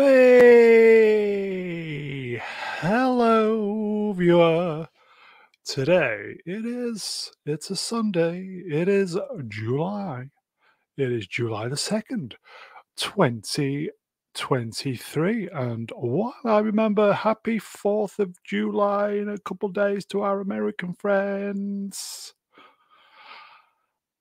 Way, hello, viewer. Today it is, it's a Sunday. It is July. It is July the 2nd, 2023. And while I remember happy 4th of July in a couple days to our American friends,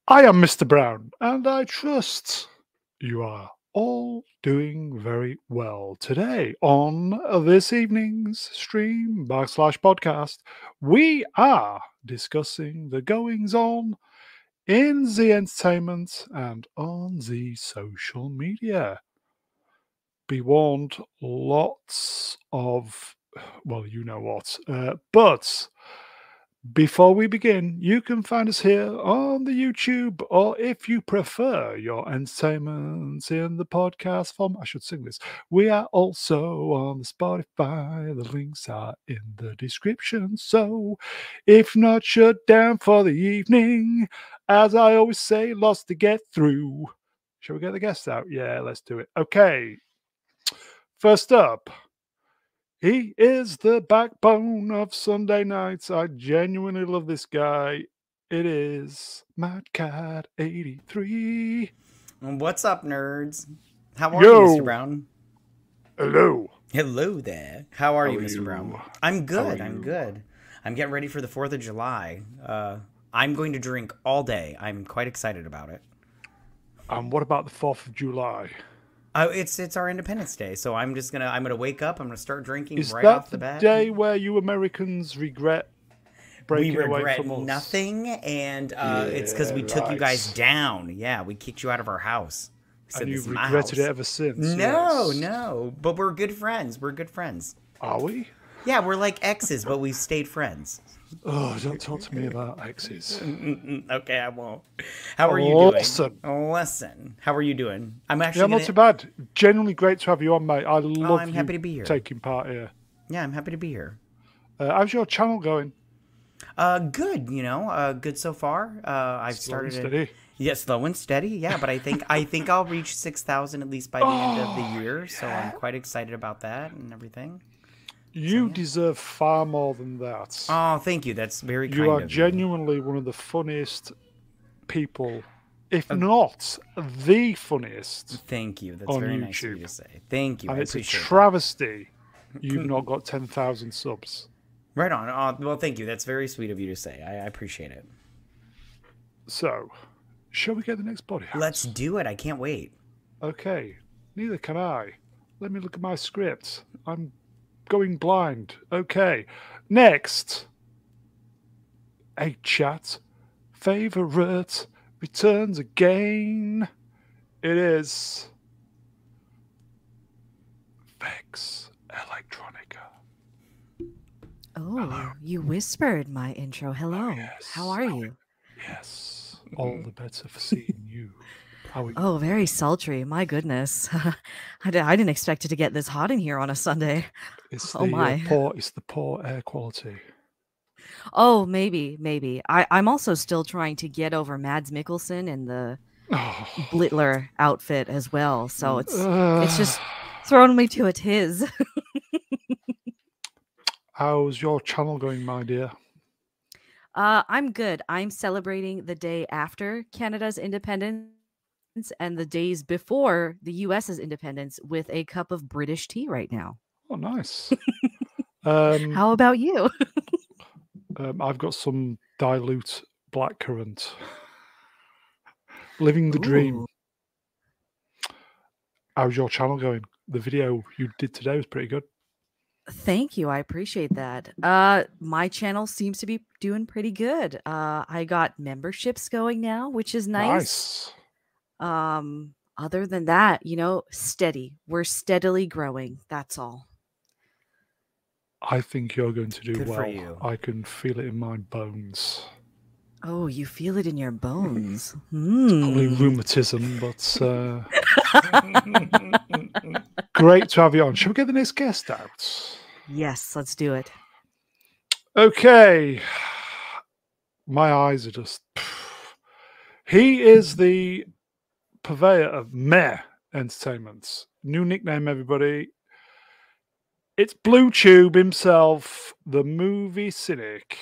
I am Mr. Brown, and I trust you are all doing very well today on this evening's stream backslash podcast. We are discussing the goings on in the entertainment and on the social media. Be warned lots of well you know what uh, but before we begin, you can find us here on the YouTube, or if you prefer your entertainment in the podcast form, I should sing this. We are also on the Spotify. The links are in the description. So, if not shut down for the evening, as I always say, lots to get through. Shall we get the guests out? Yeah, let's do it. Okay. First up, he is the backbone of Sunday nights. I genuinely love this guy. It is Mad Cat 83. What's up, nerds? How are Yo. you, Mr. Brown? Hello. Hello there. How are How you, Mr. you? Brown? I'm good. I'm good. I'm getting ready for the 4th of July. Uh, I'm going to drink all day. I'm quite excited about it. And what about the 4th of July? Oh, it's it's our Independence Day, so I'm just gonna I'm gonna wake up. I'm gonna start drinking Is right that off the, the bat. day where you Americans regret we breaking away regret from us? nothing, and uh, it's because we Yeah, took you guys down. Yeah, we kicked you out of our house. We said, And "This you've is my regretted house." it ever since. No, yes. no, but we're good friends. We're good friends. Are we? Yeah, we're like exes, but we've stayed friends. Oh, don't talk to me about exes. Okay, I won't. How are you doing? Listen. How are you doing? I'm actually. Yeah, gonna... not too bad. Genuinely great to have you on, mate. I love Oh, I'm you happy to be here. taking part here. Yeah, I'm happy to be here. Uh, how's your channel going? Uh, good. You know, uh, good so far. Uh, I've Slow and started. steady. It... Yeah, slow and steady. Yeah, but I think I think I'll reach six thousand at least by the end of Oh, the year. So I'm quite excited about that and everything. You deserve far more than that. Oh, thank you. That's very kind you are you. genuinely one of the funniest people, if Uh, not the funniest. Thank you. That's very nice of you to say. Thank you. And I it's a appreciate that. travesty you've not got 10,000 subs. Right on. Uh, well, thank you. That's very sweet of you to say. I, I appreciate it. So, shall we get the next body? out? Let's do it. I can't wait. Okay, neither can I. Let me look at my script. I'm going blind. Okay, next. A chat favorite returns again. It is Vex Electronica. Oh, you whispered my intro. Hello. yes. How are you? Yes, all the better for seeing you. You? Oh, very sultry. My goodness. I, I didn't expect it to get this hot in here on a Sunday. It's oh the uh, my. poor. It's the poor air quality. Oh, maybe, maybe. I, I'm also still trying to get over Mads Mikkelsen in the Oh, Blitler outfit as well. So it's it's just thrown me to a tiz. How's your channel going, my dear? Uh, I'm good. I'm celebrating the day after Canada's independence and the days before the US's independence with a cup of British tea right now. Oh, nice. um, How about you? um, I've got some dilute blackcurrant. Living the dream. How's your channel going? The video you did today was pretty good. Thank you. I appreciate that. Uh my channel seems to be doing pretty good. Uh I got memberships going now, which is nice. Um other than that, you know, steady. We're steadily growing. That's all. I think you're going to do Good for well. you. I can feel it in my bones. Oh, you feel it in your bones. Probably Hmm. rheumatism, but uh, great to have you on. Shall we get the next guest out? Yes, let's do it. Okay. My eyes are just. He is the purveyor of meh Entertainments. New nickname, everybody. It's Blue Tube himself, the movie cynic.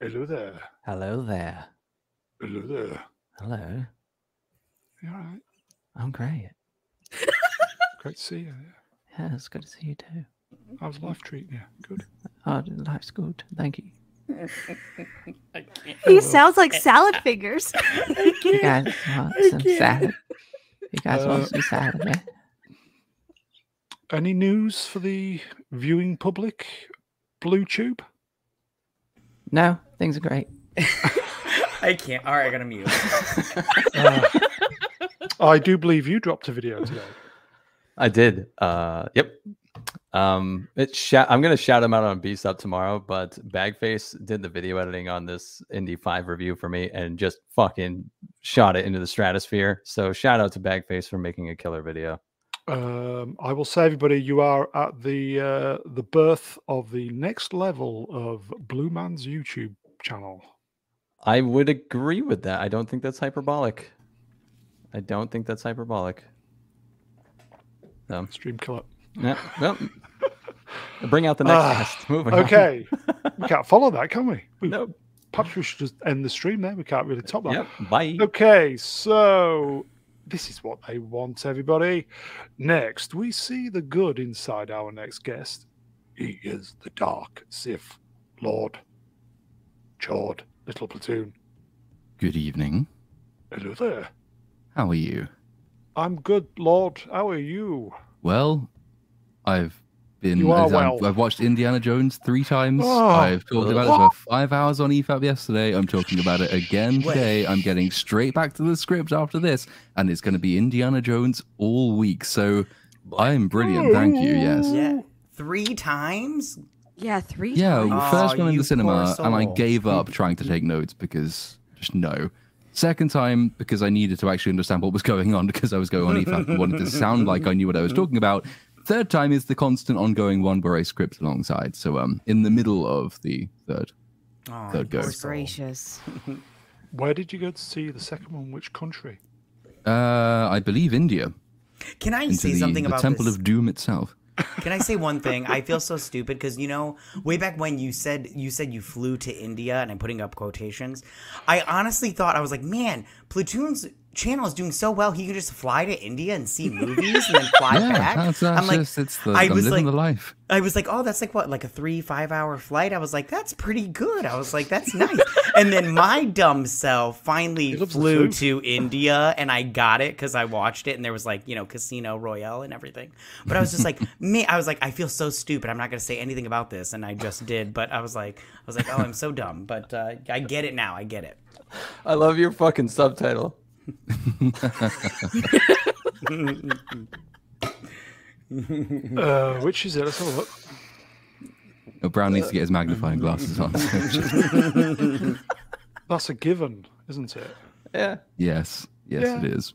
Hello there. Hello there. Hello there. Hello. You all right? I'm great. Great to see you. Yeah. Yeah, it's good to see you too. How's life treating you? Good. Oh, life's good. Thank you. He sounds like salad fingers. You guys want some salad? You guys Uh, want some salad, yeah? Any news for the viewing public? Blue Tube? No, things are great. I can't. All right, I gotta mute. Uh, I do believe you dropped a video today. I did. Uh, yep. Um, it sh- I'm gonna shout him out on Beast Up tomorrow, but Bagface did the video editing on this Indy Five review for me and just fucking shot it into the stratosphere. So shout out to Bagface for making a killer video. Um, I will say, everybody, you are at the uh, the birth of the next level of Blue Man's YouTube channel. I would agree with that. I don't think that's hyperbolic. I don't think that's hyperbolic. So, Stream killer. yeah, well, bring out the next Ah, guest. Moving on. Okay, we can't follow that, can we? we Nope. Perhaps we should just end the stream there. We can't really top that. Yep. Bye. Okay, so this is what they want, everybody. Next, we see the good inside our next guest. He is the Dark Sith Lord. Chord, little platoon. Good evening. Hello there. How are you? I'm good, Lord. How are you? Well, I've been. You are I've, well. I've watched Indiana Jones three times. Oh. I've talked about it for five hours on EFAP yesterday. I'm talking about it again today. I'm getting straight back to the script after this, and it's going to be Indiana Jones all week. So I'm brilliant. Thank you. Yes. Yeah, three times. Yeah, three Yeah, times. Oh, first one in the cinema, and I gave up trying to take notes because just no. Second time because I needed to actually understand what was going on because I was going on EFAP and wanted to sound like I knew what I was talking about. Third time is the constant ongoing one where I script alongside. So um, in the middle of the third. Oh, Third you go. Gracious. Where did you go to see the second one? Which country? Uh, I believe India Can I into say the, something the about Temple this? of Doom itself. Can I say one thing? I feel so stupid because you know, way back when you said you said you flew to India, and I'm putting up quotations. I honestly thought I was like, man, Platoon's channel is doing so well. He could just fly to India and see movies and then fly yeah, back. that's, that's I'm like, just, it's the, I I'm was living like, the life. I was like, oh, that's like what, like a three, five hour flight? I was like, that's pretty good. I was like, that's nice. and then my dumb self finally flew to India and I got it because I watched it and there was like, you know, Casino Royale and everything. But I was just like, me, I was like, I feel so stupid. I'm not going to say anything about this. And I just did. But I was like, I was like, oh, I'm so dumb. But uh, I get it now. I get it. I love your fucking subtitle. Uh, which is it? Let's have a look. Oh, Brown needs to get his magnifying glasses on. That's a given, isn't it? Yeah. Yes, yes, Yeah. it is.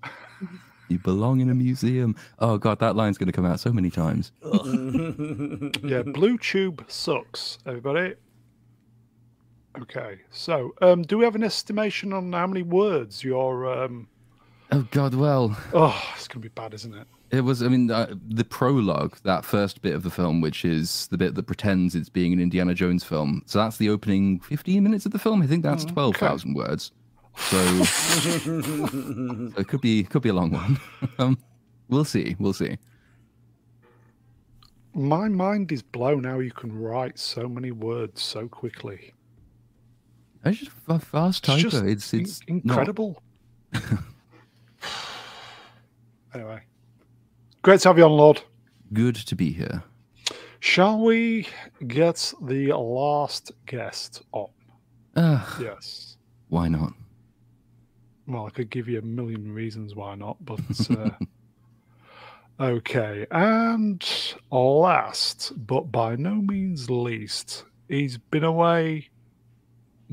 You belong in a museum. Oh god, that line's going to come out so many times. Yeah, Blue Tube sucks, everybody. Okay, so um, do we have an estimation on how many words your? Um... Oh god, well, Oh, it's gonna be bad, isn't it? it was. I mean, uh, the prologue, that first bit of the film, which is the bit that pretends it's being an Indiana Jones film. So that's the opening fifteen minutes of the film. I think that's twelve thousand words. So, so it could be could be a long one. um, we'll see. We'll see. My mind is blown how you can write so many words so quickly. It's just a fast It's just typer. It's in- it's not- incredible. anyway, great to have you on, Lord. good to be here. Shall we get the last guest on? Uh, Yes. why not? Well, I could give you a million reasons why not, but uh, okay. And last, but by no means least, he's been away,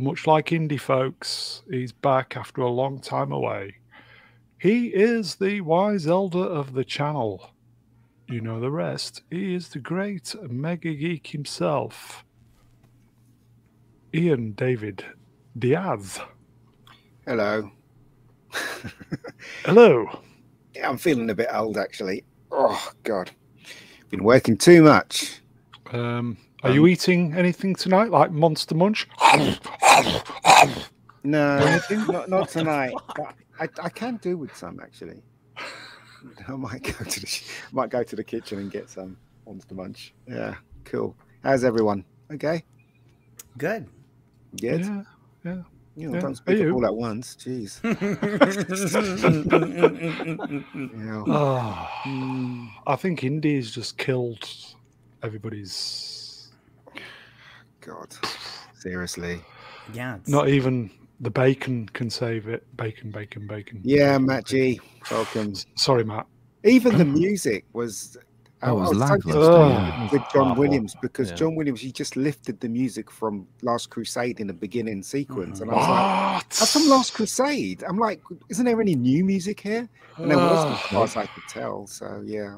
much like Indy folks. He's back after a long time away. He is the wise elder of the channel. You know the rest. He is the great mega geek himself, Ian David Diaz. Hello. Hello. I'm feeling a bit old actually. Oh God, been working too much. Um, are you um, eating anything tonight, like Monster Munch? No, not, not tonight. I, I can do with some actually. I might go to the might go to the kitchen and get some Monster Munch. Yeah, cool. How's everyone? Okay. Good. Good. Yeah, yeah. You know, Yeah. don't Are speak up all at once. Jeez. Yeah. Oh. I think India's just killed everybody's. God. Seriously. yeah. It's, Not even the bacon can save it. Bacon, bacon, bacon. Yeah, bacon, Matt. G. Welcome. Sorry, Matt. Even the music was. Oh, it was so lackluster, disappointed with John Williams because Yeah. John Williams he just lifted the music from Last Crusade in the beginning sequence, and I was like, What? "That's from Last Crusade." I'm like, "Isn't there any new music here?" And there wasn't, as far as I could tell. So yeah,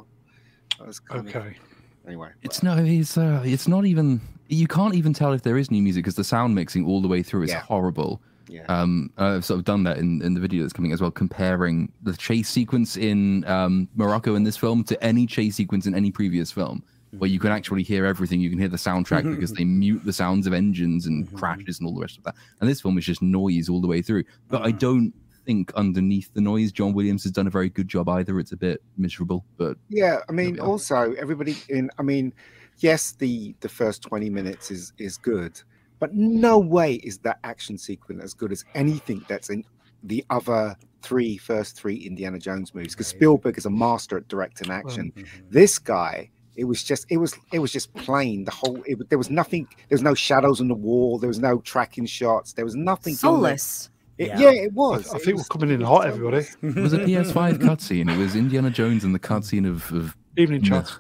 that was kind of- Okay. Anyway. It's no, it's uh, it's not even. You can't even tell if there is new music because the sound mixing all the way through is Yeah. horrible. Yeah. Um, I've sort of done that in, in the video that's coming as well, comparing the chase sequence in um, Morocco in this film to any chase sequence in any previous film, where you can actually hear everything. You can hear the soundtrack because they mute the sounds of engines and crashes and all the rest of that. And this film is just noise all the way through. But I don't think underneath the noise, John Williams has done a very good job either. It's a bit miserable, but Yeah, I mean, also everybody in. I mean, yes, the the first twenty minutes is is good, but no way is that action sequence as good as anything that's in the other three first three Indiana Jones movies. Because Spielberg is a master at directing action. Mhm. This guy, it was just it was it was just plain. The whole it, there was nothing. There was no shadows on the wall. There was no tracking shots. There was nothing. on. Soulless. It- Yeah. yeah. it was. I It think was- we're coming in hot, everybody. it was a PS5 cutscene. It was Indiana Jones and the cutscene of, of Evening chat.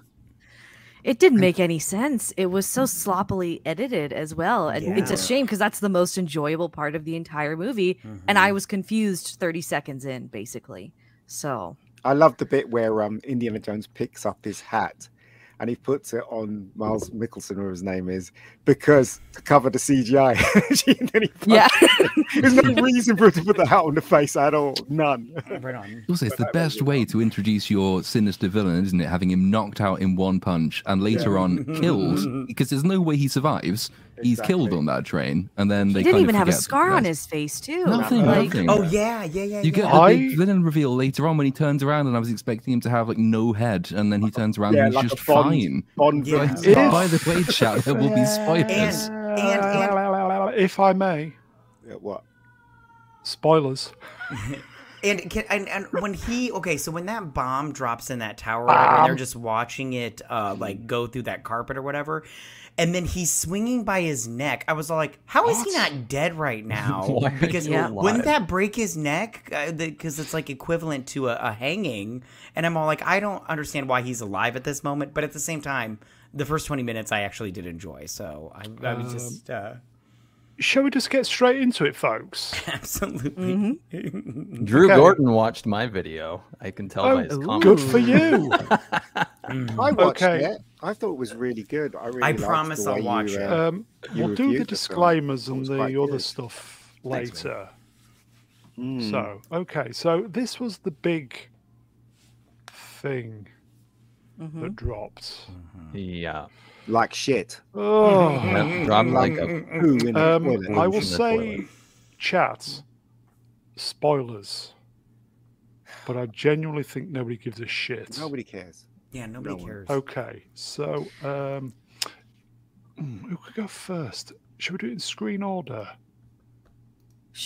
It didn't make any sense. It was so sloppily edited as well. And it's a shame because that's the most enjoyable part of the entire movie. And I Mhm. was confused 30 seconds in, basically. So I love the bit where um, Indiana Jones picks up his hat and he puts it on Miles Mikkelsen, or his name is, because to cover the CGI. And then he yeah. There's no reason for him to put the hat on the face at all. None. Right on. Also, it's the But that was best way to introduce your sinister villain, isn't it? Having him knocked out in one punch and later on killed, because there's no way he survives. He's killed on that train, and then they he didn't kind even of have a scar on his face, too. Nothing, Like, nothing. Oh yeah, yeah, yeah. You get yeah. the I- big villain reveal later on when he turns around, and I was expecting him to have like no head, and then he turns around Yeah, and he's like just a Bond- fine. Bond Yeah. villain If- By the way, shout there will be spoilers. And- and- if I may, Yeah, what? spoilers. And, can, and and when he okay, so when that bomb drops in that tower, right, when they're just watching it uh, like go through that carpet or whatever, and then he's swinging by his neck, I was like, how is he not dead right now? Because you wouldn't that break his neck? Because it's like equivalent to a, a hanging, and I'm all like, I don't understand why he's alive at this moment, but at the same time. The first twenty minutes I actually did enjoy, so I, I was Um, just uh, Shall we just get straight into it, folks? absolutely. Drew Okay. Gordon watched my video. I can tell Oh, by his ooh. comments. Good for you. I watched Okay. it. I thought it was really good. I really I liked the promise I'll way you, it. uh, Um, You we'll do the the disclaimers and the other good. stuff Thanks, later. mm. So, okay, so this was the big thing mhm. that dropped. Yeah. Like shit. Oh, yeah dropped like a Who in the um, toilet? I will say, toilet. chat, spoilers. But I genuinely think nobody gives a shit. Nobody cares. yeah, nobody No one. cares. Okay, so um, hmm, who could go first? Should we do it in screen order?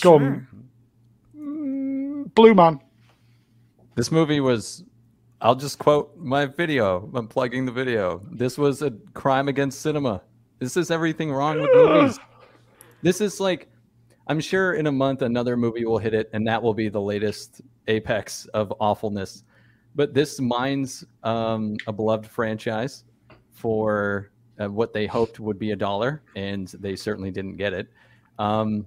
Go Sure. on. Mm, Blue Man. This movie was, I'll just quote my video. I'm plugging the video. This was a crime against cinema. This is everything wrong with movies. This is like, I'm sure in a month another movie will hit it, and that will be the latest apex of awfulness. But this mines um, a beloved franchise for uh, what they hoped would be a dollar, and they certainly didn't get it. Um,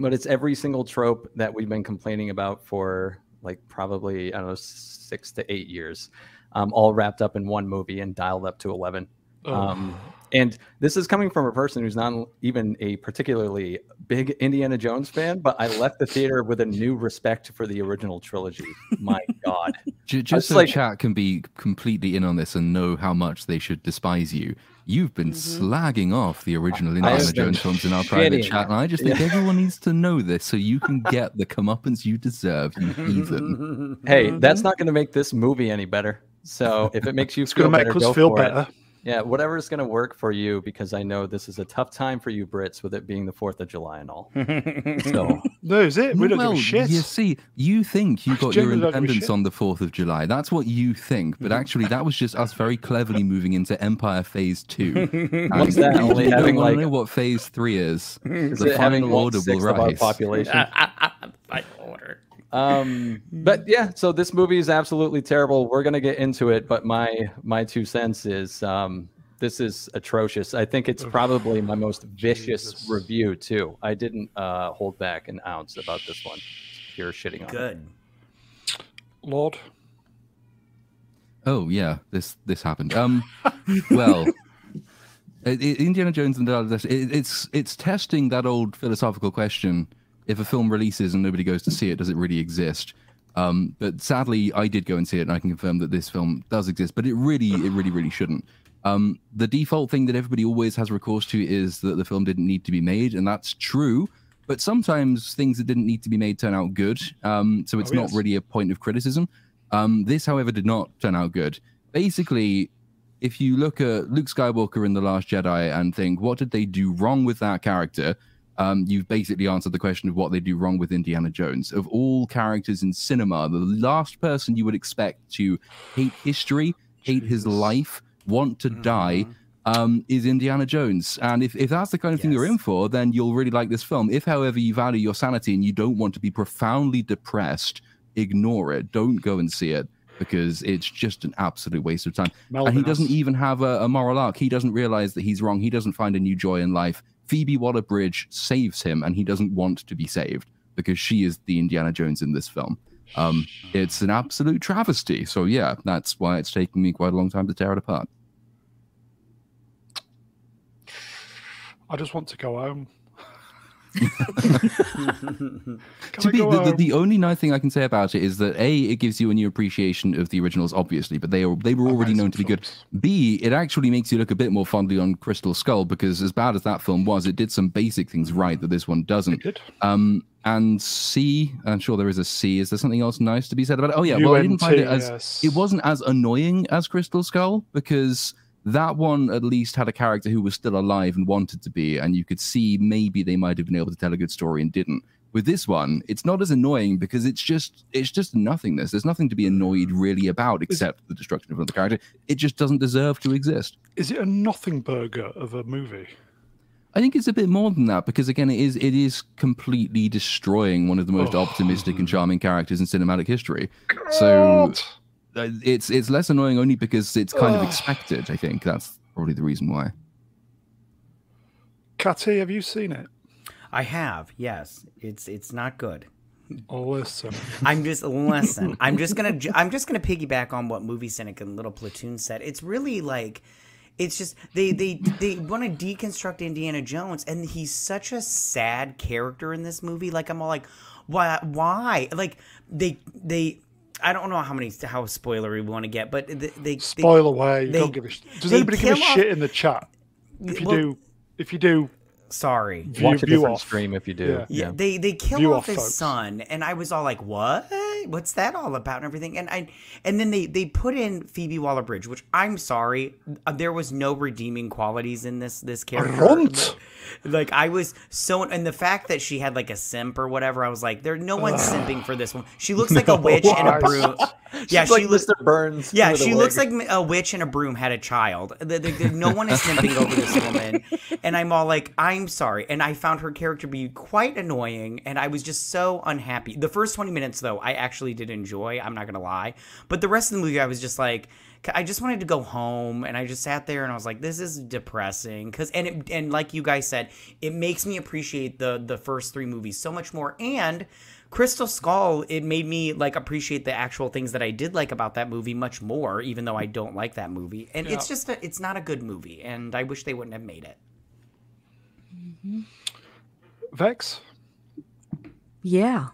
but it's every single trope that we've been complaining about for like probably I don't know six to eight years, um, all wrapped up in one movie and dialed up to eleven. Oh. Um, and this is coming from a person who's not even a particularly big Indiana Jones fan, but I left the theater with a new respect for the original trilogy. My God. Just so like, chat can be completely in on this and know how much they should despise you. You've been mm-hmm. slagging off the original Indiana Jones films in our private chat, and I just think yeah. everyone needs to know this so you can get the comeuppance you deserve, you heathen. Hey, that's not going to make this movie any better. So if it makes you feel better, make us feel better. It. Yeah, whatever is going to work for you, because I know this is a tough time for you Brits with it being the Fourth of July and all. so no, is it? We don't well, give a shit. You see, you think you got your independence on the Fourth of July. That's what you think, but mm-hmm. actually, that was just us very cleverly moving into Empire Phase Two. What's that? Only having like know what Phase Three is. Is the final order will rise. Population. I order. Um, but yeah, so this movie is absolutely terrible. We're gonna get into it, but my my two cents is um, this is atrocious. I think it's probably my most vicious Jesus. review too. I didn't uh, hold back an ounce about this one. You're shitting on Good. It. Lord. Oh yeah, this this happened. Um, well, Indiana Jones and the it, it's it's testing that old philosophical question if a film releases and nobody goes to see it, does it really exist? Um, but sadly, I did go and see it, and I can confirm that this film does exist. But it really, it really, really shouldn't. Um, the default thing that everybody always has recourse to is that the film didn't need to be made, and that's true. But sometimes things that didn't need to be made turn out good. Um, so it's oh, yes. not really a point of criticism. Um, this, however, did not turn out good. Basically, if you look at Luke Skywalker in The Last Jedi and think, what did they do wrong with that character? Um, you've basically answered the question of what they do wrong with Indiana Jones. Of all characters in cinema, the last person you would expect to hate history, hate his life, want to mm-hmm. die, um, is Indiana Jones. And if, if that's the kind of yes. thing you're in for, then you'll really like this film. If, however, you value your sanity and you don't want to be profoundly depressed, ignore it. Don't go and see it because it's just an absolute waste of time. And he doesn't even have a, a moral arc. He doesn't realize that he's wrong. He doesn't find a new joy in life. Phoebe Waller Bridge saves him, and he doesn't want to be saved because she is the Indiana Jones in this film. Um, it's an absolute travesty. So yeah, that's why it's taken me quite a long time to tear it apart. I just want to go home. To be the, the, only nice thing I can say about it is that a it gives you a new appreciation of the originals, obviously, but they are they were already known to be good. B it actually makes you look a bit more fondly on Crystal Skull because as bad as that film was, it did some basic things right that this one doesn't. Um, and C, I'm sure there is a C. Is there something else nice to be said about it? Oh yeah, well I didn't find it as it wasn't as annoying as Crystal Skull because that one at least had a character who was still alive and wanted to be, and you could see maybe they might have been able to tell a good story and didn't. With this one, it's not as annoying because it's just it's just nothingness. There's nothing to be annoyed really about except the destruction of another character. It just doesn't deserve to exist. Is it a nothing burger of a movie? I think it's a bit more than that because again, it is it is completely destroying one of the most oh. optimistic and charming characters in cinematic history. God. So Uh, it's it's less annoying only because it's kind of expected. I think that's probably the reason why. Catty, have you seen it? I have. Yes, it's it's not good. Oh, listen. I'm just listen. I'm just gonna I'm just gonna piggyback on what Movie Cynic and Little Platoon said. It's really like it's just they they they want to deconstruct Indiana Jones, and he's such a sad character in this movie. Like I'm all like, why why like they they I don't know how many how spoilery we want to get, but they, they spoil away. They, don't give a. Shit. Does anybody give a off, shit in the chat? If you well, do, if you do, sorry. View, Watch a different off. stream if you do. Yeah. yeah. They they kill view off his folks. son, and I was all like, "What? What's that all about?" and everything. And I and then they they put in Phoebe Waller Bridge, which I'm sorry, uh, there was no redeeming qualities in this this character. Like I was so, and the fact that she had like a simp or whatever, I was like, "There, no one's simping for this one." She looks like no, a witch and a broom. yeah, she like looks Mr. Burns. Yeah, she looks like a witch and a broom had a child. The, the, the, no one is simping over this woman, and I'm all like, "I'm sorry." And I found her character be quite annoying, and I was just so unhappy. The first 20 minutes, though, I actually actually did enjoy. I'm not gonna lie, but the rest of the movie, I was just like, I just wanted to go home, and I just sat there and I was like, this is depressing. Cause and it, and like you guys said, it makes me appreciate the the first three movies so much more, and Crystal Skull, it made me like appreciate the actual things that I did like about that movie much more, even though I don't like that movie. And yeah. it's just a, it's not a good movie, and I wish they wouldn't have made it. Mm-hmm. Vex. Yeah.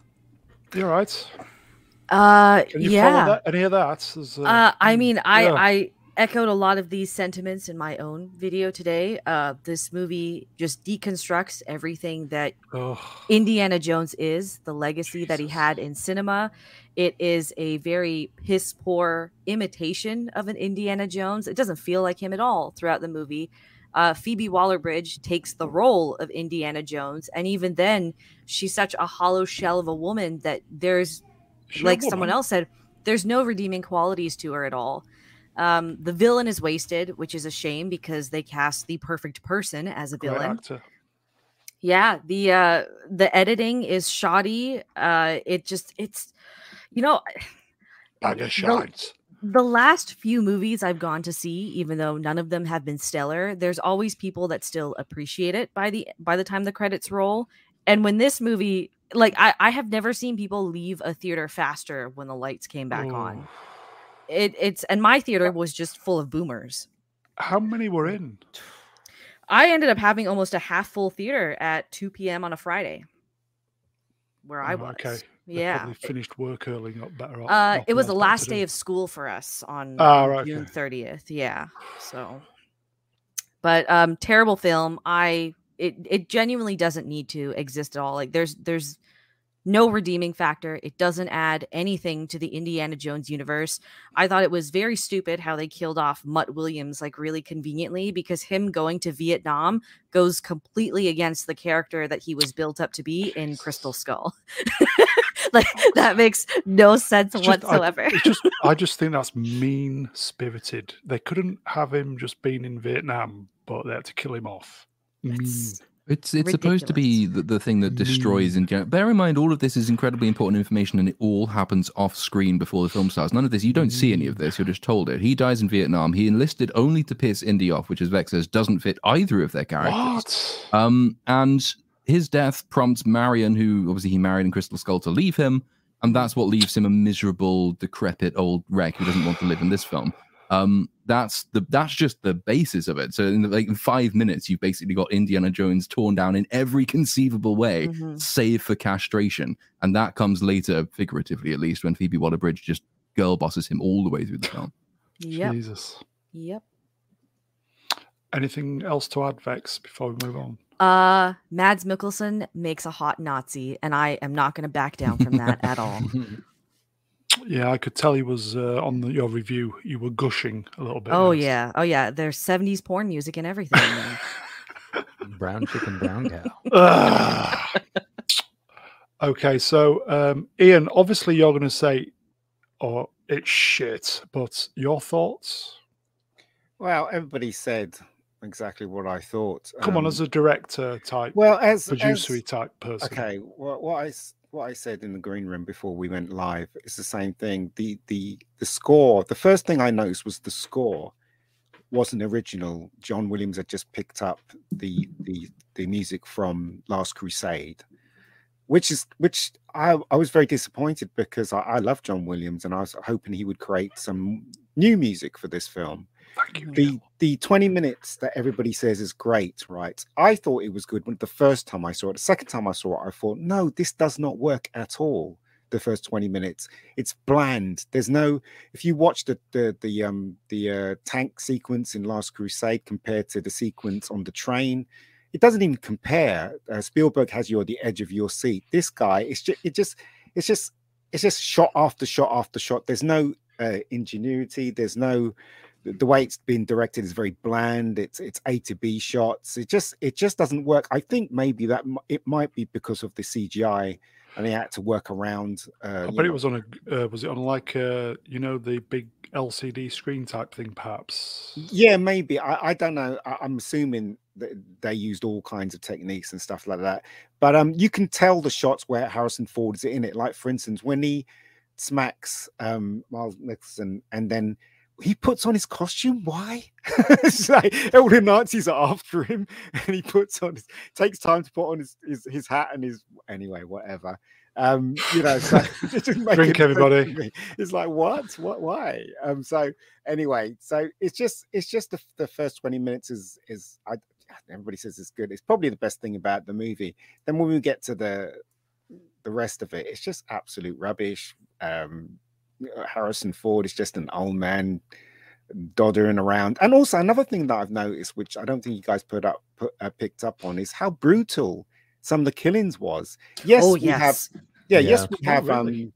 You're right. Uh, Can you yeah. follow that, any of that? Uh, uh, I mean, I yeah. I echoed a lot of these sentiments in my own video today. Uh, this movie just deconstructs everything that. Indiana Jones is, the legacy Jesus. that he had in cinema. It is a very piss poor imitation of an Indiana Jones. It doesn't feel like him at all throughout the movie. Uh, Phoebe Waller Bridge takes the role of Indiana Jones, and even then, she's such a hollow shell of a woman that there's, like someone else said, there's no redeeming qualities to her at all. Um, the villain is wasted, which is a shame because they cast the perfect person as a villain. Yeah, the uh the editing is shoddy. Uh it just it's you know bag of shines. The, the last few movies I've gone to see, even though none of them have been stellar, there's always people that still appreciate it by the by the time the credits roll. And when this movie like I, I have never seen people leave a theater faster when the lights came back Ooh. on it it's and my theater was just full of boomers. How many were in? I ended up having almost a half full theater at 2 p.m. on a Friday where I oh, was. Okay. They yeah. finished work early, not better. Off, uh, it was the last day of school for us on oh, right, June okay. 30th. Yeah. So, but um, terrible film. I it it genuinely doesn't need to exist at all. Like there's there's no redeeming factor. It doesn't add anything to the Indiana Jones universe. I thought it was very stupid how they killed off Mutt Williams like really conveniently because him going to Vietnam goes completely against the character that he was built up to be in Crystal Skull. like that makes no sense just, whatsoever. I, just I just think that's mean spirited. They couldn't have him just being in Vietnam, but they had to kill him off. It's it's Ridiculous. supposed to be the, the thing that destroys mm. and bear in mind all of this is incredibly important information and it all happens off screen before the film starts. None of this you don't see any of this, you're just told it. He dies in Vietnam. He enlisted only to piss Indy off, which as Vex says doesn't fit either of their characters. What? Um and his death prompts Marion, who obviously he married in Crystal Skull, to leave him, and that's what leaves him a miserable, decrepit old wreck who doesn't want to live in this film. Um, that's the that's just the basis of it. So in the, like in five minutes, you've basically got Indiana Jones torn down in every conceivable way, mm-hmm. save for castration, and that comes later, figuratively at least, when Phoebe Waller-Bridge just girl bosses him all the way through the film. Yep. Jesus. Yep. Anything else to add, Vex, before we move on? Uh, Mads Mikkelsen makes a hot Nazi, and I am not going to back down from that at all. Yeah, I could tell he was uh, on the, your review. You were gushing a little bit. Oh yeah, oh yeah. There's '70s porn music and everything. brown chicken, brown cow. okay, so um, Ian, obviously you're going to say, "Oh, it's shit," but your thoughts? Well, everybody said exactly what I thought. Come um, on, as a director type, well, as producery as, type person. Okay, well, what I what I said in the green room before we went live. It's the same thing. The the the score. The first thing I noticed was the score wasn't original. John Williams had just picked up the the the music from Last Crusade, which is which I I was very disappointed because I, I love John Williams and I was hoping he would create some new music for this film. The the 20 minutes that everybody says is great, right? I thought it was good when the first time I saw it. The second time I saw it, I thought, no, this does not work at all. The first 20 minutes, it's bland. There's no. If you watch the the the um the uh, tank sequence in Last Crusade compared to the sequence on the train, it doesn't even compare. Uh, Spielberg has you on the edge of your seat. This guy, it's just it just it's just it's just shot after shot after shot. There's no uh, ingenuity. There's no the way it's been directed is very bland. It's it's A to B shots. It just it just doesn't work. I think maybe that it might be because of the CGI, and they had to work around. Uh, I bet know. it was on a uh, was it on like uh, you know the big LCD screen type thing, perhaps. Yeah, maybe. I, I don't know. I, am assuming that they used all kinds of techniques and stuff like that. But um, you can tell the shots where Harrison Ford is in it. Like for instance, when he smacks um, Miles Nixon, and then he puts on his costume. Why? it's like all the Nazis are after him, and he puts on his takes time to put on his his, his hat and his anyway, whatever. Um, you know, so drink everybody. It's like what, what, why? Um, so anyway, so it's just it's just the, the first twenty minutes is is I, everybody says it's good. It's probably the best thing about the movie. Then when we get to the the rest of it, it's just absolute rubbish. Um, Harrison Ford is just an old man doddering around. And also another thing that I've noticed, which I don't think you guys put up put, uh, picked up on, is how brutal some of the killings was. Yes, oh, we yes. have. Yeah, Yeah. yes, we Oh, have. really? Um,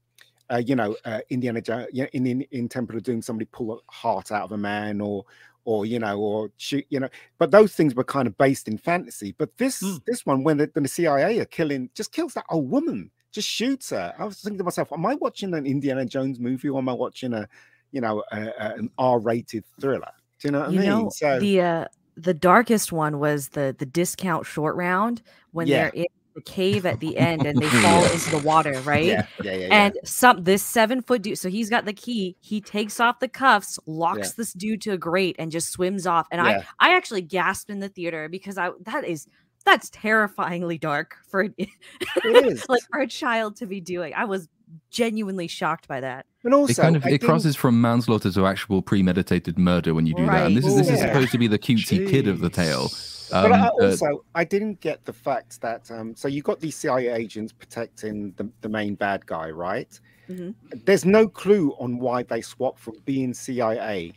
uh, you know, uh, Indiana Jones. Yeah, in, in in Temple of Doom, somebody pull a heart out of a man, or or you know, or shoot. You know, but those things were kind of based in fantasy. But this Hmm. this one, when the, when the CIA are killing, just kills that old woman, just shoots her. I was thinking to myself, am I watching an Indiana Jones movie, or am I watching a, you know, a, a, an R-rated thriller? Do you know what you I mean? know so the uh the darkest one was the the discount short round when Yeah. they're in the cave at the end and they fall into the water right yeah, yeah, yeah, yeah. and some this seven foot dude so he's got the key he takes off the cuffs locks Yeah. this dude to a grate and just swims off and i i actually gasped in the theater because i that is that's terrifyingly dark for it is. like for a child to be doing i was genuinely shocked by that and also, it kind of I it think- crosses from manslaughter to actual premeditated murder when you do that. And this is this is supposed to be the cutesy kid of the tale. Jeez. But Um, I uh, also, I didn't get the fact that um, so you got these CIA agents protecting the, the main bad guy, right? Mhm. There's no clue on why they swapped from being CIA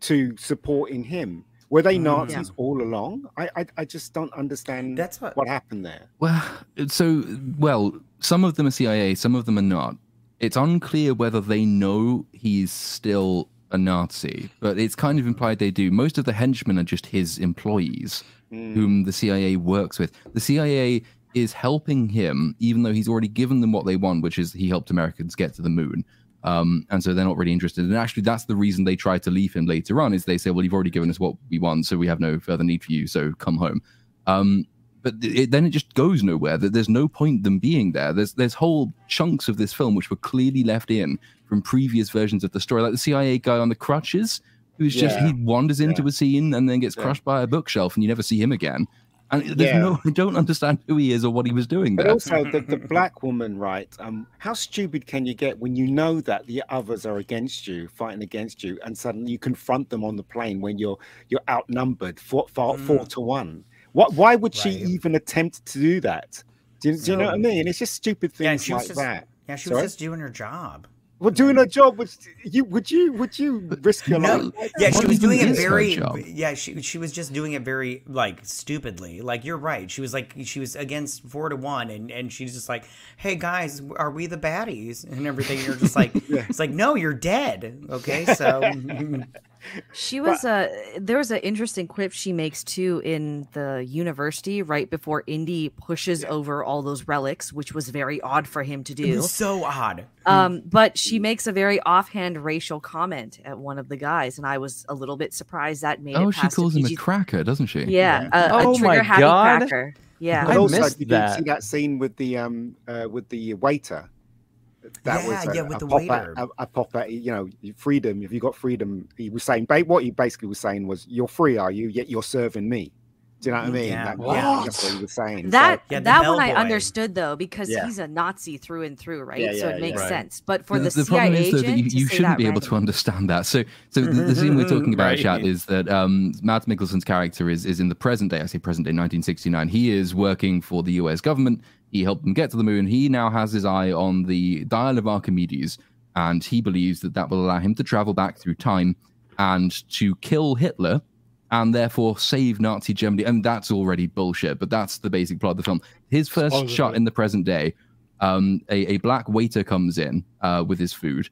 to supporting him. Were they Mm. Nazis all along? I, I I just don't understand That's what. what happened there. Well, so well, some of them are CIA, some of them are not. It's unclear whether they know he's still a Nazi, but it's kind of implied they do. Most of the henchmen are just his employees, Mm. whom the CIA works with. The CIA is helping him, even though he's already given them what they want, which is he helped Americans get to the moon. Um, and so they're not really interested. And actually, that's the reason they try to leave him later on. Is they say, "Well, you've already given us what we want, so we have no further need for you. So come home." Um, but it, then it just goes nowhere. That there's no point them being there. There's there's whole chunks of this film which were clearly left in from previous versions of the story, like the CIA guy on the crutches, who's just he wanders into Yeah. a scene and then gets Yeah. crushed by a bookshelf, and you never see him again. And there's Yeah. no, I don't understand who he is or what he was doing But also the, the black woman, right? Um, how stupid can you get when you know that the others are against you, fighting against you, and suddenly you confront them on the plane when you're you're outnumbered four, four, four Mm. to one? What? Why would she Right. even attempt to do that? Do you, do you know what I mean? It's just stupid Yeah, and things she was like just- that. Yeah, she was Sorry? just doing her job. Well, doing a job, would you would you would you risk your No, life? like yeah, that? she was doing it very. Yeah, she she was just doing it very like stupidly. Like you're right. She was like she was against four to one, and and she's just like, "Hey guys, are we the baddies?" And everything. You're just like, it's like, no, you're dead. Okay, so She was uh there was an interesting quip she makes too in the university right before Indy pushes over all those relics, which was very odd for him to it do. was so odd. Um, but she makes a very offhand racial comment at one of the guys, and I was a little bit surprised that made oh, it she calls a him a cracker, doesn't she? Yeah, a, a Oh my trigger happy God. cracker. Yeah. I But also, missed did you that. see that scene with the um uh, with the waiter? That Yeah, was a, yeah, with a the pop waiter. At, a, a pop at, you know, freedom. If you got freedom, he was saying. ba- What he basically was saying was, "You're free, are you? Yet you're serving me." Do you know what I mean? Yeah, That- yeah. That's what he was saying. That Yeah, that one I understood though because Yeah. he's a Nazi through and through, right? Yeah, so it makes yeah. Right. sense. But for the, the CIA problem is though that you, you shouldn't that be able to understand that. So, so the, the scene we're talking about, chat, is that um, Mads Mikkelsen's character is is in the present day. I say present day, 1969. He is working for the U.S. government. He helped them get to the moon. He now has his eye on the Dial of Archimedes, and he believes that that will allow him to travel back through time and to kill Hitler. And therefore save Nazi Germany, and that's already bullshit. But that's the basic plot of the film. His first shot in the present day, um, a, a black waiter comes in uh, with his food,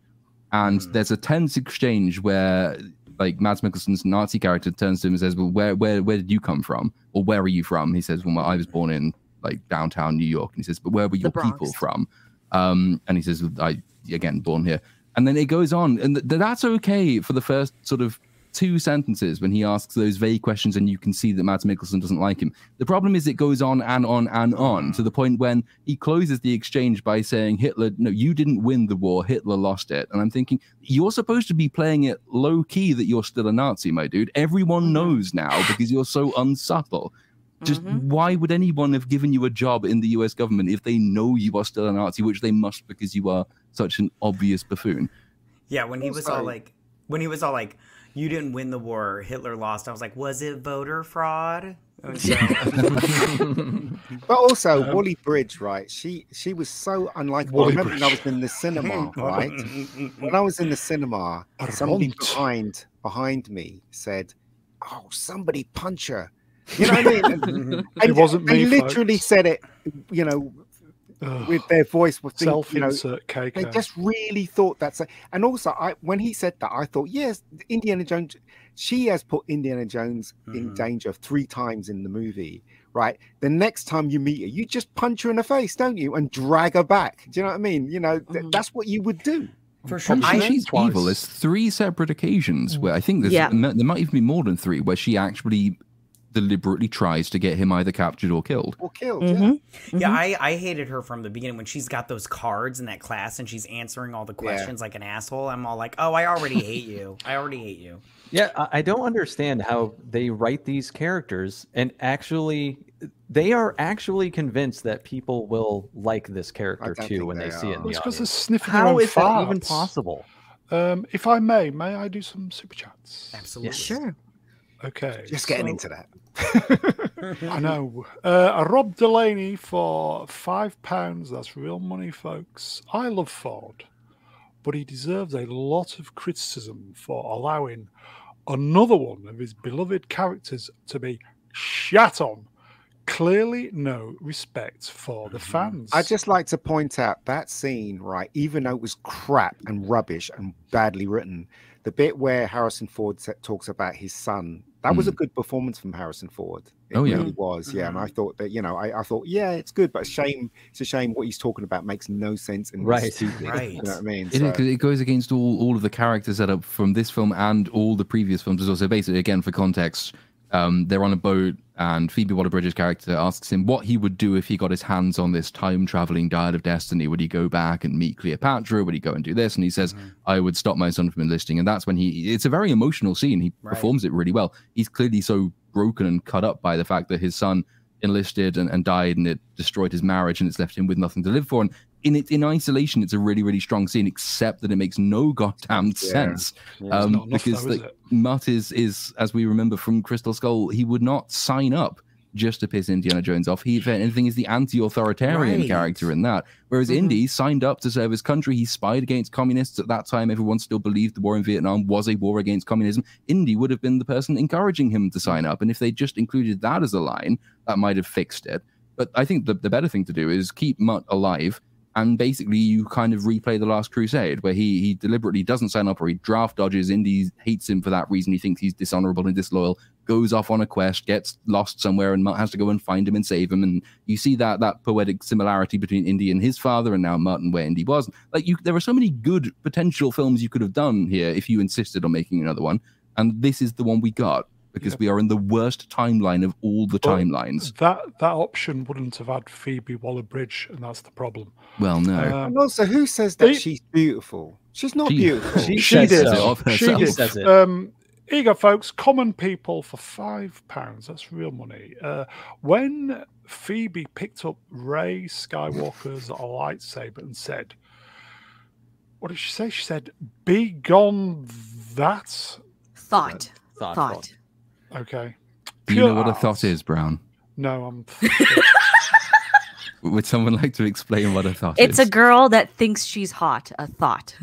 and Hmm. there's a tense exchange where like Mads Mikkelsen's Nazi character turns to him and says, "Well, where where where did you come from, or where are you from?" He says, "Well, I was born in like downtown New York." And he says, "But where were your people from?" Um, and he says, "I again born here." And then it goes on, and th- that's okay for the first sort of two sentences when he asks those vague questions, and you can see that Mads Mikkelsen doesn't like him. The problem is it goes on and on and on to the point when he closes the exchange by saying, Hitler, no, you didn't win the war, Hitler lost it. And I'm thinking, you're supposed to be playing it low key that you're still a Nazi, my dude. Everyone knows now because you're so unsubtle. Just Mhm. why would anyone have given you a job in the US government if they know you are still a Nazi, which they must because you are such an obvious buffoon? Yeah, when he oh, was all like, when he was all like, "You didn't win the war, Hitler lost." I was like, "Was it voter fraud?" But also, um, Wally Bridge, right? She she was so unlikable. I Wally remember mm-hmm, mm-hmm. when I was in the cinema, right? When I was in the cinema, A somebody behind behind me said, "Oh, somebody punch her." You know what I mean? And, and wasn't they me, literally folks. said it, you know, Ugh, with their voice. With the, you know, self-insert KK. they just really thought that's a, and also I when he said that I thought yes Indiana Jones she has put Indiana Jones in Mhm. danger three times in the movie right the next time you meet her you just punch her in the face don't you and drag her back do you know what I mean you know th- Mhm. that's what you would do For sure. I, she- she's twice. evil. There's three separate occasions where I think there's Yeah. there might even be more than three where she actually deliberately tries to get him either captured or killed. or killed Mhm. yeah, Mhm. I, I hated her from the beginning when she's got those cards in that class and she's answering all the Yeah. questions like an asshole. I'm all like, "Oh, I already hate you. I already hate you." Yeah, I I don't understand how they write these characters and actually they are actually convinced that people will like this character too when they, they see it in are. the It's because they're audience. sniffing their How own is that even possible? Um, if I may, may I do some super chats? Absolutely. Sure. Okay. just getting so- into that I know. Uh, Rob Delaney for five pounds. That's real money, folks. I love Ford, but he deserves a lot of criticism for allowing another one of his beloved characters to be shat on. Clearly, no respect for the fans. I'd just like to point out that scene, right? Even though it was crap and rubbish and badly written, the bit where Harrison Ford talks about his son, that was a Mm. good performance from Harrison Ford. It Oh, yeah. really was, yeah. And I thought that, you know, I, I thought, yeah, it's good, but shame. It's a shame what he's talking about makes no sense and Right. right. stupid. Right. You know what I mean? It, So- is- 'cause it goes against all, all of the characters that are from this film and all the previous films as well. So basically, again, for context, um, they're on a boat and Phoebe Waller-Bridge's character asks him what he would do if he got his hands on this time-traveling dial of destiny. Would he go back and meet Cleopatra? Would he go and do this? And he says, mm-hmm. "I would stop my son from enlisting." And that's when he. It's a very emotional scene. He Right. performs it really well. He's clearly so broken and cut up by the fact that his son enlisted and, and died and it destroyed his marriage and it's left him with nothing to live for and in it in isolation it's a really really strong scene except that it makes no goddamn Yeah. sense It's um, enough because though, like. Mutt is is as we remember from Crystal Skull he would not sign up just to piss Indiana Jones off. He, if anything, is the anti-authoritarian Right. character in that. Whereas Mhm. Indy signed up to serve his country. He spied against communists. At that time, everyone still believed the war in Vietnam was a war against communism. Indy would have been the person encouraging him to sign up. And if they just included that as a line, that might have fixed it. But I think the, the better thing to do is keep Mutt alive. And basically, you kind of replay the Last Crusade, where he he deliberately doesn't sign up or he draft dodges. Indy hates him for that reason. He thinks he's dishonorable and disloyal. Goes off on a quest, gets lost somewhere, and has to go and find him and save him. And you see that that poetic similarity between Indy and his father, and now and where Indy was. Like you, there are so many good potential films you could have done here if you insisted on making another one. And this is the one we got because Yeah. we are in the worst timeline of all the Well, timelines. That that option wouldn't have had Phoebe Waller-Bridge, and that's the problem. Well, no. Um, and also, who says that They- she's beautiful? She's not She- beautiful. She, She says did. so. She She did. says it. Um, here you go, folks. Common people for five pounds. That's real money. Uh, when Phoebe picked up Rey Skywalker's lightsaber and said, "What did she say?" She said, "Be gone." That Thought. Thought, Thought. Okay. Do you know Pure what a art. thought is, Brown? No, I'm. Would someone like to explain what a thought is? It's is? a girl that thinks she's hot. A thought.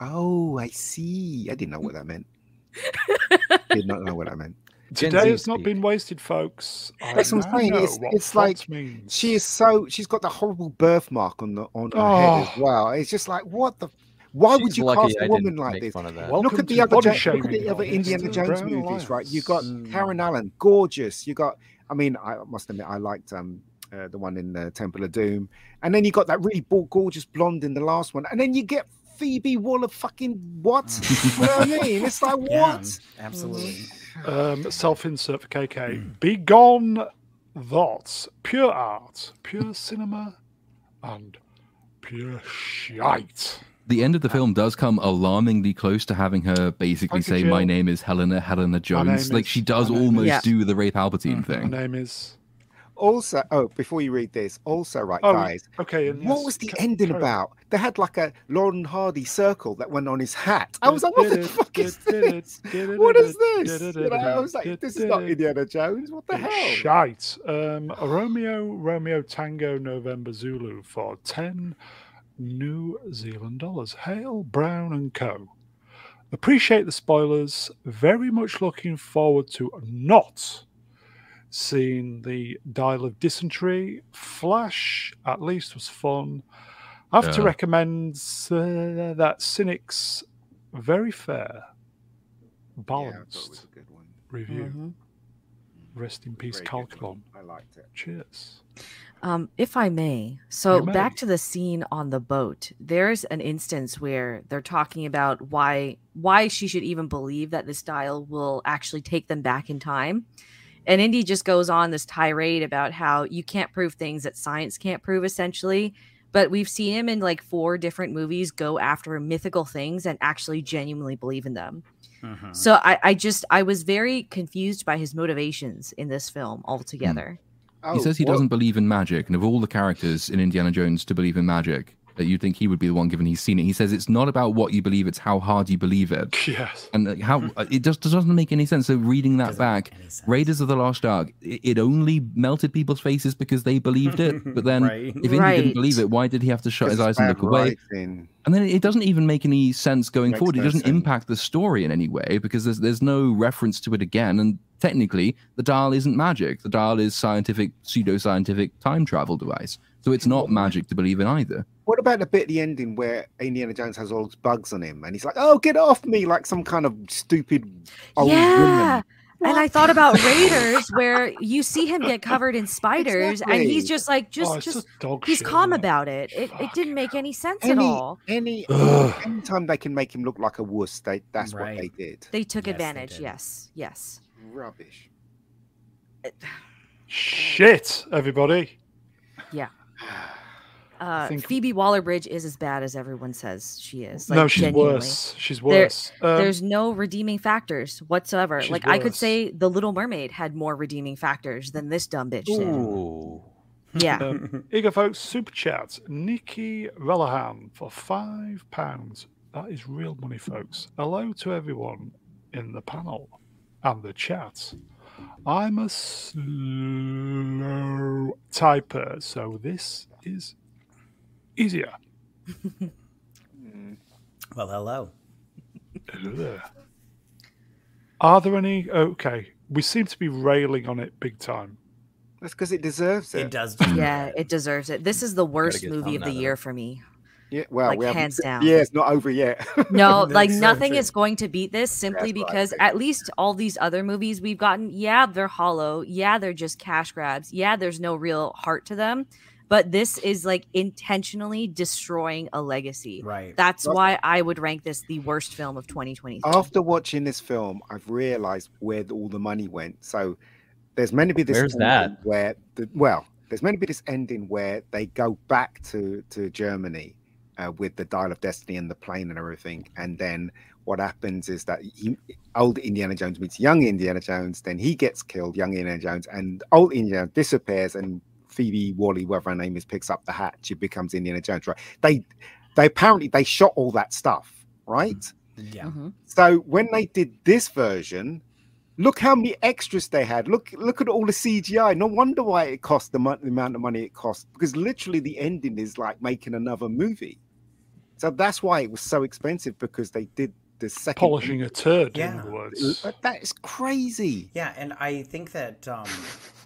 Oh, I see. I didn't know what that meant. Did not know what that meant. Gen Today Z has not speak. been wasted, folks. I That's what I'm saying, know it's- what it's like thoughts means. She is so. She's got the horrible birthmark on the on her head ah. as Oh. well. It's just like what the. Why would you cast a woman like this? fun of that. Welcome look at the other, body Ja- look at the other Indiana Jones Brown movies, right? You got Alliance. Karen Allen, gorgeous. You got. I mean, I must admit, I liked um uh, the one in uh, Temple of Doom, and then you got that really bo- gorgeous blonde in the last one, and then you get Phoebe Waller fucking what? you know what I mean? It's like what? Yeah, absolutely. Um, self-insert for KK. Be gone, thoughts, pure art, pure cinema, and pure shite. The end of the film does come alarmingly close to having her basically say, Jill. "My name is Helena Helena Jones." Like is- she does almost is- do the Rey Palpatine thing. My name is. Also, oh, before you read this, also, right, Oh, guys, Okay. And what yes, was the ca- ending carry about? They had like a Lauren Hardy circle that went on his hat. I was like, what the fuck is this? What is this? You know, I was like, this is not Indiana Jones. What the hell? Shite. Um, Romeo, Romeo Tango, November Zulu for 10 New Zealand dollars. Hail, Brown and Co. Appreciate the spoilers. Very much looking forward to not seeing the Dial of Dysentery. Flash, at least, was fun. I have to recommend uh, that Cynic's very fair, Yeah, I thought it was balanced a good one. review. Mhm. Rest in peace, Very Calculon. I liked it. Cheers. Um, if I may, so back to the scene on the boat. There's an instance where they're talking about why why she should even believe that this dial will actually take them back in time. And Indy just goes on this tirade about how you can't prove things that science can't prove, essentially. But we've seen him in like four different movies go after mythical things and actually genuinely believe in them. Mhm. So I, I just I was very confused by his motivations in this film altogether. Oh, he says he what- doesn't believe in magic, and of all the characters in Indiana Jones to believe in magic, that you'd think he would be the one given he's seen it. He says it's not about what you believe; it's how hard you believe it, Yes. and uh, how uh, it just doesn't make any sense. So reading that Doesn't back, make any sense. Raiders of the Lost Ark, it, it only melted people's faces because they believed it. But then, Right. if Indy Right. didn't believe it, why did he have to shut his eyes and look away? writing. And then it doesn't even make any sense going Makes forward. It doesn't sense. impact the story in any way because there's there's no reference to it again. And technically, the dial isn't magic. The dial is scientific, pseudo-scientific time travel device. So it's not magic to believe in either. What about the bit at the ending where Indiana Jones has all those bugs on him and he's like, "Oh, get off me!" like some kind of stupid old yeah. woman. And I thought about Raiders, where you see him get covered in spiders, and he's just like, just, oh, it's just, just dog he's shit, calm isn't about it. It, it didn't make any sense at Any, all. any, Ugh. anytime they can make him look like a wuss, they that's what they did. They took Yes, advantage. did. yes, yes. Rubbish. Shit, everybody. Uh, think- Phoebe Waller-Bridge is as bad as everyone says she is. Like, no, she's genuinely. worse. She's There- worse. Um, There's no redeeming factors whatsoever. She's Like I could say, The Little Mermaid had more redeeming factors than this dumb bitch did. Yeah. um, Eager folks, super chats. Nikki Rellahan for five pounds. That is real money, folks. Hello to everyone in the panel and the chat. I'm a slow typer, so this is easier. Well, hello. Hello there. Are there any? Okay, we seem to be railing on it big time. That's because it deserves it. It does. yeah, it. it deserves it. This is the worst movie of the year it. for me. Yeah, well, like, we hands down. Yeah, it's not over yet. No, like so nothing true. is going to beat this simply That's because think. at least all these other movies we've gotten, yeah, they're hollow. Yeah, they're just cash grabs. Yeah, there's no real heart to them. But this is like intentionally destroying a legacy. Right. That's That's- why I would rank this the worst film of 2023. After watching this film, I've realized where all the money went. So there's meant to be this Where's that? where the well, there's meant to be this ending where they go back to to Germany uh, with the Dial of Destiny and the plane and everything, and then what happens is that he, old Indiana Jones meets young Indiana Jones, then he gets killed, young Indiana Jones, and old Indiana disappears, and Phoebe Wally, whatever her name is, picks up the hat. She becomes Indiana Jones. Right? They they apparently they shot all that stuff, right? Yeah. Mhm. So when they did this version, look how many extras they had. Look, look at all the CGI. No wonder why it cost the, mon- the amount of money it cost because literally the ending is like making another movie. So that's why it was so expensive because they did the second. Polishing a turd, in Yeah. other words. That is crazy. Yeah, and I think that um,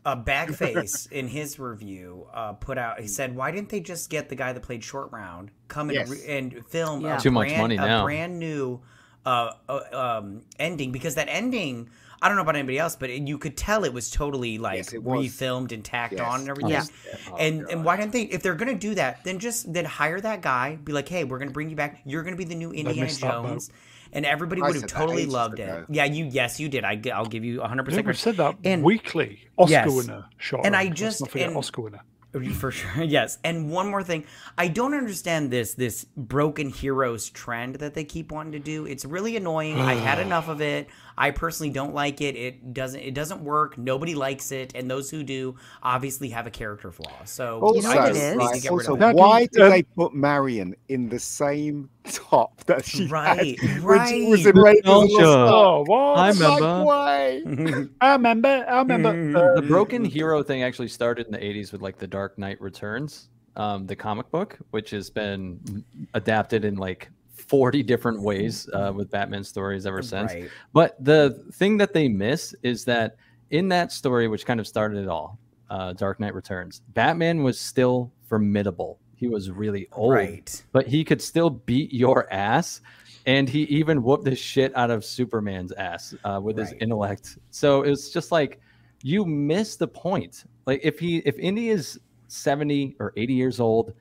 uh, Bagface in his review uh, put out. He said, "Why didn't they just get the guy that played Short Round come and, re- and film Yeah. a Too much brand, money a brand new uh, uh, um, ending because that ending. I don't know about anybody else, but it, you could tell it was totally like Yes, it was. refilmed and tacked Yes. on and everything. Yeah. Oh, and and why don't they? If they're gonna do that, then just then hire that guy. Be like, hey, we're gonna bring you back. You're gonna be the new Indiana missed that boat. Jones, and everybody I would have totally loved ago. it. Yeah, you yes, you did. I will give you 100 Yeah, percent we've said that And- weekly. Oscar Yes. winner shot. And I Let's just- and- Oscar winner. For sure, yes. And one more thing, I don't understand this this broken heroes trend that they keep wanting to do. It's really annoying. I had enough of it. I personally don't like it. It doesn't it doesn't work. Nobody likes it, and those who do obviously have a character flaw. So Also, know what I it just is? need to right, also of that. That- why did um, they put Marion in the same top that she Right, had when she was right. in Raiders of the Nostalgia. Lost Ark? Oh, what? I remember. why? I remember. I remember. the broken hero thing actually started in the 80s with like the dark knight returns um, the comic book which has been adapted in like 40 different ways uh, with batman stories ever since. Right. but the thing that they miss is that in that story which kind of started it all uh, dark knight returns batman was still formidable. He was really old Right. but he could still beat your ass and he even whooped the shit out of superman's ass uh, with his intellect. So it's just like you miss the point. Like if he if indy is 70 or 80 years old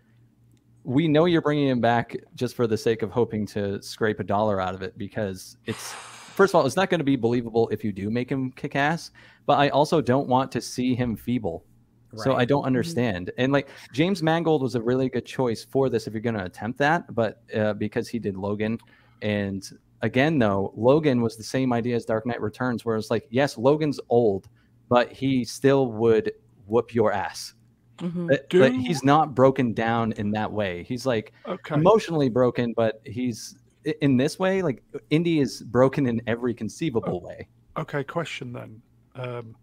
we know you're bringing him back just for the sake of hoping to scrape a dollar out of it because it's first of all it's not going to be believable if you do make him kick ass but i also don't want to see him feeble so I don't understand. And like James Mangold was a really good choice for this if you're going to attempt that, but uh, because he did Logan, and again though Logan was the same idea as Dark Knight Returns, where it's like yes, Logan's old, but he still would whoop your ass. Mhm. But, Do- but he's not broken down in that way. He's like Okay. emotionally broken, but he's in this way like Indy is broken in every conceivable way. Okay, question then. Um,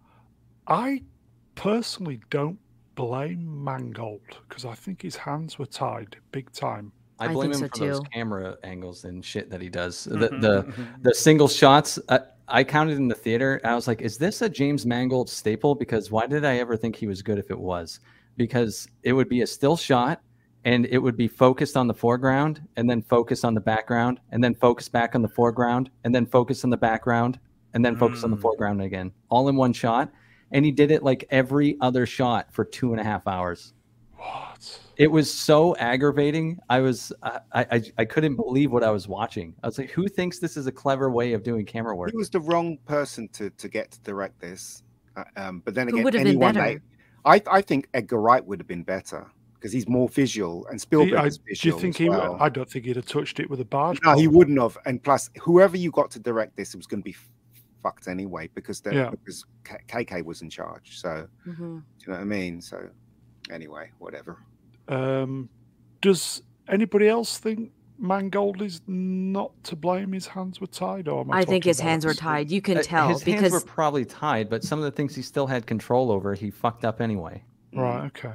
I personally don't blame Mangold because I think his hands were tied big time. I I blame think him so for those camera angles and shit that he does. Mm-hmm. The the the single shots uh, I counted in the theater. I was like, is this a James Mangold staple? Because why did I ever think he was good if it was? Because it would be a still shot and it would be focused on the foreground and then focus on the background and then focus back on the foreground and then focus on the background and then focus on the Mm. foreground again, all in one shot. And he did it like every other shot for two and a half hours What? it was so aggravating. I was I, I I couldn't believe what I was watching. I was like, who thinks this is a clever way of doing camera work? He was the wrong person to, to get to direct this. Uh, um, but then again, would been anyone better? They- I, I think Edgar Wright would have been better because he's more visual and He- Spielberg I- is do you think as he? Well. I don't think he'd have touched it with a barge. No, he wouldn't have. And plus, whoever you got to direct this, it was going to be fucked anyway because the, Yeah. because K- KK was in charge. So Mhm. do you know what I mean? So anyway, whatever. Um, does anybody else think Mangold is not to blame? His hands were tied, or am I, I think his hands were tied. You can Uh, tell his because hands were probably tied, but some of the things he still had control over, he fucked up anyway. Right. Okay.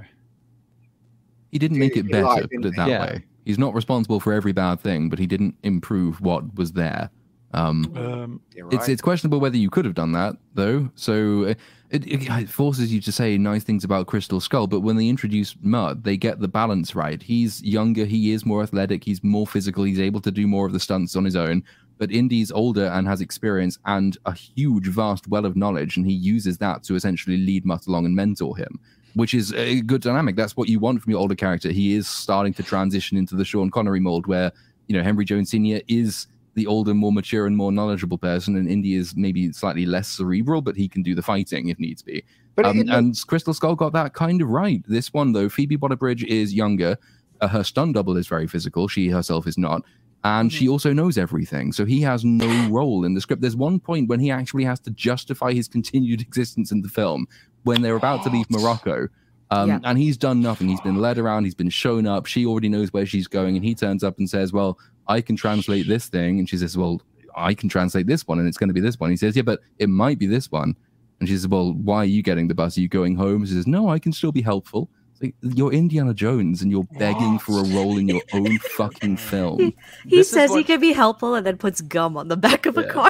He didn't make it better, put it that Yeah. way. He's not responsible for every bad thing, but he didn't improve what was there. Um, Um, You're right. It's it's questionable whether you could have done that though. So uh, it, it, forces you to say nice things about Crystal Skull, but when they introduce Mutt, they get the balance right. He's younger, he is more athletic, he's more physical, he's able to do more of the stunts on his own. But Indy's older and has experience and a huge, vast well of knowledge, and he uses that to essentially lead Mutt along and mentor him, which is a good dynamic. That's what you want from your older character. He is starting to transition into the Sean Connery mold, where you know Henry Jones Sr. is the older, more mature, and more knowledgeable person, and Indy is maybe slightly less cerebral, but he can do the fighting if needs be. but Um, it, and Crystal Skull got that kind of right. This one, though, Phoebe Waller-Bridge is younger. Uh, her stun double is very physical. She herself is not. And she also knows everything. So he has no role in the script. There's one point when he actually has to justify his continued existence in the film when they're about to leave Morocco. Um, Yeah. And he's done nothing. He's been led around. He's been shown up. She already knows where she's going. And he turns up and says, Well, I can translate this thing. And she says, Well, I can translate this one. And it's going to be this one. He says, Yeah, but it might be this one. And she says, Well, why are you getting the bus? Are you going home? She says, No, I can still be helpful. It's like, you're Indiana Jones and you're begging for a role in your own fucking film. he This is says he can be helpful and then puts gum on the back of a car.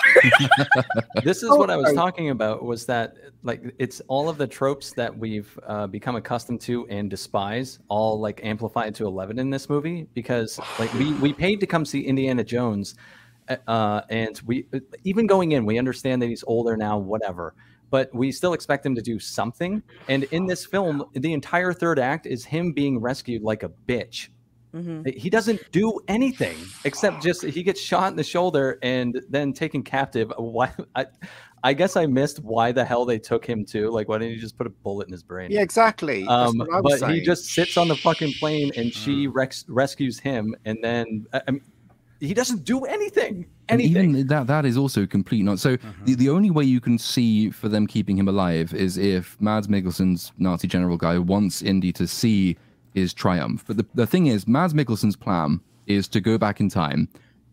this is Oh, what I was talking about was that like it's all of the tropes that we've uh, become accustomed to and despise all like amplified to 11 in this movie because like we we paid to come see Indiana Jones uh, and we even going in, we understand that he's older now, whatever. But we still expect him to do something. And in this film, the entire third act is him being rescued like a bitch. Mm-hmm. He doesn't do anything except just he gets shot in the shoulder and then taken captive. Why? I, I guess I missed why the hell they took him to. Like, why didn't you just put a bullet in his brain? Yeah, exactly. Um, but saying. he just sits on the fucking plane and she mm. res- rescues him, and then I mean, he doesn't do anything. Anything. And even that that is also complete not so mm-hmm. the, the only way you can see for them keeping him alive is if Mads Mikkelsen's Nazi general guy wants Indy to see his triumph. But the, the thing is, Mads Mikkelsen's plan is to go back in time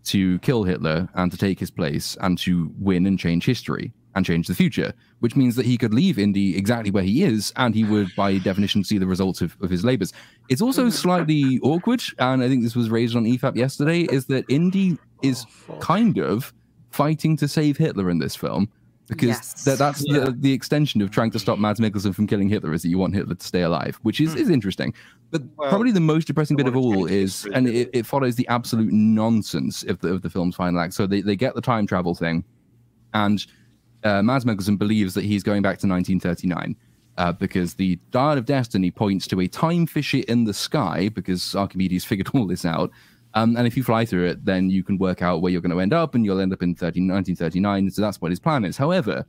to kill Hitler and to take his place and to win and change history and change the future, which means that he could leave Indy exactly where he is and he would, by definition, see the results of, of his labors. It's also mm-hmm. slightly awkward, and I think this was raised on EFAP yesterday, is that Indy is kind of fighting to save Hitler in this film. Because yes. that, that's yeah. the, the extension of trying to stop Mads Mikkelsen from killing Hitler is that you want Hitler to stay alive, which is, mm. is interesting. But well, probably the most depressing bit of all is, and it, it follows the absolute nonsense of the, of the film's final act. So they, they get the time travel thing, and uh, Mads Mikkelsen believes that he's going back to 1939 uh, because the Dial of Destiny points to a time fissure in the sky because Archimedes figured all this out. Um, and if you fly through it, then you can work out where you're going to end up, and you'll end up in 30, 1939. So that's what his plan is. However,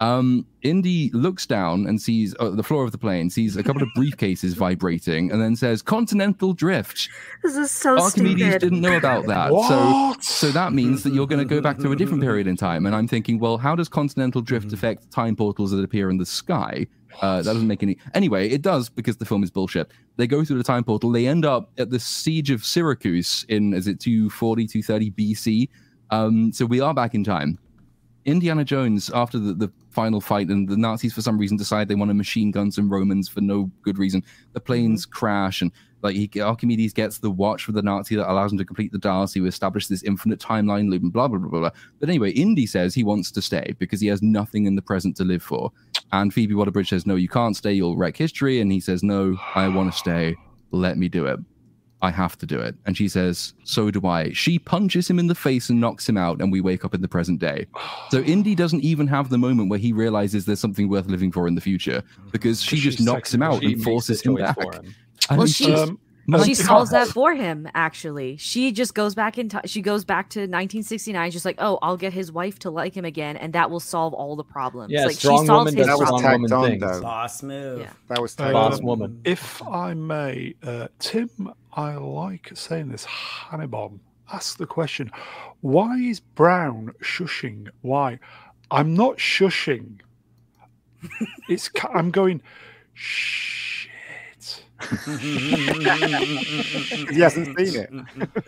um, Indy looks down and sees uh, the floor of the plane, sees a couple of briefcases vibrating, and then says "continental drift." This is so Archimedes stupid. didn't know about that, so so that means that you're going to go back to a different period in time. And I'm thinking, well, how does continental drift mm-hmm. affect time portals that appear in the sky? Uh, that doesn't make any. Anyway, it does because the film is bullshit. They go through the time portal. They end up at the siege of Syracuse in is it 240, 230 BC. Um, so we are back in time. Indiana Jones, after the, the final fight, and the Nazis for some reason decide they want to machine guns and Romans for no good reason. The planes mm-hmm. crash, and like he, Archimedes gets the watch for the Nazi that allows him to complete the Darcy, to establish this infinite timeline loop, and blah blah blah blah. blah. But anyway, Indy says he wants to stay because he has nothing in the present to live for. And Phoebe Waterbridge says, "No, you can't stay. You'll wreck history." And he says, "No, I want to stay. Let me do it." I have to do it. And she says, So do I. She punches him in the face and knocks him out, and we wake up in the present day. So Indy doesn't even have the moment where he realizes there's something worth living for in the future because she just knocks him out and forces him back. Him. Well, she, um, she solves that for him. Actually, she just goes back in time. She goes back to 1969. Just like, oh, I'll get his wife to like him again, and that will solve all the problems. Yeah, like strong she solves woman his does strong woman on, things. Though. Boss move. Yeah. That was um, boss woman. If I may, uh, Tim, I like saying this. Hannibal ask the question: Why is Brown shushing? Why? I'm not shushing. it's I'm going. Shh shit. he hasn't seen it.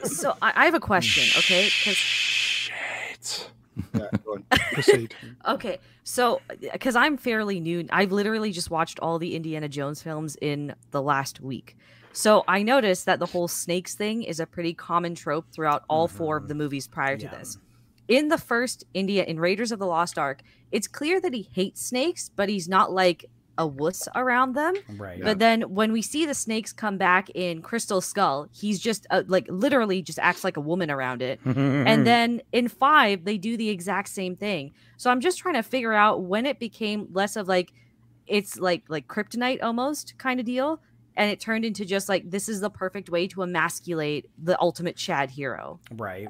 So I, I have a question, okay? Because shit. Yeah, Proceed. okay, so uh, because I'm fairly new, I've literally just watched all the Indiana Jones films in the last week. So I noticed that the whole snakes thing is a pretty common trope throughout all mm-hmm. four of the movies prior to this. In the first India in Raiders of the Lost Ark, it's clear that he hates snakes, but he's not like a wuss around them. Right. But then when we see the snakes come back in Crystal Skull, he's just uh, like literally just acts like a woman around it. and then in 5 they do the exact same thing. So I'm just trying to figure out when it became less of like it's like like kryptonite almost kind of deal and it turned into just like this is the perfect way to emasculate the ultimate Chad hero. Right.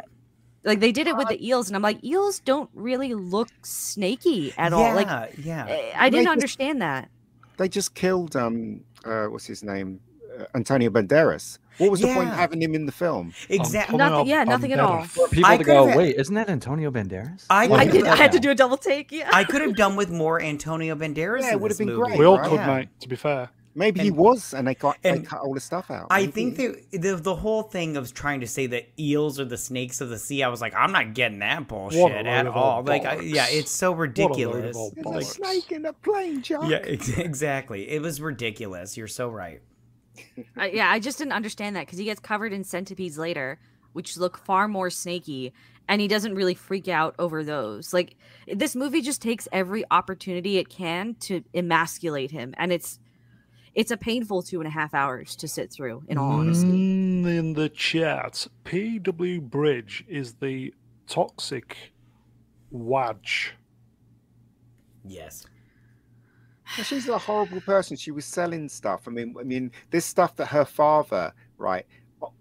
Like they did it with the eels, and I'm like, eels don't really look snaky at yeah, all. Like, yeah, eh, I didn't understand that they just killed um uh, what's his name uh, Antonio Banderas. What was the point of having him in the film? Exactly. Nothing. Yeah, nothing at all. For people I to go, wait, isn't that Antonio Banderas? I, I did. I had to do a double take. Yeah. I could have done with more Antonio Banderas. Yeah, it would have been movie. great. We all right? could, yeah. mate. To be fair. Maybe and, he was, and they got and they cut all the stuff out. Maybe. I think that the the whole thing of trying to say that eels are the snakes of the sea. I was like, I'm not getting that bullshit at all. Like, I, yeah, it's so ridiculous. There's like, a snake in a plane, John. Yeah, exactly. It was ridiculous. You're so right. uh, yeah, I just didn't understand that because he gets covered in centipedes later, which look far more snaky, and he doesn't really freak out over those. Like this movie just takes every opportunity it can to emasculate him, and it's it's a painful two and a half hours to sit through. In all honesty, mm, in the chat, PW Bridge is the toxic Wadge. Yes. She's a horrible person. She was selling stuff. I mean, I mean, this stuff that her father, right,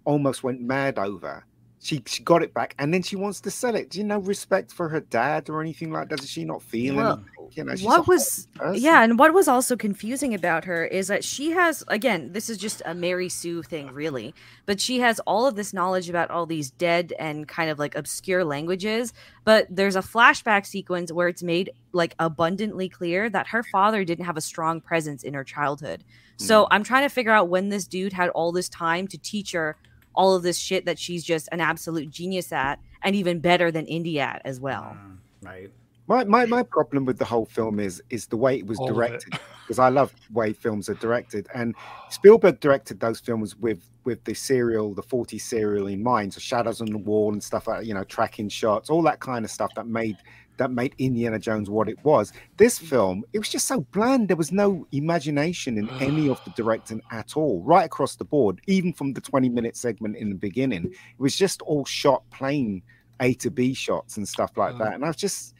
almost went mad over she she got it back and then she wants to sell it. Do you know respect for her dad or anything like that? Does she not feel well, You know, what was yeah, and what was also confusing about her is that she has again, this is just a Mary Sue thing, really, but she has all of this knowledge about all these dead and kind of like obscure languages. But there's a flashback sequence where it's made like abundantly clear that her father didn't have a strong presence in her childhood. So mm. I'm trying to figure out when this dude had all this time to teach her all of this shit that she's just an absolute genius at and even better than Indy at as well. Mm, right. My, my my problem with the whole film is is the way it was all directed because I love way films are directed and Spielberg directed those films with with the serial the 40 serial in mind so shadows on the wall and stuff like you know tracking shots all that kind of stuff that made that made Indiana Jones what it was. This film, it was just so bland. There was no imagination in any of the directing at all, right across the board, even from the 20 minute segment in the beginning. It was just all shot plain A to B shots and stuff like that. And I was just,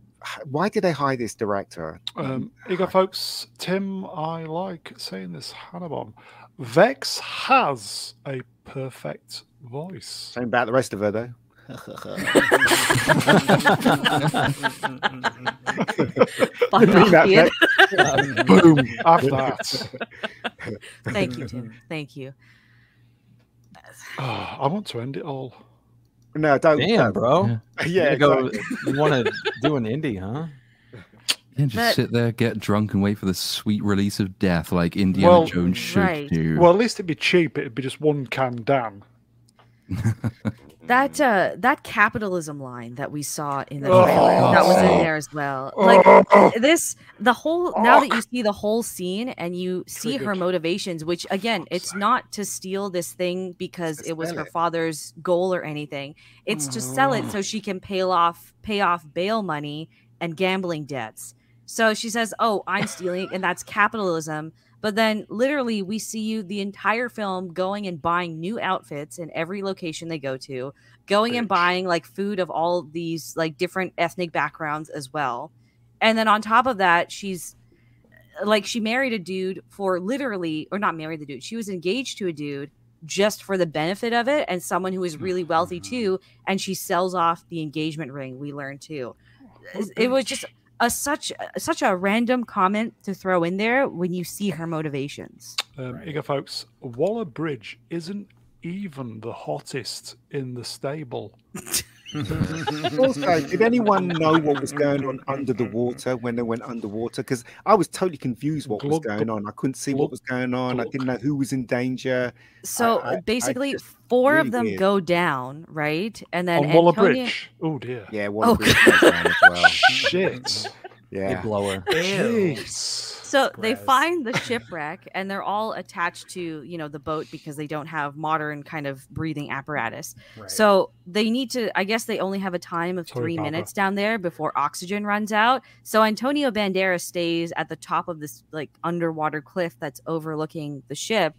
why did they hire this director? Um, you go, folks. Tim, I like saying this, Hannibal. Vex has a perfect voice. Same about the rest of her, though. Boom. After that. Thank you, Tim. Thank you. Oh, I want to end it all. No, don't. Damn, don't. bro. Yeah, you, go, you want to do an Indy, huh? Yeah, just but, sit there, get drunk, and wait for the sweet release of death, like Indiana well, Jones should right. do. Well, at least it'd be cheap. It'd be just one can down that uh that capitalism line that we saw in the trailer oh, that was in there as well. Like oh, this the whole now that you see the whole scene and you see her motivations which again it's not to steal this thing because it was her father's goal or anything. It's to sell it so she can pay off pay off bail money and gambling debts. So she says oh i'm stealing and that's capitalism but then literally we see you the entire film going and buying new outfits in every location they go to, going and buying like food of all these like different ethnic backgrounds as well. And then on top of that, she's uh, like she married a dude for literally or not married the dude. She was engaged to a dude just for the benefit of it and someone who is really wealthy too and she sells off the engagement ring we learned too. Uh, it was just a such such a random comment to throw in there when you see her motivations. Um, right. folks, Waller Bridge isn't even the hottest in the stable. also, did anyone know what was going on under the water when they went underwater? Because I was totally confused what was going on. I couldn't see what was going on. I didn't know who was in danger. So I, I, basically, I four really of them weird. go down, right? And then on Waller Bridge. Oh dear. Yeah, Waller oh, Bridge goes down as well. Shit. Yeah. blower. Jeez. So they find the shipwreck and they're all attached to, you know, the boat because they don't have modern kind of breathing apparatus. Right. So they need to I guess they only have a time of 3 Papa. minutes down there before oxygen runs out. So Antonio Banderas stays at the top of this like underwater cliff that's overlooking the ship.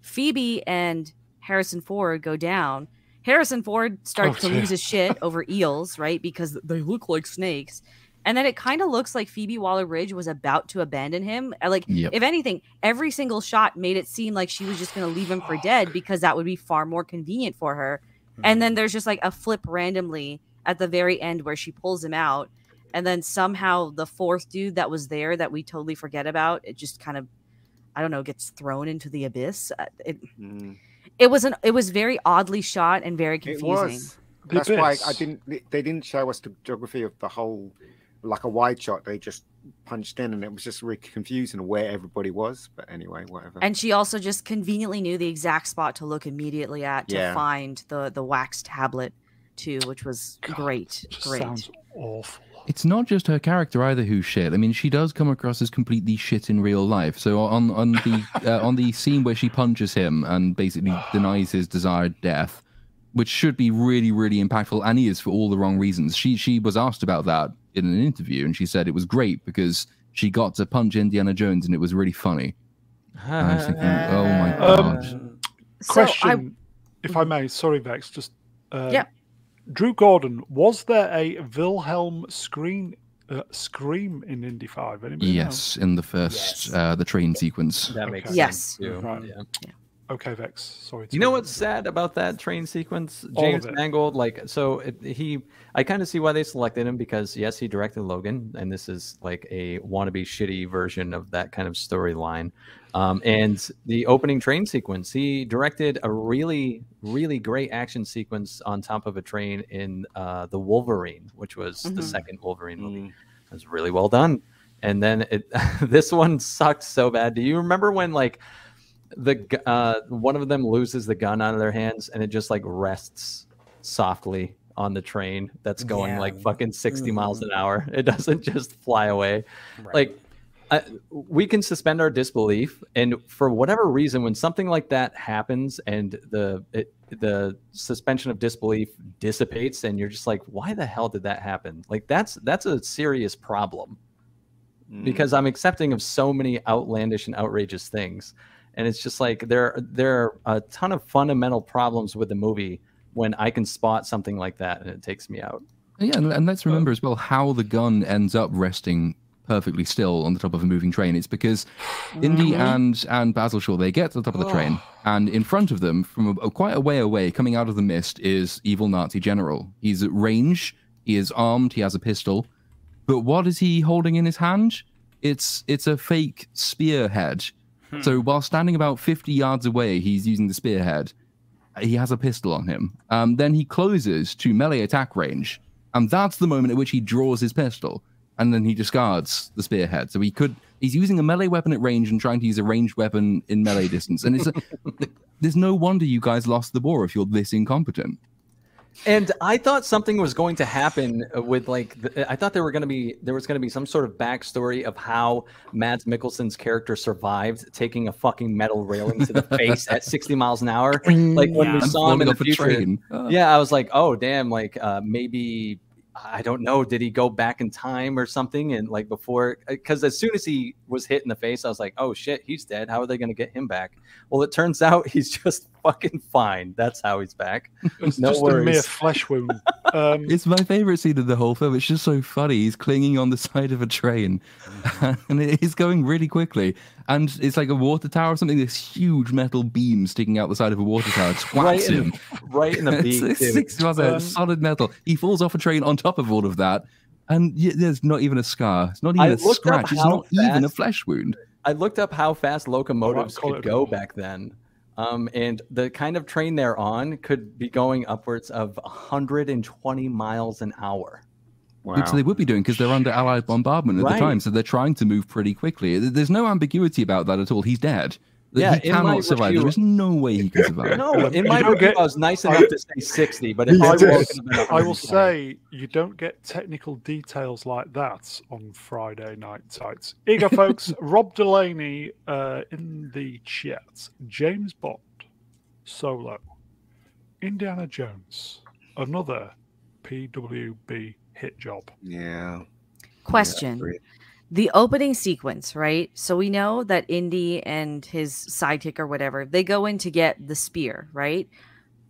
Phoebe and Harrison Ford go down. Harrison Ford starts oh, to lose his shit over eels, right? Because they look like snakes. And then it kind of looks like Phoebe Waller Bridge was about to abandon him. Uh, like, yep. if anything, every single shot made it seem like she was just going to leave him for dead because that would be far more convenient for her. Mm-hmm. And then there's just like a flip randomly at the very end where she pulls him out. And then somehow the fourth dude that was there that we totally forget about, it just kind of, I don't know, gets thrown into the abyss. Uh, it, mm. it was an, it was very oddly shot and very confusing. That's why I didn't. They didn't show us the geography of the whole like a wide shot they just punched in and it was just really confusing where everybody was but anyway whatever and she also just conveniently knew the exact spot to look immediately at to yeah. find the the wax tablet too which was God, great great sounds awful it's not just her character either who's shit. I mean, she does come across as completely shit in real life. So on on the uh, on the scene where she punches him and basically denies his desired death, which should be really really impactful, and he is for all the wrong reasons. She she was asked about that in an interview, and she said it was great because she got to punch Indiana Jones, and it was really funny. I was thinking, oh my um, god. question, I... if I may, sorry, Vex, just uh, yeah. Drew Gordon, was there a Wilhelm screen uh, scream in Indy Five? Anybody yes, know? in the first yes. uh, the train sequence. That makes okay. yes. sense too. Right. Yeah. Yeah. Okay, Vex. Sorry. You know what's sad about that train sequence? James Mangold, like, so it, he, I kind of see why they selected him because yes, he directed Logan, and this is like a wannabe shitty version of that kind of storyline. Um, and the opening train sequence, he directed a really, really great action sequence on top of a train in uh, the Wolverine, which was mm-hmm. the second Wolverine movie. Mm. It was really well done. And then it, this one sucked so bad. Do you remember when like? The uh, one of them loses the gun out of their hands and it just like rests softly on the train that's going yeah. like fucking 60 mm-hmm. miles an hour. It doesn't just fly away. Right. Like I, we can suspend our disbelief and for whatever reason when something like that happens and the it, the suspension of disbelief dissipates and you're just like why the hell did that happen like that's that's a serious problem mm. because i'm accepting of so many outlandish and outrageous things and it's just like there there are a ton of fundamental problems with the movie when I can spot something like that and it takes me out. Yeah, and, and let's remember as well how the gun ends up resting perfectly still on the top of a moving train. It's because Indy mm-hmm. and and Basil Shaw they get to the top of the train, and in front of them, from a, a, quite a way away, coming out of the mist, is evil Nazi general. He's at range. He is armed. He has a pistol. But what is he holding in his hand? It's it's a fake spearhead Hmm. So while standing about 50 yards away, he's using the spearhead. He has a pistol on him. Um, then he closes to melee attack range. And that's the moment at which he draws his pistol. And then he discards the spearhead. So he could, he's using a melee weapon at range and trying to use a ranged weapon in melee distance. And it's, a, there's no wonder you guys lost the war if you're this incompetent. And I thought something was going to happen with like the, I thought there were going to be there was going to be some sort of backstory of how Mads Mikkelsen's character survived taking a fucking metal railing to the face at 60 miles an hour. Like when yeah. we saw him in the future. Yeah, I was like, oh damn, like uh, maybe I don't know, did he go back in time or something? And like before, because uh, as soon as he was hit in the face, I was like, oh shit, he's dead. How are they going to get him back? Well, it turns out he's just fucking fine. That's how he's back. It's no just worries. a mere flesh wound. Um, it's my favorite scene of the whole film. It's just so funny. He's clinging on the side of a train and it's going really quickly. And it's like a water tower or something. This huge metal beam sticking out the side of a water tower swats right him. In, right in the beam. it's, six, um, solid metal. He falls off a train on top of all of that. And there's not even a scar. It's not even I a scratch. It's not fast, even a flesh wound. I looked up how fast locomotives could go back then. Um, and the kind of train they're on could be going upwards of 120 miles an hour. Wow. Which they would be doing because they're under Allied bombardment at right. the time, so they're trying to move pretty quickly. There's no ambiguity about that at all. He's dead. Yeah, he cannot survive. Review, there is no way he can survive. no, in my review, get, I was nice enough I, to say 60, but I, will, I will say you don't get technical details like that on Friday Night Tights. Ego, folks, Rob Delaney uh, in the chat. James Bond, Solo, Indiana Jones, another PWB hit job. Yeah. Question. Yeah, the opening sequence, right? So we know that Indy and his sidekick or whatever, they go in to get the spear, right?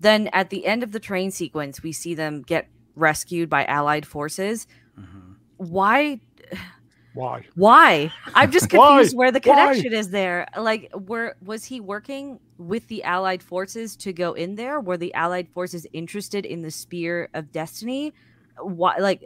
Then at the end of the train sequence, we see them get rescued by Allied forces. Mm-hmm. Why? Why? Why? I'm just confused where the connection Why? is there. Like, were was he working with the Allied forces to go in there? Were the Allied forces interested in the spear of destiny? Why? Like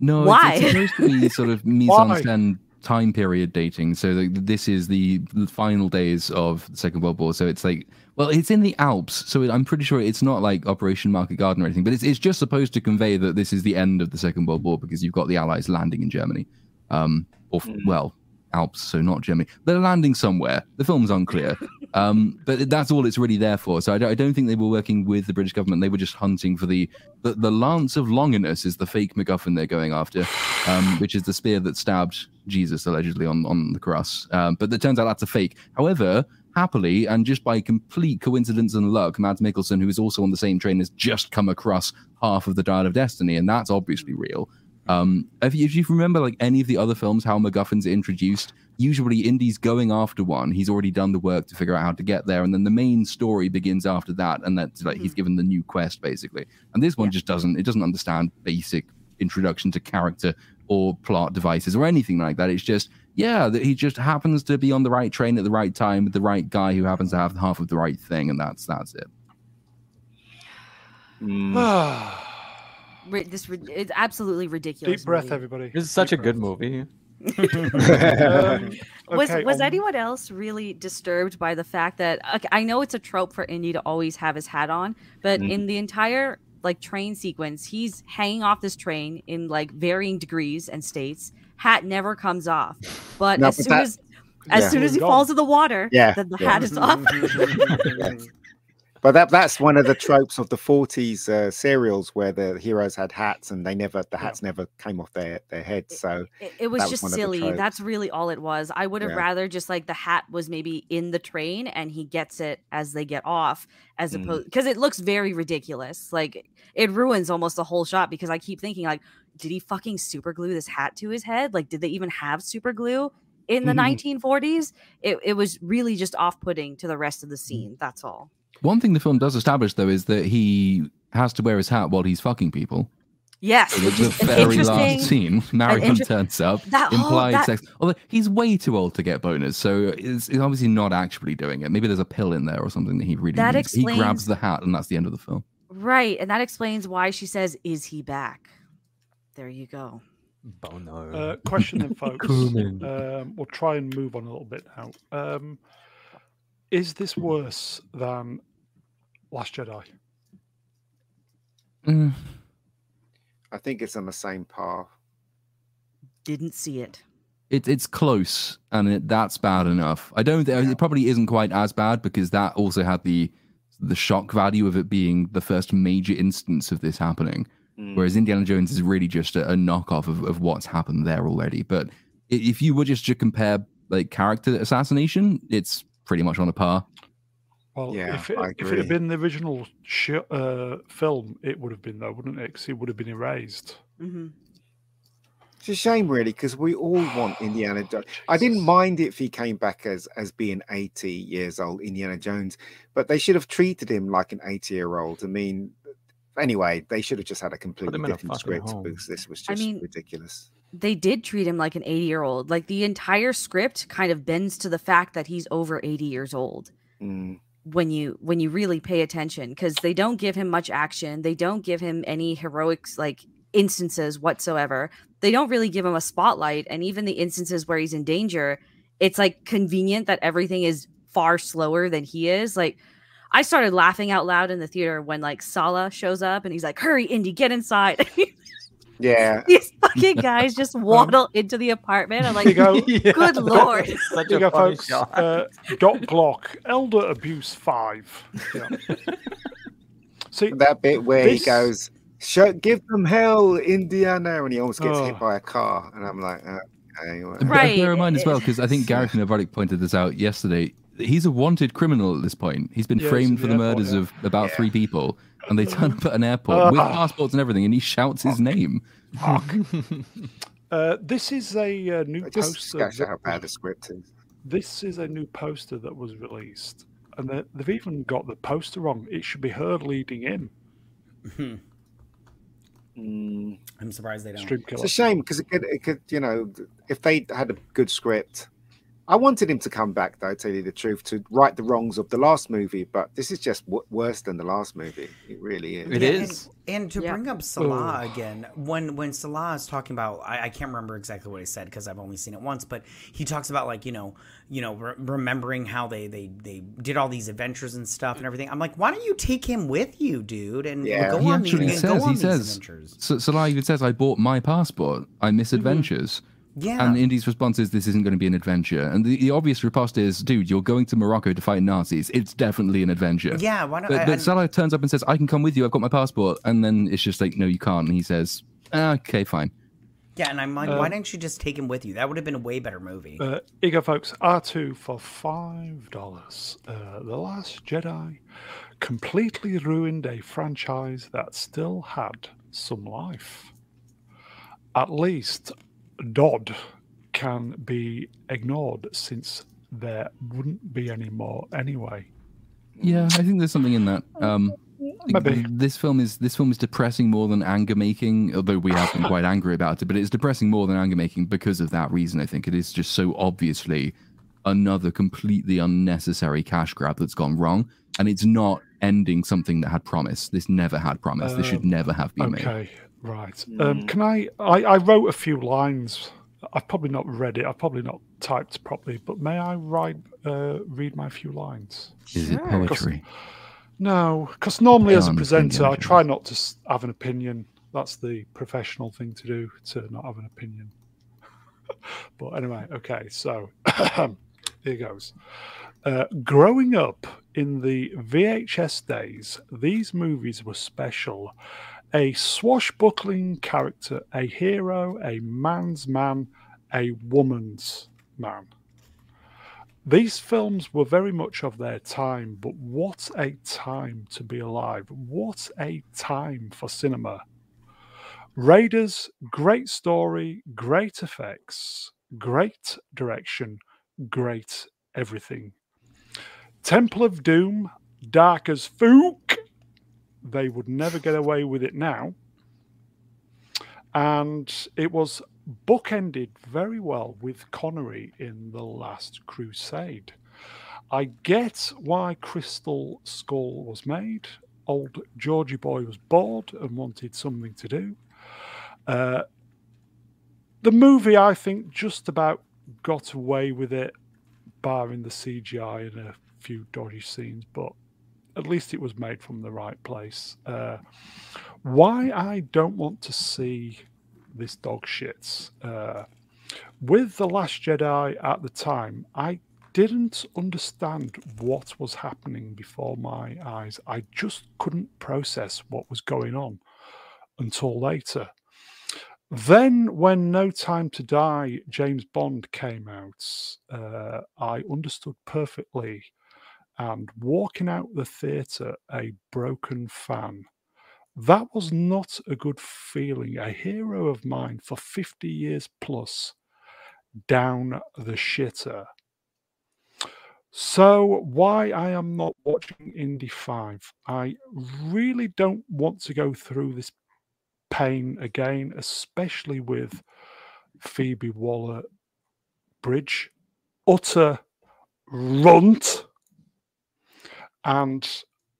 no, Why? It's, it's supposed to be sort of mise en scène time period dating. So the, this is the, the, final days of the Second World War. So it's like, well, it's in the Alps. So I'm pretty sure it's not like Operation Market Garden or anything, but it's, it's just supposed to convey that this is the end of the Second World War because you've got the Allies landing in Germany. Um, or, mm. well, Alps, so not Germany. They're landing somewhere. The film's unclear. Um, but that's all it's really there for. So I don't, I don't, think they were working with the British government. They were just hunting for the the, the Lance of Longinus is the fake MacGuffin they're going after, um, which is the spear that stabbed Jesus allegedly on on the cross. Um, but it turns out that's a fake. However, happily and just by complete coincidence and luck, Mads Mikkelsen, who is also on the same train, has just come across half of the Dial of Destiny, and that's obviously real. Um, if you, if you remember like any of the other films, how MacGuffins are introduced, usually Indy's going after one. He's already done the work to figure out how to get there, and then the main story begins after that, and that's like mm-hmm. he's given the new quest basically. And this one yeah. just doesn't. It doesn't understand basic introduction to character or plot devices or anything like that. It's just yeah, that he just happens to be on the right train at the right time with the right guy who happens to have half of the right thing, and that's that's it. Mm. This it's absolutely ridiculous. Deep breath, movie. everybody. This is such Deep a breath. good movie. um, was okay, was um, anyone else really disturbed by the fact that okay, I know it's a trope for Indy to always have his hat on, but mm. in the entire like train sequence, he's hanging off this train in like varying degrees and states. Hat never comes off, but no, as but soon that, as as yeah. soon as he falls in the water, yeah, then the yeah. hat is off. But that that's one of the tropes of the 40s uh, serials where the heroes had hats and they never the hats never came off their their heads. So it, it, it was just was silly. That's really all it was. I would have yeah. rather just like the hat was maybe in the train and he gets it as they get off, as mm. opposed because it looks very ridiculous. Like it ruins almost the whole shot because I keep thinking like, did he fucking super glue this hat to his head? Like, did they even have super glue? In the mm-hmm. 1940s, it, it was really just off putting to the rest of the mm. scene. That's all. One thing the film does establish, though, is that he has to wear his hat while he's fucking people. Yes, so the very last scene, Marion inter- turns up, that implied whole, that... sex. Although he's way too old to get boners, so it's, it's, obviously not actually doing it. Maybe there's a pill in there or something that he really that needs. Explains... He grabs the hat, and that's the end of the film. Right, and that explains why she says, "Is he back?" There you go. Bono. Uh, question then, folks. um, we'll try and move on a little bit now. Um, is this worse than Last Jedi? Mm. I think it's on the same path. Didn't see it. It, it's close, and it, that's bad enough. I don't. Yeah. It probably isn't quite as bad because that also had the the shock value of it being the first major instance of this happening. Mm. Whereas Indiana Jones is really just a, a knockoff of, of what's happened there already. But if you were just to compare like character assassination, it's pretty much on a par. Well, yeah, if it, if it had been the original sh- uh, film, it would have been though, wouldn't it? Because it would have been erased. Mm-hmm. It's a shame, really, because we all want Indiana Jones. I didn't mind if he came back as as being eighty years old, Indiana Jones, but they should have treated him like an eighty year old. I mean, anyway, they should have just had a completely different script home. because this was just I mean, ridiculous. They did treat him like an eighty year old. Like the entire script kind of bends to the fact that he's over eighty years old. Mm when you when you really pay attention because they don't give him much action they don't give him any heroics like instances whatsoever they don't really give him a spotlight and even the instances where he's in danger it's like convenient that everything is far slower than he is like i started laughing out loud in the theater when like Sallah shows up and he's like hurry indy get inside Yeah. These fucking guys just waddle into the apartment. I'm like, go, yeah. good lord. Such a go, folks. Uh, Doc Glock, Elder Abuse 5. Yeah. See, that bit where this... he goes, Show, give them hell, Indiana, and he almost gets oh. hit by a car. And I'm like, okay. Right. Bear in mind as well, because I think Gareth Novarik pointed this out yesterday. He's a wanted criminal at this point. He's been yes, framed for the, the murders yeah. of about yeah. three people and they turn up at an airport uh, with passports and everything, and he shouts his name. uh, this is a uh, new I poster. Just how bad the script is. This is a new poster that was released, and they've even got the poster wrong. It should be her leading in. Mm. I'm surprised they don't. It's a shame because it could, it could, you know, if they had a good script, I wanted him to come back, though, tell you the truth, to right the wrongs of the last movie. But this is just w- worse than the last movie. It really is. It yeah, is. And, and to yeah. bring up Sallah Ooh. again, when when Sallah is talking about, I, I can't remember exactly what he said because I've only seen it once, but he talks about like you know, you know, re- remembering how they they they did all these adventures and stuff and everything. I'm like, why don't you take him with you, dude? And yeah. go he on actually these, says he says so, Sallah even says, I bought my passport. I miss mm-hmm. adventures. Yeah. And Indy's response is, this isn't going to be an adventure. And the, the obvious riposte is, dude, you're going to Morocco to fight Nazis. It's definitely an adventure. Yeah. Why not? But, but Sallah turns up and says, I can come with you. I've got my passport. And then it's just like, no, you can't. And he says, okay, fine. Yeah, and I'm like, why didn't you just take him with you? That would have been a way better movie. Uh, Ego, folks, R2 for $5. Uh, the Last Jedi completely ruined a franchise that still had some life. at least Dodd can be ignored since there wouldn't be any more anyway. Yeah, I think there's something in that. Um, Maybe. this film is this film is depressing more than anger making. Although we have been quite angry about it, but it's depressing more than anger making because of that reason. I think it is just so obviously another completely unnecessary cash grab that's gone wrong, and it's not ending something that had promise. This never had promise. this should Um, never have been made. Okay, right. Um, can I, I? I wrote a few lines. I've probably not read it. I've probably not typed properly. But may I write, uh, read my few lines? Is it poetry? No, because normally as a presenter, I try not to have an opinion. That's the professional thing to do, to not have an opinion. but anyway, okay, so here goes. Uh, growing up in the VHS days, these movies were special. A swashbuckling character, a hero, a man's man, a woman's man. These films were very much of their time, but what a time to be alive. What a time for cinema. Raiders, great story, great effects, great direction, great everything. Temple of Doom, dark as fook. They would never get away with it now. And it was bookended very well with Connery in The Last Crusade. I get why Crystal Skull was made. Old Georgie boy was bored and wanted something to do. Uh, the movie, I think, just about got away with it, barring the CGI and a few dodgy scenes, but at least it was made from the right place. Uh, why I don't want to see this dog shit. Uh, with The Last Jedi at the time, I didn't understand what was happening before my eyes. I just couldn't process what was going on until later. Then, when No Time to Die, James Bond came out, uh, I understood perfectly. And walking out the theatre a broken fan, that was not a good feeling. A hero of mine for 50 years plus down the shitter. So, why I am not watching Indy 5, I really don't want to go through this pain again, especially with Phoebe Waller Bridge. Utter runt. And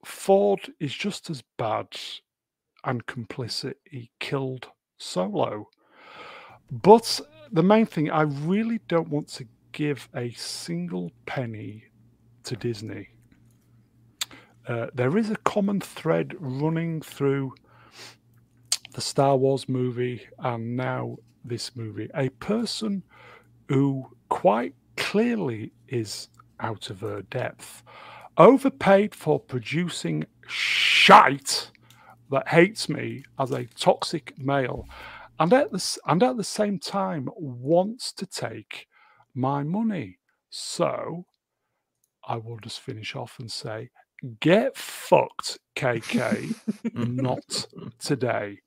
Ford is just as bad and complicit. He killed Solo. But the main thing, I really don't want to give a single penny to Disney. Uh, there is a common thread running through the Star Wars movie and now this movie. A person who quite clearly is out of her depth, overpaid for producing shite that hates me as a toxic male, and at the, and at the same time wants to take my money. So I will just finish off and say, get fucked, KK, not today.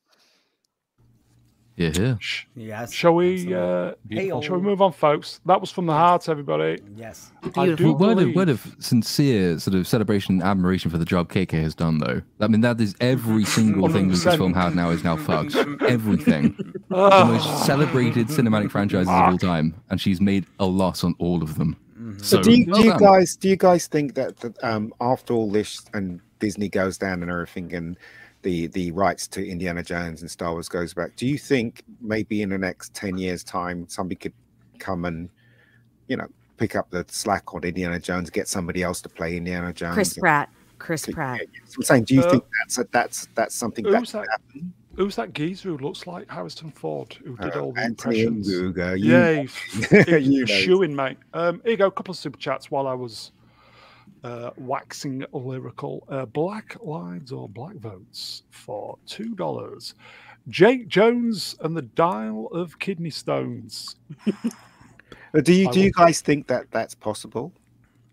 Yeah, yeah. Yes. Shall we? Uh, Beautiful. shall we move on, folks? That was from the heart, everybody. Yes. I do Beautiful. Word of, word of sincere sort of celebration and admiration for the job KK has done, though. I mean, that is every single thing that this film had now is now fucked. Everything. The Ah, most celebrated cinematic franchises of all time, and she's made a loss on all of them. So, So, do you, do you guys do you guys think that, that um, after all this and Disney goes down and everything and the the rights to Indiana Jones and Star Wars goes back, do you think maybe in the next ten years time somebody could come and you know pick up the slack on Indiana Jones, get somebody else to play Indiana Jones? Chris and- Pratt. Chris Yeah, Pratt. yeah. So I'm saying, do you Uh, think that's that's that's something that who's could that? happen? Who's that geezer who looks like Harrison Ford, who did Uh, all the Anthony impressions? Nguga, you Yeah, know. he, he You know. shooing, mate. Um, here you go, a couple of super chats while I was uh, waxing lyrical. Uh, black lives or black votes for two dollars. Jake Jones and the Dial of Kidney Stones. Uh, Do you I do you will- guys think that that's possible?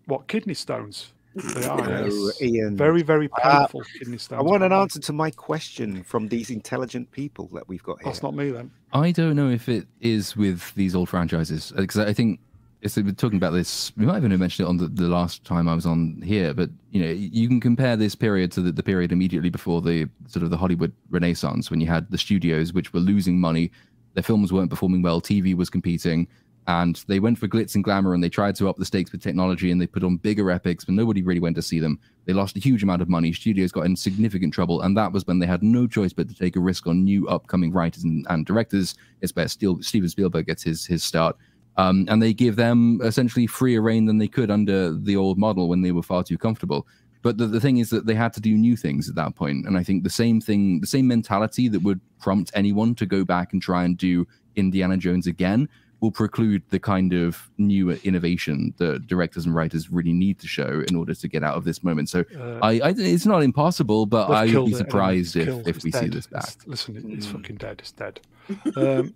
What kidney stones? They are. No, yes. Ian. Very, very Uh, kidney stones I want an answer to my question from these intelligent people that we've got here. That's not me then. I don't know if it is with these old franchises because I think it's we're talking about this. We might even have mentioned it on the, the last time I was on here, but you know, you can compare this period to the, the period immediately before the sort of the Hollywood Renaissance when you had the studios which were losing money, their films weren't performing well, TV was competing, and they went for glitz and glamour and they tried to up the stakes with technology and they put on bigger epics, but nobody really went to see them. They lost a huge amount of money. Studios got in significant trouble, and that was when they had no choice but to take a risk on new upcoming writers and, and directors. It's where Steven Spielberg gets his his start. Um, and they give them essentially freer reign than they could under the old model when they were far too comfortable. But the, the thing is that they had to do new things at that point. And I think the same thing, the same mentality that would prompt anyone to go back and try and do Indiana Jones again will preclude the kind of new innovation that directors and writers really need to show in order to get out of this moment. So Uh, I, I it's not impossible, but I would be surprised if, if It's we see this back. It's- listen, it's Mm. fucking dead. It's dead. Um,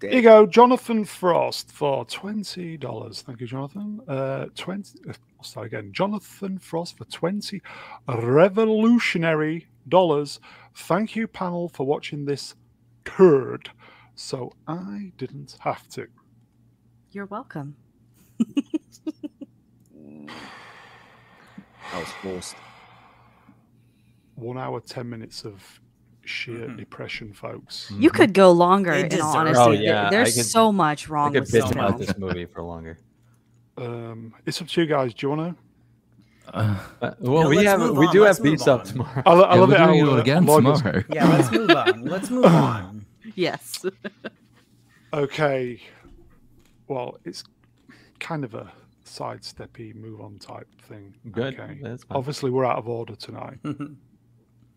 Dead. here you go, Jonathan Frost for twenty dollars. Thank you, Jonathan. Uh, twenty. Uh, I'll start again. Jonathan Frost for twenty revolutionary dollars. Thank you, panel, for watching this turd. So I didn't have to. You're welcome. I was forced. One hour, ten minutes of sheer Mhm. depression, folks. You could go longer. They In all honesty, Oh, yeah, I there's could- so much I wrong could with this about this movie for longer. Um, it's up to you guys. Do you want to? Uh, Uh, well, No, we have move we on, do let's have beats up tomorrow. I, lo- I yeah, love we're it. how, doing it again Lloyd was- tomorrow. Yeah, let's move on. Let's move on. Yes. Okay. Well, it's kind of a sidesteppy move on type thing. Good. Okay. That's fine. Obviously, we're out of order tonight.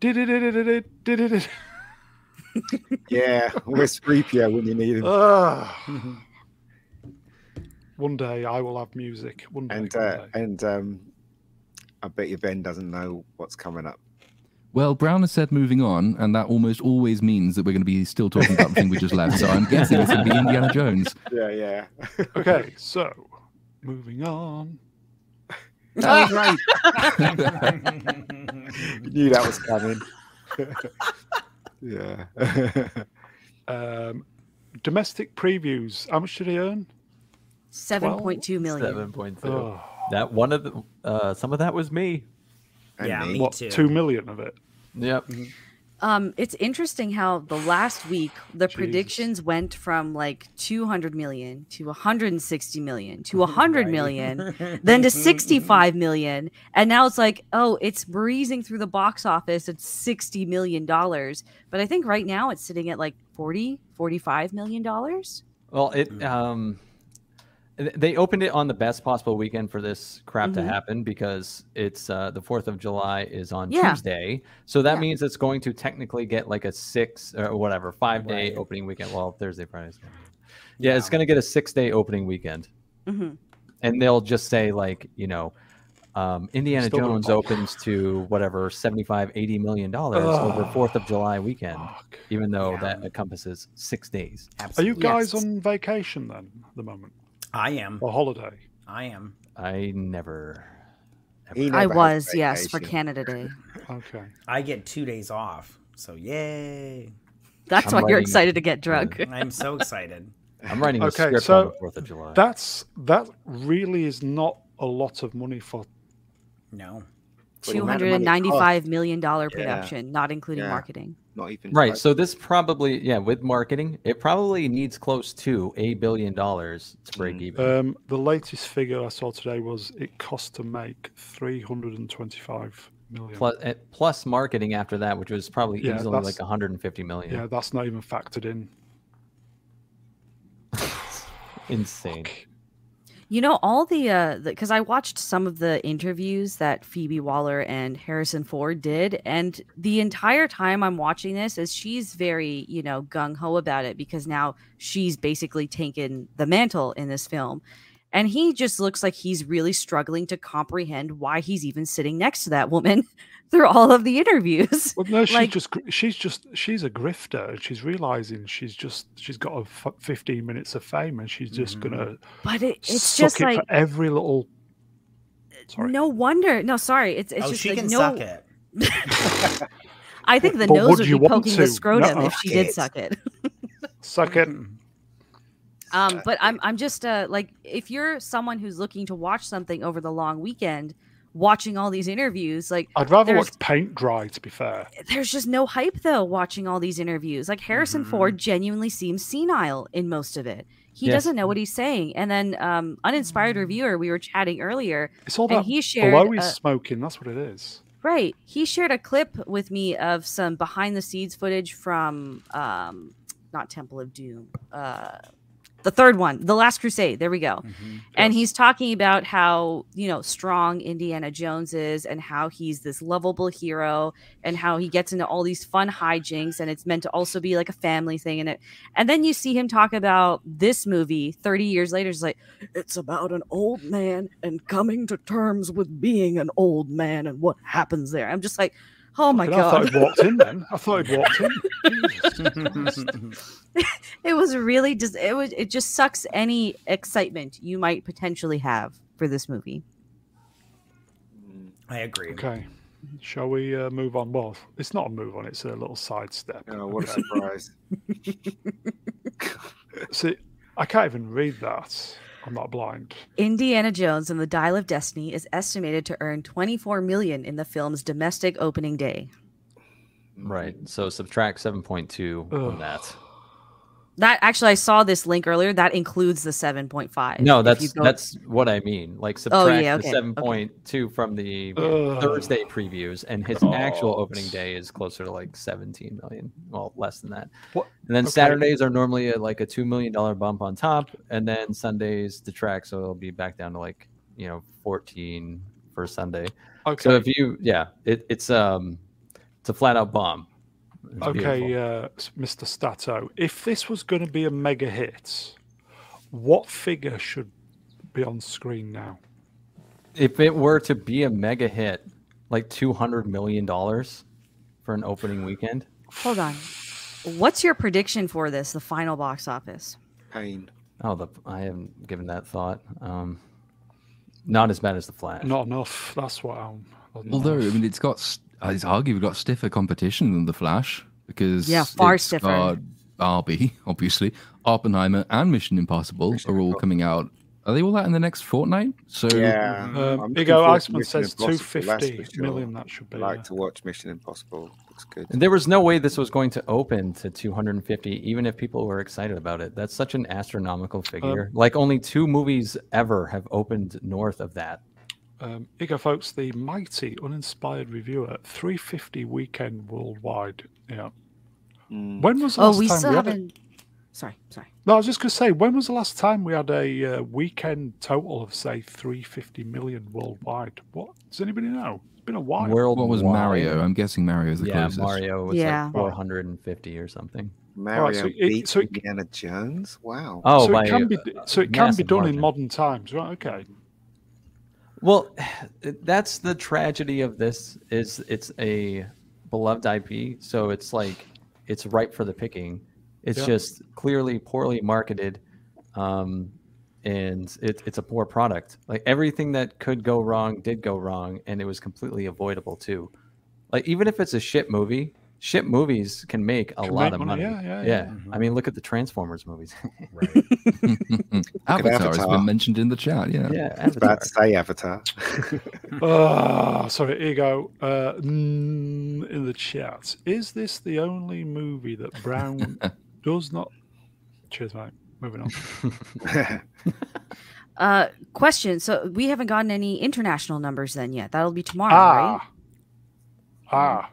Did it, did it, did it, did it, did it. Yeah, when you need? Ah. One day I will have music. One day. and one day. and um, I bet you Ben doesn't know what's coming up. Well, Brown has said moving on, and that almost always means that we're going to be still talking about the thing we just left. So I'm guessing it's going to be Indiana Jones. Yeah, yeah. Okay, so moving on. That was right. You knew that was coming. yeah. Um, domestic previews. How much did he earn? Seven point two million. Seven point two. Oh, That one of the uh, some of that was me. And Yeah, me. me what? too. Two million of it. Yep. Um, it's interesting how the last week the Jesus. predictions went from like 200 million to 160 million to 100 Right. million, then to 65 million, and now it's like, oh, it's breezing through the box office at 60 million dollars. But I think right now it's sitting at like 40, 45 million dollars. Well, it Mm. um, th- they opened it on the best possible weekend for this crap to Mhm. happen because it's uh, the Fourth of July is on Yeah. Tuesday, so that Yeah. means it's going to technically get like a six or whatever five day Right. opening weekend. Well, Thursday, Friday. Saturday. Yeah, it's going to get a six day opening weekend, hmm and they'll just say like you know. Um, Indiana Still Jones opens to whatever 75 80 million dollars over Fourth of July weekend, Fuck. even though Yeah. that encompasses six days. Are you guys Yes. on vacation then at the moment? I am. A holiday? I am. I never. He I never has was, yes, for. Canada Day. Okay. I get two days off. So yay! That's I'm why you're writing- excited to get drunk. I'm so excited. I'm writing a Okay, script so on the Fourth of July. That's that really is not a lot of money for No. For the Two amount of hundred money and it ninety-five million dollar Yeah. production, not including Yeah. marketing. Not even right. close. So this probably, yeah, with marketing, it probably needs close to a billion dollars to break Mm. even. um the latest figure I saw today was it cost to make three hundred and twenty five million. plus, eh, plus marketing after that, which was probably Yeah, easily that's- like 150 million. yeah, that's not even factored in. Insane. You know, all the uh because I watched some of the interviews that Phoebe Waller and Harrison Ford did, and the entire time I'm watching this is she's very, you know, gung ho about it because now she's basically taken the mantle in this film. And he just looks like he's really struggling to comprehend why he's even sitting next to that woman through all of the interviews. Well, no, she's Like- just she's just she's a grifter, and she's realizing she's just she's got a f- fifteen minutes of fame, and she's just Mhm. gonna But it, it's suck just it like for every little Sorry. No wonder. No, sorry. It's it's oh, just she like, can no. suck it. I think the But nose would would be poking to? the scrotum Nuh-uh. if she did It. suck it. Suck it. Um, but I'm I'm just uh like if you're someone who's looking to watch something over the long weekend, watching all these interviews, like I'd rather watch paint dry. To be fair, there's just no hype though watching all these interviews. Like Harrison Mhm. Ford genuinely seems senile in most of it. He Yes. doesn't know what he's saying. And then um uninspired reviewer, we were chatting earlier, it's all and that he shared blow he's uh, smoking. That's what it is. Right. He shared a clip with me of some behind the scenes footage from um not Temple of Doom. Uh the third one, The Last Crusade. There we go. Mhm. And he's talking about how, you know, strong Indiana Jones is and how he's this lovable hero and how he gets into all these fun hijinks and it's meant to also be like a family thing in it. And then you see him talk about this movie 30 years later. It's like, it's about an old man and coming to terms with being an old man and what happens there. I'm just like, oh my god! I thought God. he'd walked in then. I thought he'd walked in. It was really just, it was, it just sucks any excitement you might potentially have for this movie. I agree. Okay. Shall we uh, move on? Well, it's not a move on, it's a little sidestep. Oh, what a surprise! See, I can't even read that. I'm not blind. Indiana Jones and the Dial of Destiny is estimated to earn 24 million in the film's domestic opening day. Right. So subtract 7.2 from that. That actually, I saw this link earlier. That includes the 7.5. No, that's go- that's what I mean. Like Oh, subtract yeah, the okay, okay. 7.2 from the Ugh. Thursday previews, and his actual opening day is closer to like 17 million. Well, less than that. What- And then okay. Saturdays are normally a, like a two million dollar bump on top, and then Sundays detract, so it'll be back down to like you know 14 for Sunday. Okay. So if you, yeah, it, it's um, it's a flat out bomb. It's Okay, uh, Mr. Stato, if this was going to be a mega hit, what figure should be on screen now? If it were to be a mega hit, like 200 million dollars for an opening weekend. Hold on. What's your prediction for this, the final box office? Pain. Oh, the I haven't given that thought. Um, not as bad as the Flash. Not enough. That's what I'm. not Although I mean, it's got s- Uh, it's arguably got stiffer competition than the Flash because Yeah, far it's stiffer. got Barbie, obviously, Oppenheimer, and Mission Impossible Mission are all Impossible. coming out. Are they all out in the next fortnight? So Yeah. Uh, um, I'm looking Igo Iceman says Impossible, that's 250 for sure. million. That should be. I like yeah. to watch Mission Impossible. Looks good. And There was no way this was going to open to 250, even if people were excited about it. That's such an astronomical um, figure. like only two movies ever have opened north of that. Um, Igo, folks, the mighty uninspired reviewer, 350 weekend worldwide. Yeah. Mm. When was the Oh, last we time still we had a- haven't. Sorry, sorry. No, I was just going to say, when was the last time we had a uh, weekend total of, say, 350 million worldwide? What does anybody know? It's been a while. World what was Mario? I'm guessing Mario's the yeah, closest. Mario was Yeah. like 450 or something. Mario so it- beat so it- Indiana Jones. Wow. Oh, so by it can be, so it can be massive done in modern times, right? Okay. Well, that's the tragedy of this is it's a beloved IP, so it's like it's ripe for the picking. It's Yeah. just clearly poorly marketed, um, and it, it's a poor product. Like everything that could go wrong did go wrong, and it was completely avoidable too. Like even if it's a shit movie, shit movies can make a Can lot make of money, money. yeah, yeah, I mean, look at the Transformers movies. Right. Avatar, has been mentioned in the chat. Yeah. yeah, I was Avatar. about to say Avatar. Ah, sorry, Ego. Uh, mm, in the chat, is this the only movie that Brown does not? Cheers, mate. Moving on. Uh, question. So we haven't gotten any international numbers then yet. That'll be tomorrow, right? ah, ah.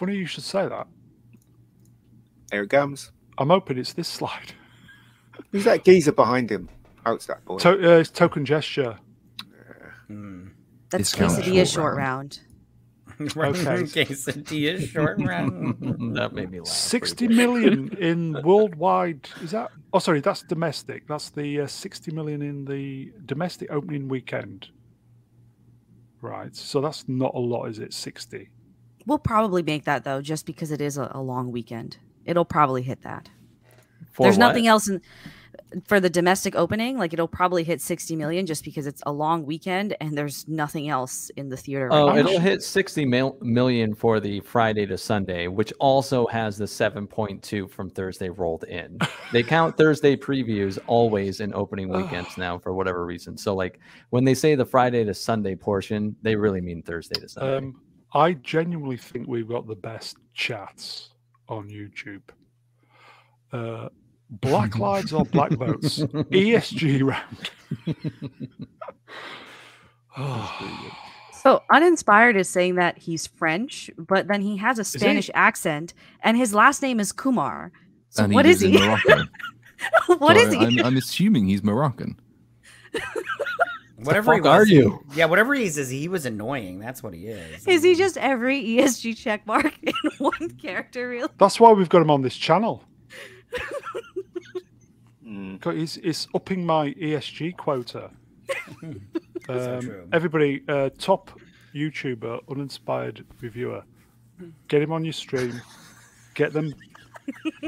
Funny you should say that. Here it comes. I'm hoping it's this slide. Who's that geezer behind him? Oh, it's that boy. To- uh, it's token gesture. Mm. That's Discount quesadilla short short round. round. Okay. Quesadilla short round. that made me laugh. pretty 60 good. million in worldwide. Is that? Oh, sorry, that's domestic. That's the uh, 60 million in the domestic opening weekend. Right. So that's not a lot, is it? 60. We'll probably make that though, just because it is a, a long weekend. It'll probably hit that. For There's what? nothing else in for the domestic opening, like it'll probably hit 60 million just because it's a long weekend and there's nothing else in the theater. Oh, right it'll hit 60 mil- million for the Friday to Sunday, which also has the 7.2 from Thursday rolled in. they count Thursday previews always in opening weekends now for whatever reason. So, like when they say the Friday to Sunday portion, they really mean Thursday to Sunday. Um, I genuinely think we've got the best chats on YouTube. Uh, black lives or black votes? ESG round. oh. So uninspired is saying that he's French, but then he has a Spanish accent, and his last name is Kumar. So and what he is lives he? What So is he? I'm, I'm assuming he's Moroccan. Whatever he fuck are was, you? Yeah, whatever he is, is he was annoying. That's what he is. Is he just every ESG check mark in one character? Really? That's why we've got him on this channel. Mm. 'Cause He's, he's upping my ESG quota. Um, true. everybody, uh, top YouTuber, uninspired reviewer, get him on your stream. Get them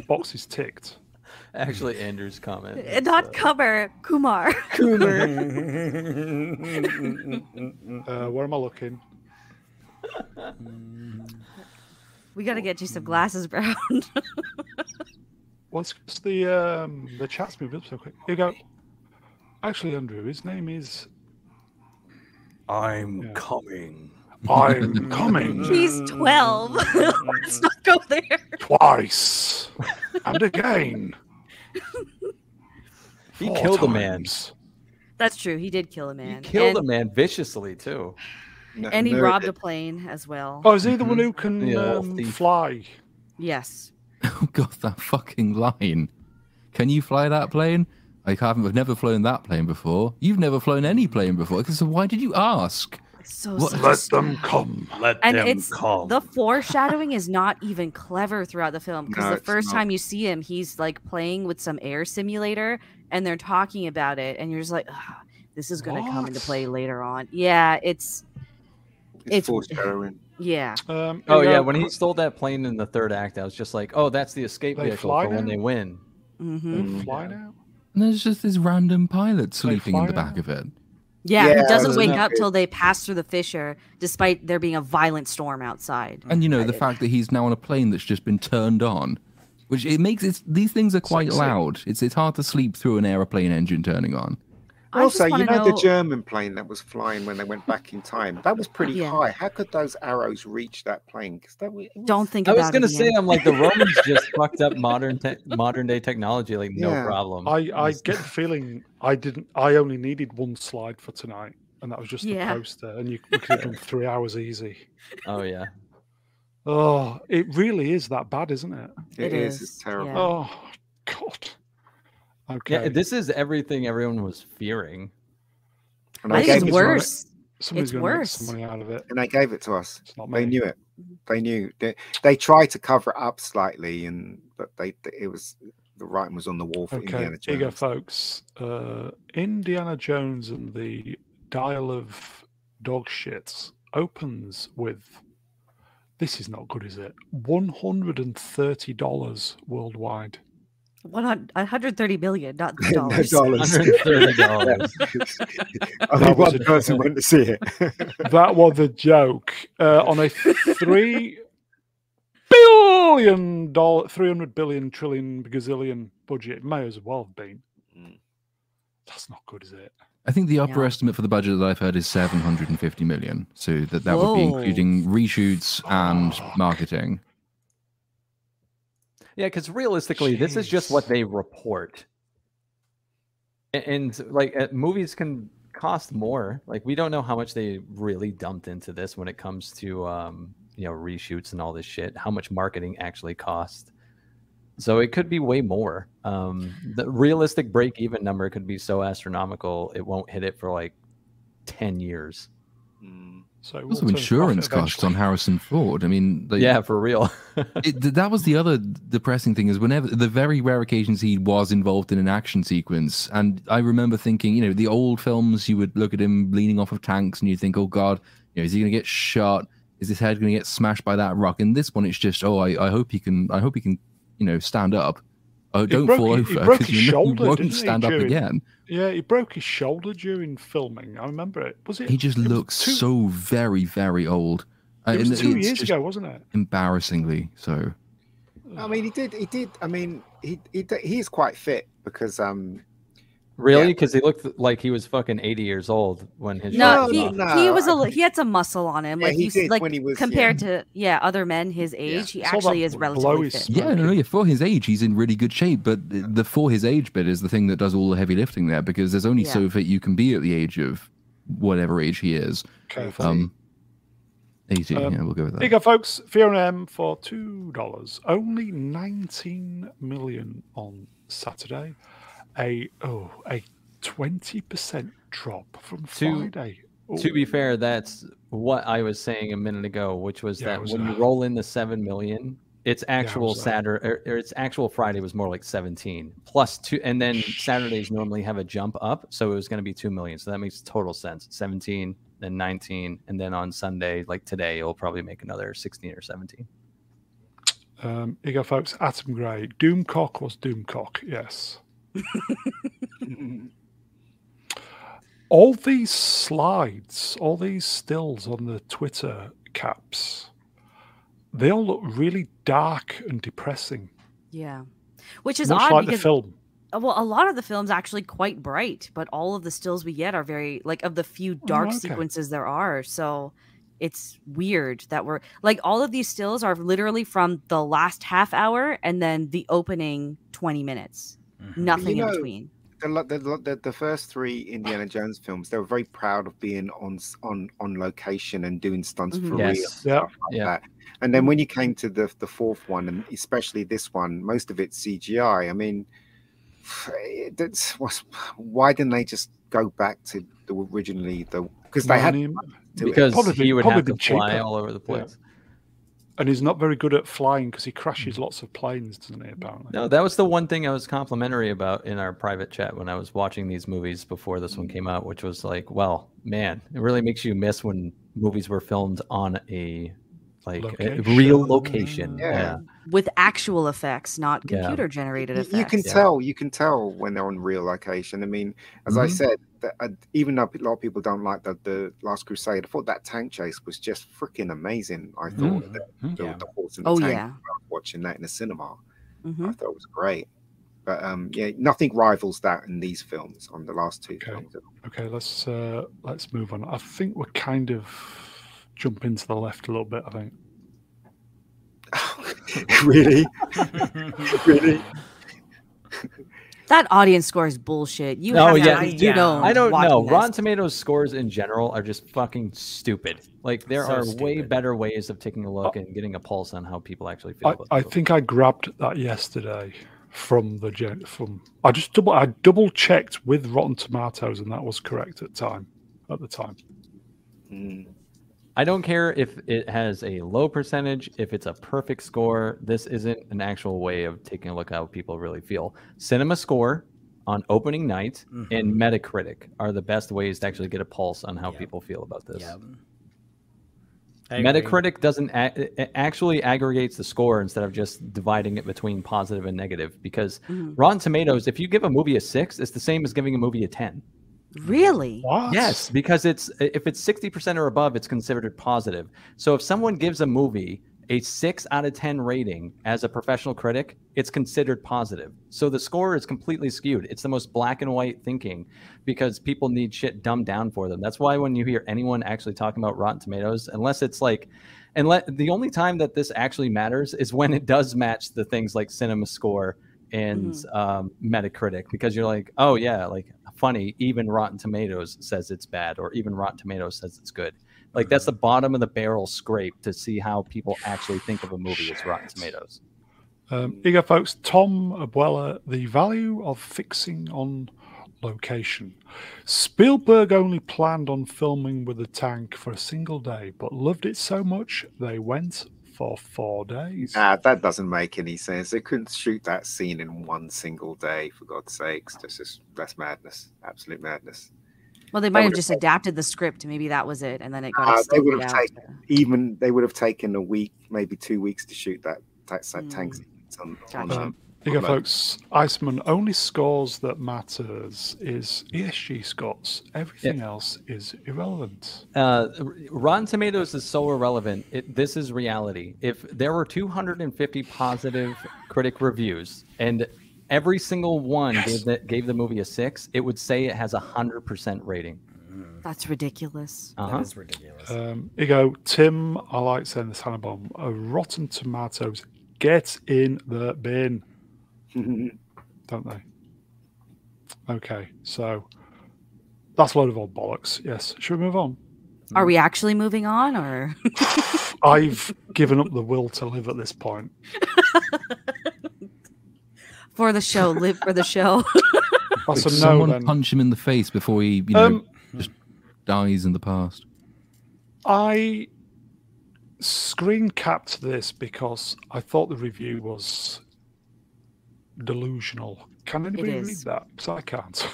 boxes ticked. Actually, Andrew's comment. Not uh, Kumar. Kumar. Uh, where am I looking? We got to get you some glasses, Brown. What's the um the chat's moving up so quick? Here you go. Actually, Andrew, his name is I'm Yeah. coming. I'm coming He's 12. Let's not go there. twice and again. He four killed a man. That's true. He did kill a He man. killed and, a man viciously too. No- And he no, robbed it- a plane as well. Oh, is he the one who can Mm-hmm. Yeah, um, fly? Yes. Oh god, that fucking line. Can you fly that plane? I haven't. I've never flown that plane before. You've never flown any plane before. So why did you ask? So What- such a Let star. them come. Let and it's the foreshadowing is not even clever throughout the film because No, the first not. time you see him he's like playing with some air simulator and they're talking about it and you're just like this is going to come into play later on yeah it's It's it's- foreshadowing. yeah Um, Oh yeah, go. when he stole that plane in the third act, I was just like, "Oh, that's the escape They vehicle fly for when they win." Mm-hmm. They Mm. fly now. And there's just this random pilot sleeping in fly the now? back of it. Yeah, Yeah, he doesn't wake up till they pass through the fissure despite there being a violent storm outside And you know the fact that he's now on a plane that's just been turned on, which it makes it. These things are quite Sexy. loud. It's it's hard to sleep through an aeroplane engine turning on. I Also, you wanna know, the German plane that was flying when they went back in time. That was pretty Yeah. high. How could those arrows reach that plane? 'Cause that was, don't think I about was gonna say, Ian. I'm like the Romans just fucked up modern te- modern day technology, like no problem. I, I get the feeling I didn't. I only needed one slide for tonight, and that was just Yeah. the poster. And you, you could have done three hours easy. Oh yeah, Oh, it really is that bad, isn't it? it It is. is, It's terrible. yeah. Oh God. Okay. yeah. This is everything everyone was fearing. And I they think it's it to us. worse Somebody's it's gonna make worse. some money out of it. And they gave it to us. It's not They knew it. They knew. They, they tried to cover it up slightly, and but they it was the writing was on the wall for Okay, Indiana here you Jones. folks. Uh, Indiana Jones and the Dial of Dog Shits opens with. This is not good, is it? One hundred and thirty dollars worldwide. 100 130 million not the No dollars dollars. Hundred thirty dollars. Only That was one person joke. went to see it. That was a joke. Uh, on a three billion dollar, three hundred billion trillion gazillion budget, it may as well have been. Mm. That's not good, is it? I think the upper Yeah. estimate for the budget that I've heard is 750 million. So that that would be including reshoots and Fuck. marketing. Yeah, because realistically, this is just what they report. A- And, like uh, movies can cost more. Like we don't know how much they really dumped into this when it comes to um, you know reshoots and all this shit. How much marketing actually cost. So it could be way more. Um, the realistic break even number could be so astronomical it won't hit it for like ten years. Mm. So it will Also, turn insurance profit costs on. Harrison Ford. I mean, they, yeah, for real. it, that was the other depressing thing is whenever the very rare occasions he was involved in an action sequence and i remember thinking you know the old films you would look at him leaning off of tanks and you think oh god you know is he going to get shot is his head going to get smashed by that rock in this one it's just oh I, I hope he can i hope he can you know stand up Oh, don't broke, fall over he broke because his you, know shoulder. you won't didn't he, stand up during- again. Yeah, he broke his shoulder during filming. I remember it. Was it? He just it looks two, so very, very old. Uh, It was and two years ago, wasn't it? Embarrassingly so. I mean, he did. He did. I mean, he he he is quite fit because um Really? Yeah. Because he looked like he was fucking 80 years old when his No, he, was off. he was a I- li- he had some muscle on him. Yeah, like he he's did like when he was- compared to yeah other men his age, he It's actually is relatively his fit. Yeah, no, no, yeah. For his age, he's in really good shape. But the, the for his age bit is the thing that does all the heavy lifting there because there's only Yeah. so fit you can be at the age of whatever age he is. Careful. Um, 80, Um, yeah, we'll go with Here that. you go, folks. Fiona M for two dollars. Only nineteen million on Saturday. A oh a twenty percent drop from To- Friday. To be fair, that's what I was saying a minute ago, which was Yeah, that was when you roll in the 7 million, its actual a- Saturday or, or its actual Friday was more like 17 plus two. And then Saturdays normally have a jump up. So it was going to be 2 million. So that makes total sense. 17, then 19. And then on Sunday, like today, it'll probably make another 16 or 17. Um, here you go, folks. Atom Gray. Doomcock was Doomcock. Yes. all these slides, all these stills on the Twitter caps, they all look really dark and depressing, Yeah, which is much odd like the because film. uh, well, a lot of the film's actually quite bright, but all of the stills we get are very like of the few dark Oh, okay. sequences there are. So it's weird that we're like all of these stills are literally from the last half hour and then the opening twenty minutes. Mhm. Nothing You in between. the, the, the the first three Indiana Jones films, they were very proud of being on on on location and doing stunts Mhm. for real, and Yes. Yeah. stuff like Yeah. that. And then when you came to the the fourth one, and especially this one, most of it's CGI. I mean, that's what's why didn't they just go back to the originally the because they had Money- to it. Because Probably he would probably have to been fly all over the Yeah. Place. and he's not very good at flying because he crashes Mm. lots of planes, doesn't he? Apparently. No, that was the one thing I was complimentary about in our private chat when I was watching these movies before this one came out, which was like, well, man, it really makes you miss when movies were filmed on a like a real Location. location. Yeah. Yeah. with actual effects, not computer generated You- effects. You can Yeah. tell. You can tell when they're on real location. I mean, as I Mhm. said, that, uh, even though a lot of people don't like the, the Last Crusade, I thought that tank chase was just freaking amazing. I thought Mhm. the, Mhm. the, Yeah. the horse and the oh tank. yeah. Watching that in the cinema. hmm I thought it was great. But um, yeah, nothing rivals that in these films. On the last two Okay. films, Okay, let's uh, let's move on. I think we're kind of jumping into the left a little bit. I think. really, really. That audience score is bullshit. You No, have yeah, I- you yeah. don't. I don't know. this. Rotten Tomatoes scores in general are just fucking stupid. Like there So are way better ways of taking a look and getting a pulse on how people actually feel I, about I think I grabbed that yesterday from the gen from. I just double I double checked with Rotten Tomatoes and that was correct at time at the time. Mm. I don't care if it has a low percentage, if it's a perfect score. This isn't an actual way of taking a look at how people really feel. Cinema score on opening night and Metacritic are the best ways to actually get a pulse on how Yep. people feel about this. Yeah. Metacritic doesn't a- it actually aggregates the score instead of just dividing it between positive and negative. Because Mhm. Rotten Tomatoes, if you give a movie a six, it's the same as giving a movie a ten. Really? What? Yes, because it's if it's sixty percent or above, it's considered positive. So if someone gives a movie a six out of ten rating as a professional critic, it's considered positive. So the score is completely skewed. It's the most black and white thinking because people need shit dumbed down for them. That's why when you hear anyone actually talking about Rotten Tomatoes, unless it's like and let the only time that this actually matters is when it does match the things like cinema score and um, Metacritic, because you're like, oh yeah, like funny. Even Rotten Tomatoes says it's bad, or even Rotten Tomatoes says it's good. Like that's the bottom of the barrel scrape to see how people actually think of a movie as Rotten Tomatoes. Um, here you go, folks. Tom Abuela, the value of fixing on location. Spielberg only planned on filming with the tank for a single day, but loved it so much they went for four days. Ah, that doesn't make any sense. They couldn't shoot that scene in one single day, for God's sakes. This is that's madness, absolute madness. Well, they might have would've just adapted the script. Maybe that was it, and then it got Uh, they would have taken even they would have taken a week, maybe two weeks to shoot that that, that tank Mm. sequence on, on Gotcha. um, Here you go, folks. Iceman only scores that matters is ESG scores. Everything yeah. else is irrelevant. Uh, Rotten Tomatoes is so irrelevant. It, this is reality. If there were 250 positive critic reviews and every single one yes. gave, the, gave the movie a six, it would say it has a hundred percent rating. That's ridiculous. Uh-huh. That is ridiculous. Um, you go, Tim. I like saying this Hannibal. A Rotten Tomatoes get in the bin. don't they? Okay, so that's a load of old bollocks. Yes. Should we move on? Are we actually moving on, or? I've given up the will to live at this point. for the show, live for the show. That's a no, someone then. punch him in the face before he, you know, um, just dies in the past. I screen capped this because I thought the review was delusional. Can anybody read that? Because I can't.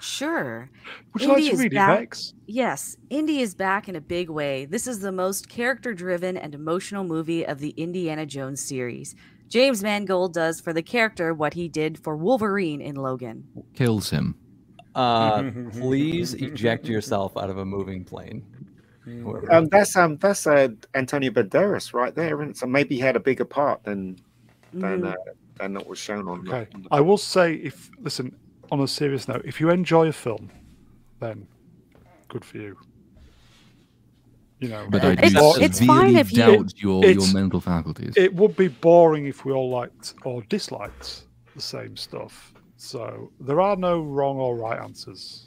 Sure. Would you Indy like to read back, it, Vex? Yes. Indy is back in a big way. This is the most character driven and emotional movie of the Indiana Jones series. James Mangold does for the character what he did for Wolverine in Logan. Kills him. Uh, please eject yourself out of a moving plane. Um, that's um, that's uh, Antonio Banderas right there, and so maybe he had a bigger part than than mm. uh, than what was shown on. Okay, the, I will say, if listen, on a serious note, if you enjoy a film, then good for you. You know, but I it's, it's fine if you doubt your your mental faculties. It would be boring if we all liked or disliked the same stuff. So there are no wrong or right answers.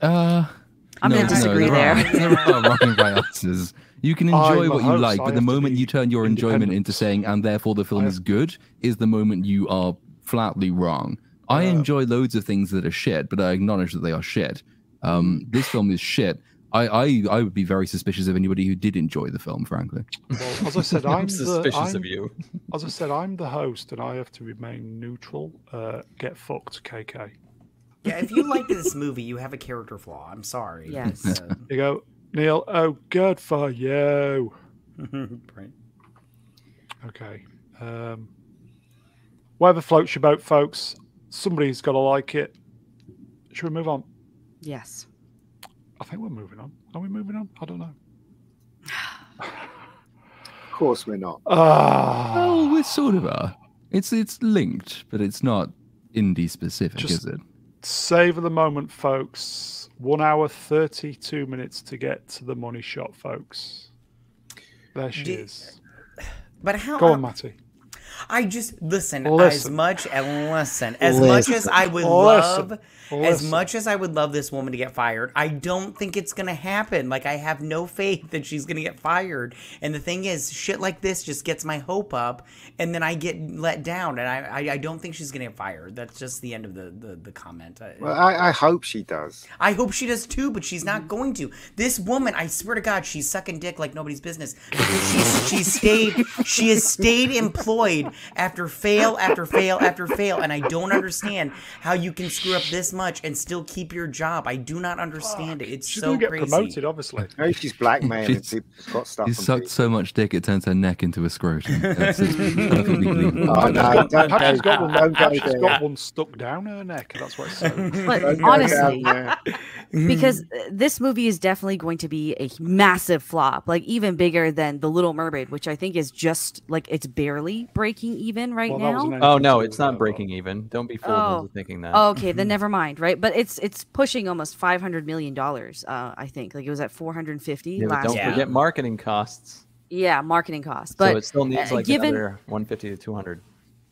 Uh, I'm no, going to disagree no, there. Are, there are wrong and right answers. You can enjoy what you like, but the moment you turn your enjoyment into saying, and therefore the film is good, is the moment you are flatly wrong. I enjoy loads of things that are shit, but I acknowledge that they are shit. Um, this film is shit. I, I, I would be very suspicious of anybody who did enjoy the film, frankly. Well, as I said, I'm, I'm suspicious the, I'm, of you. As I said, I'm the host, and I have to remain neutral. Uh, get fucked, KK. Yeah, if you like this movie, you have a character flaw. I'm sorry. Yes. Uh, you go, Neil. Oh, good for you. right. Okay. Um, whatever floats your boat, folks. Somebody's got to like it. Should we move on? Yes. I think we're moving on. Are we moving on? I don't know. of course we're not. Uh, well, we sort of are. It's it's linked, but it's not Indy specific, Just is it? Savor the moment, folks. One hour thirty-two minutes to get to the money shot, folks. There she is. But how? Go on, Matty. I just listen, listen. as much and listen as listen. much eh, as I would listen. love as much as I would love this woman to get fired, I don't think it's gonna happen. Like I have no faith that she's gonna get fired. And the thing is, shit like this just gets my hope up, and then I get let down, and I I, I don't think she's gonna get fired. That's just the end of the the, the comment. Well, I, I hope she does. I hope she does too, but she's not mm-hmm. going to. This woman, I swear to God, she's sucking dick like nobody's business because she's she's stayed she has stayed employed after fail after fail after fail, and I don't understand how you can screw up this much and still keep your job. I do not understand it. It's she so get crazy. promoted, obviously. Maybe she's blackmailing she's, got stuff. She's sucked so much dick it turns her neck into a scrotum. That's perfectly clean. Oh, no, she's got one, she's got one stuck down her neck. That's what it's saying. But honestly, because uh, this movie is definitely going to be a massive flop, like even bigger than The Little Mermaid, which I think is just like it's barely breaking even right well, now. Oh no, it's not breaking even. Don't be fooled oh. into thinking that. Oh, okay, then never mind. Right, but it's it's pushing almost five hundred million dollars. Uh, I think like it was at four hundred fifty yeah, last. Year. Don't year. forget marketing costs. Yeah, marketing costs. But so it still needs uh, like given, another one fifty to two hundred.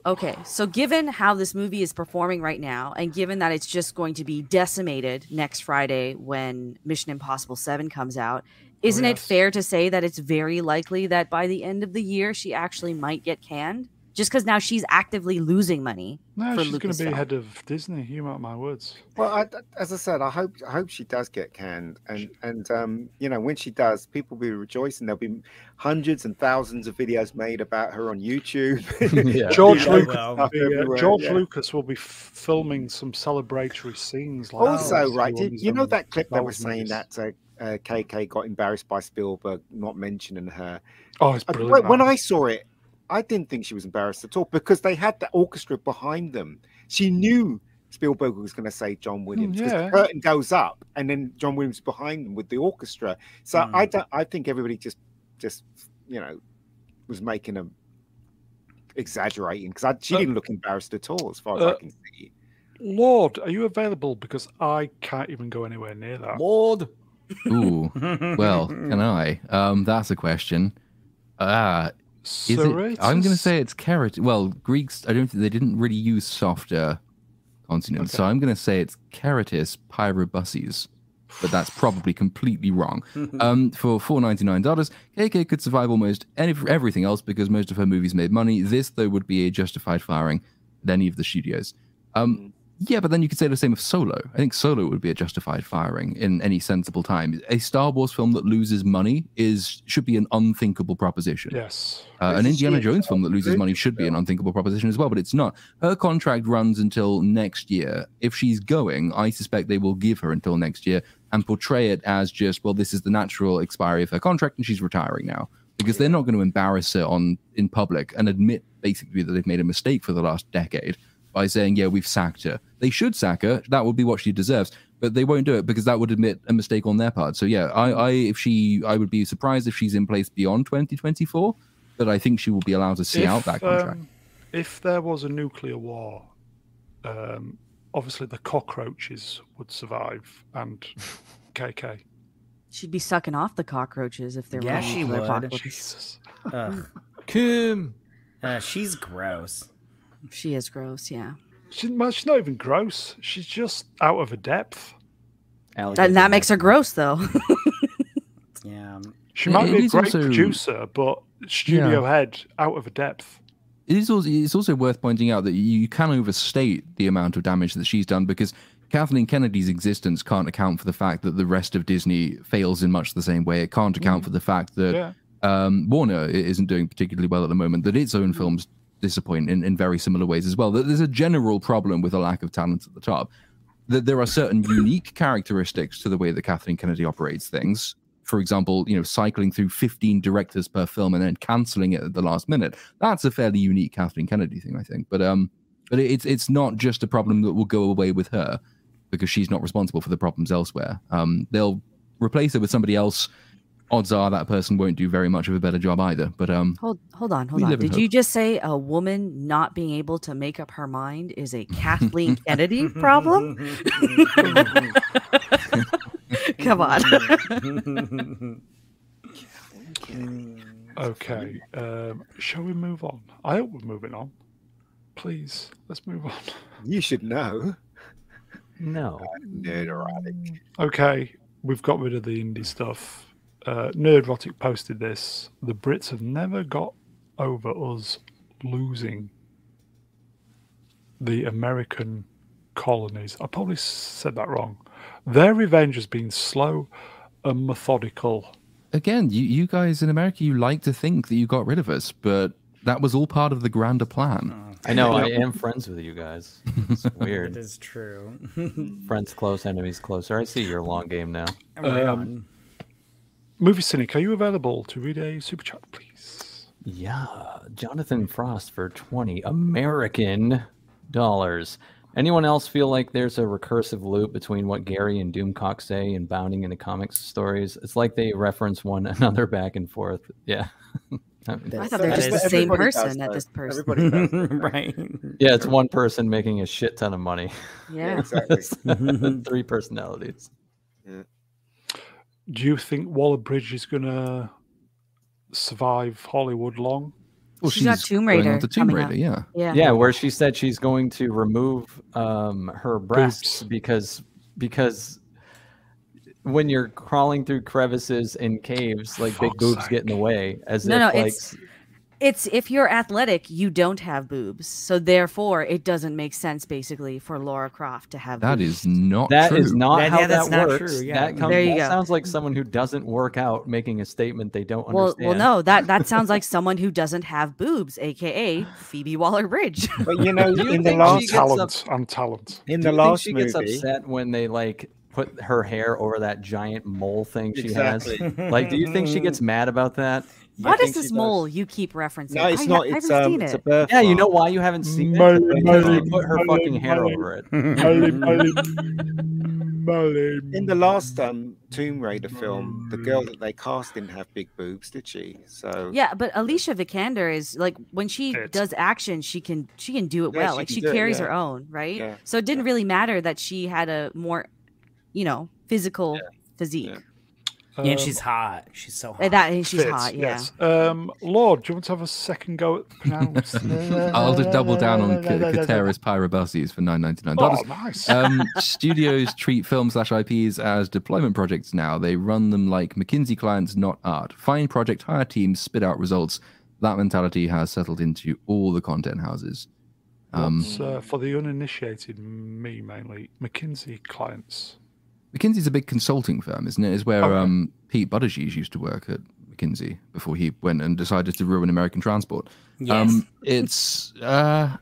Okay, so given how this movie is performing right now, and given that it's just going to be decimated next Friday when Mission Impossible 7 comes out, isn't oh, yes. it fair to say that it's very likely that by the end of the year she actually might get canned? Just because now she's actively losing money. No, she's going to be head of Disney. You mark my words. Well, I, as I said, I hope I hope she does get canned, and and um, you know when she does, people will be rejoicing. There'll be hundreds and thousands of videos made about her on YouTube. yeah. George, Lucas, well. yeah, George yeah. Lucas will be filming some celebratory scenes. Like also, right, you, you know that clip that was saying that uh, uh, KK got embarrassed by Spielberg not mentioning her. Oh, it's brilliant. When, when I saw it, I didn't think she was embarrassed at all because they had the orchestra behind them. She knew Spielberg was going to say John Williams because yeah. the curtain goes up and then John Williams behind them with the orchestra. So Mm. I don't. I think everybody just, just you know, was making a exaggerating because she Uh, didn't look embarrassed at all, as far as uh, I can see. Lord, are you available? Because I can't even go anywhere near that. Lord. Ooh, well, can I? Um, that's a question. Ah, is it? I'm going to say it's carrot. Well, Greeks. I don't. think They didn't really use softer consonants, so I'm going to say it's Ceratis pyrobuses. But that's probably completely wrong. Um, for four ninety nine dollars, KK could survive almost any, everything else because most of her movies made money. This though would be a justified firing at any of the studios. Um, yeah, but then you could say the same of Solo. I think Solo would be a justified firing in any sensible time. A Star Wars film that loses money is should be an unthinkable proposition. Yes. Uh, an Indiana huge. Jones film that loses money should be an unthinkable proposition as well, but it's not. Her contract runs until next year. If she's going, I suspect they will give her until next year and portray it as just, well, this is the natural expiry of her contract and she's retiring now. Because they're not going to embarrass her on in public and admit basically that they've made a mistake for the last decade by saying, yeah, we've sacked her. They should sack her. That would be what she deserves. But they won't do it because that would admit a mistake on their part. So yeah, I, I if she I would be surprised if she's in place beyond 2024 but I think she will be allowed to see out that contract. um, if there was a nuclear war, um, obviously the cockroaches would survive and KK. She'd be sucking off the cockroaches if there Yeah, were she would. apocalypse. Jesus. Ugh. Kim. Uh, she's gross. She is gross, yeah. She, she's not even gross. She's just out of her depth. And that makes her gross, though. Yeah. She might it be a great also- producer, but studio head out of her depth. It is also it's also worth pointing out that you can overstate the amount of damage that she's done because Kathleen Kennedy's existence can't account for the fact that the rest of Disney fails in much the same way. It can't account for the fact that Yeah. um, Warner isn't doing particularly well at the moment, that its own films disappoint in, in very similar ways as well. There's a general problem with a lack of talent at the top. That there are certain unique characteristics to the way that Kathleen Kennedy operates things. For example, you know, cycling through 15 directors per film and then canceling it at the last minute. That's a fairly unique Kathleen Kennedy thing, I think. But um, but it's it's not just a problem that will go away with her because she's not responsible for the problems elsewhere. Um, they'll replace her with somebody else. Odds are that person won't do very much of a better job either. But um, Hold hold on, hold on. live in Did you just say a woman not being able to make up her mind is a Kathleen Kennedy problem? Come on. Okay. Um, shall we move on? I hope we're moving on. Please, let's move on. You should know. No. Nerdrotic. Okay, we've got rid of the Indy stuff. Uh, Nerdrotic posted this. The Brits have never got over us losing the American colonies. I probably said that wrong. Their revenge has been slow and methodical. again, you, you guys in America, you like to think that you got rid of us, but that was all part of the grander plan. I know. I am friends with you guys. It's weird. it is true. friends close, enemies closer. I see your long game now. Um, on. Movie Cynic, are you available to read a super chat, please? Yeah, Jonathan Frost for 20 American dollars. Anyone else feel like there's a recursive loop between what Gary and Doomcock say and bounding into comics stories? It's like they reference one another back and forth. Yeah. I mean, I thought they they were were just just the the same person at that. this person. Everybody that. right. yeah, it's one person making a shit ton of money. Yeah. Exactly. Three personalities. Do you think Waller Bridge is going to survive Hollywood long? Well, She's got Tomb Raider on to Tomb coming up. Raider, yeah. Yeah. Yeah, where she said she's going to remove um, her breasts Boobs. because because when you're crawling through crevices in caves, like big fuck's boobs get in the way. As No, if no, like it's- It's if you're athletic, you don't have boobs. So therefore, it doesn't make sense basically for Laura Croft to have That boobs. is not that true. is not That- how yeah, that's that not works. true, yeah. That, comes, There you that go. sounds like someone who doesn't work out making a statement they don't well, understand. well, no, that that sounds like someone who doesn't have boobs, aka Phoebe Waller Bridge. But you know, you in the think I'm she last talent. up- I'm talent. in the you think last she gets upset when they like put her hair over that giant mole thing she Exactly. has. Like, do you think she gets mad about that? What I is think she this mole you keep referencing? No, it's I, not. I It's haven't um, seen it's a it. birth. Yeah, you know why you haven't seen it? Molly, Because Molly, they put her Molly, fucking hair Molly. over it. Molly, Molly, Molly. In the last um, Tomb Raider film, the girl that they cast didn't have big boobs, did she? So Yeah, but Alicia Vikander is like when she Fit. does action, she can she can do it Yeah, well. she like she do it, carries yeah. her own, right? Yeah, So it didn't really matter that she had a more, you know, physical physique. Yeah. Yeah, and Um, she's hot. She's so hot. That and she's Fitz, hot, yeah. yes. Um, Lord, do you want to have a second go at pronounce? I'll just double down on Kateris Pyrobases for nine ninety nine dollars. Oh, nice. um, studios treat film slash IPs as deployment projects now. They run them like McKinsey clients, not art. Find project, hire teams, spit out results. That mentality has settled into all the content houses. Um, What's, uh, for the uninitiated, me mainly, McKinsey clients. McKinsey's a big consulting firm, isn't it? Is where Okay. um, Pete Buttigieg used to work at McKinsey before he went and decided to ruin American transport. yes. Um, it's uh,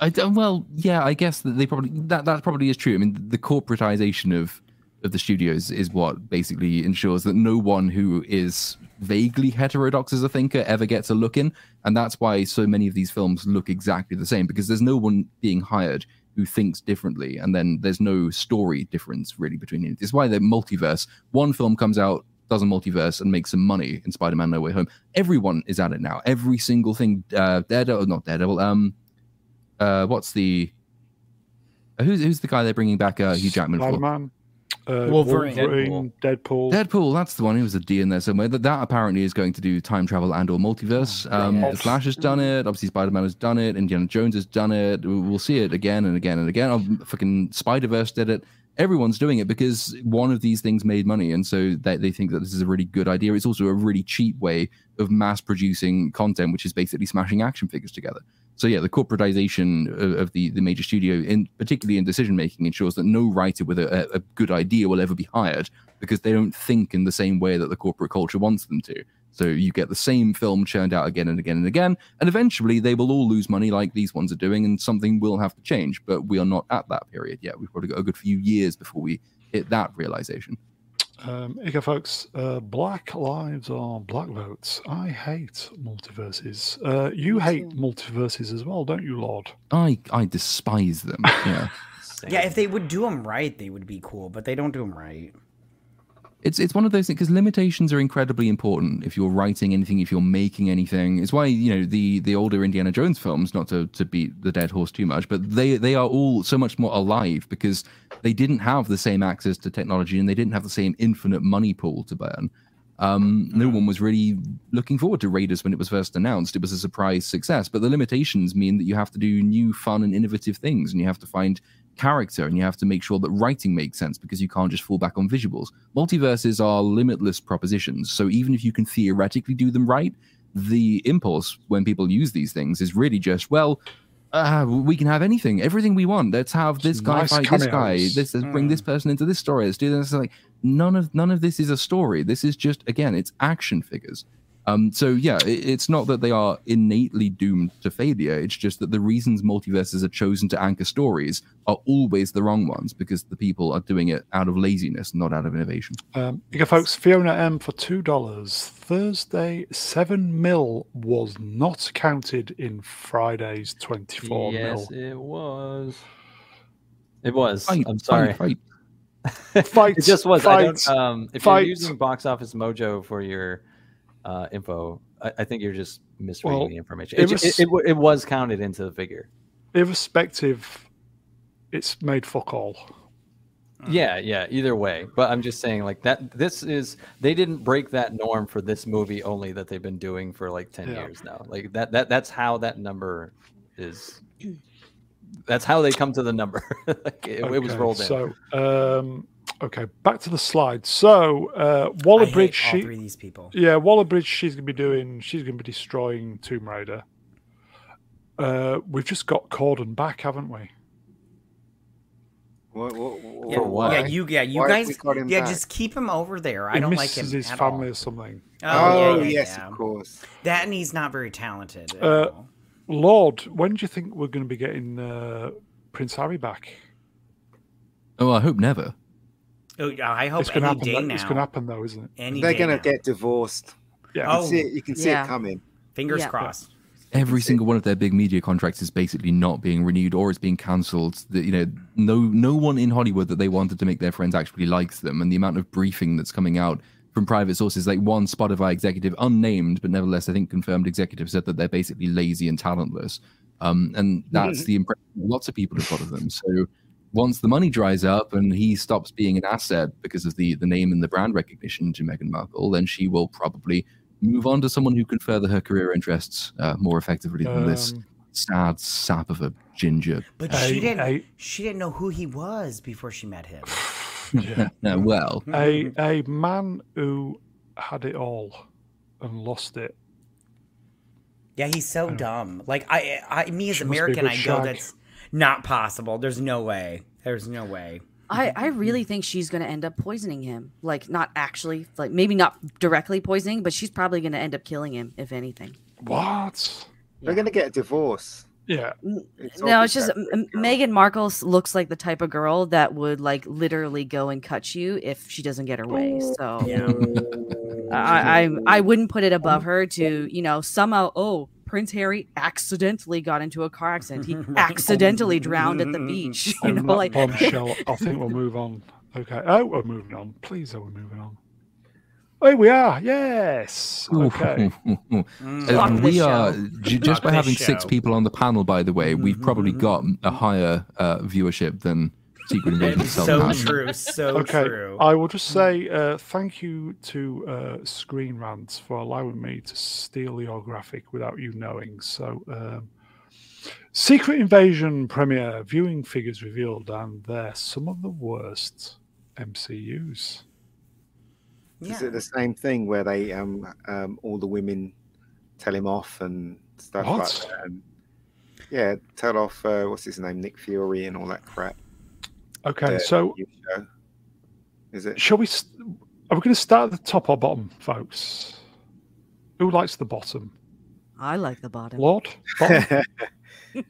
I don't. Well, yeah, I guess that they probably that that probably is true. I mean, the corporatization of of the studios is what basically ensures that no one who is vaguely heterodox as a thinker ever gets a look in, and that's why so many of these films look exactly the same because there's no one being hired who thinks differently, and then there's no story difference really between it. It's why the multiverse. One film comes out. Does a multiverse and makes some money in Spider-Man: No Way Home. Everyone is at it now. Every single thing. Uh, Daredevil, not Daredevil. Um, uh, what's the uh, who's who's the guy they're bringing back? Uh, Hugh Jackman for Spider-Man, uh, Wolverine. Wolverine, Deadpool. Deadpool. That's the one. He was a D in there somewhere. That that apparently is going to do time travel and or multiverse. Um, yes. The Flash has done it. Obviously, Spider Man has done it. Indiana Jones has done it. We- We'll see it again and again and again. Um, fucking Spider Verse did it. Everyone's doing it because one of these things made money, and so they, they think that this is a really good idea. It's also a really cheap way of mass producing content, which is basically smashing action figures together. So yeah, the corporatization of, of the the major studio, in particularly in decision making, ensures that no writer with a, a- good idea will ever be hired because they don't think in the same way that the corporate culture wants them to. So you get the same film churned out again and again and again, and eventually they will all lose money like these ones are doing, and something will have to change. But we are not at that period yet. We've probably got a good few years before we hit that realization. Um, okay, folks. Uh, black lives are black votes. I hate multiverses. Uh, you hate multiverses as well, don't you, Lord? I I despise them. Yeah. yeah, if they would do them right, they would be cool, but they don't do them right. It's it's one of those things because limitations are incredibly important. If you're writing anything if you're making anything it's why you know the the older indiana jones films not to to beat the dead horse too much but they they are all so much more alive because they didn't have the same access to technology and they didn't have the same infinite money pool to burn. Um, no one was really looking forward to Raiders when it was first announced. It was a surprise success, but the limitations mean that you have to do new, fun, and innovative things, and you have to find character and you have to make sure that writing makes sense because you can't just fall back on visuals. Multiverses are limitless propositions, so even if you can theoretically do them right, the impulse when people use these things is really just, well, uh, we can have anything, everything we want. Let's have this guy nice fight this guy. This let's bring this person into this story. Let's do this. It's like none of none of this is a story. This is just again, it's action figures. Um, so yeah, it, it's not that they are innately doomed to failure. It's just that the reasons multiverses are chosen to anchor stories are always the wrong ones because the people are doing it out of laziness, not out of innovation. Um, okay, folks. Fiona M for two dollars. Thursday, seven mil was not counted in Friday's twenty-four yes, mil. it was. It was. Fight, I'm sorry. fight. Fight, it just was. I don't, um, if fight. you're using Box Office Mojo for your uh, info, I, I think you're just misreading Well, the information. it It, was- it, it, it was counted into the figure. Irrespective, it's made fuck all. Yeah, yeah. Either way, but I'm just saying, like that. This is they didn't break that norm for this movie only that they've been doing for like ten Yeah. years now. Like that. That that's how that number is. That's how they come to the number. like it, it was rolled in. So, um, okay, back to the slide. So, uh, I Waller hate Bridge, all she, three of these people. yeah, Waller Bridge, she's gonna be doing, she's gonna be destroying Tomb Raider. Uh, we've just got Corden back, haven't we? What, what, Yeah, For what? yeah, you, yeah, you Why guys, we got him yeah, back? just keep him over there. I He don't like misses him his at family all. or something. Oh, Oh, yeah, yeah, yes, yeah. of course. That and he's not very talented. at Uh, all. Lord, when do you think we're going to be getting uh, Prince Harry back? Oh, I hope never. Oh, I hope It's going any to day happen. now. It's going to happen though, isn't it? Any They're gonna get divorced. Yeah. You can Oh. see it, you can see Yeah. it coming. Fingers Yeah. crossed. Every single one of their big media contracts is basically not being renewed or is being cancelled. That you know, no no one in Hollywood that they wanted to make their friends actually likes them, and the amount of briefing that's coming out from private sources, like one Spotify executive, unnamed but nevertheless I think confirmed executive, said that they're basically lazy and talentless, um, and that's the impression lots of people have got of them. So once the money dries up and he stops being an asset because of the the name and the brand recognition to Meghan Markle, then she will probably move on to someone who can further her career interests uh, more effectively than this Um, sad sap of a ginger. But I- she didn't. I- she didn't know who he was before she met him. yeah. Uh, well, a a man who had it all and lost it. Yeah, he's so I dumb. Like I, I, me as She must be a American, I know shag. that's not possible. There's no way. There's no way. I, I really think she's going to end up poisoning him. Like, not actually, like, maybe not directly poisoning, but she's probably going to end up killing him, if anything. What? They're gonna get a divorce. Yeah. It's no, it's just that- M- M- Meghan Markle looks like the type of girl that would, like, literally go and cut you if she doesn't get her way. So, Yeah. I, I, I wouldn't put it above her to, you know, somehow, oh, Prince Harry accidentally got into a car accident. He accidentally drowned at the beach. You know, like, bombshell, I think we'll move on. Okay. Oh, we're moving on. Please, are we moving on? Oh, here we are. Yes. Okay. Mm. Fuck this we are j- just by this having six people on the panel. By the way, we've probably got a higher uh, viewership than Secret Invasion It's itself so has. true. So Okay. true. I will just say uh, thank you to uh, Screen Rants for allowing me to steal your graphic without you knowing. So, um, Secret Invasion premiere viewing figures revealed, and they're some of the worst MCUs. yeah. Is it the same thing where they um um all the women tell him off and stuff What? like that? And, yeah, tell off uh, what's his name, Nick Fury, and all that crap. Okay, so. Is it? shall we? Are we going to start at the top or bottom, folks? Who likes the bottom? I like the bottom. Lord? Bottom?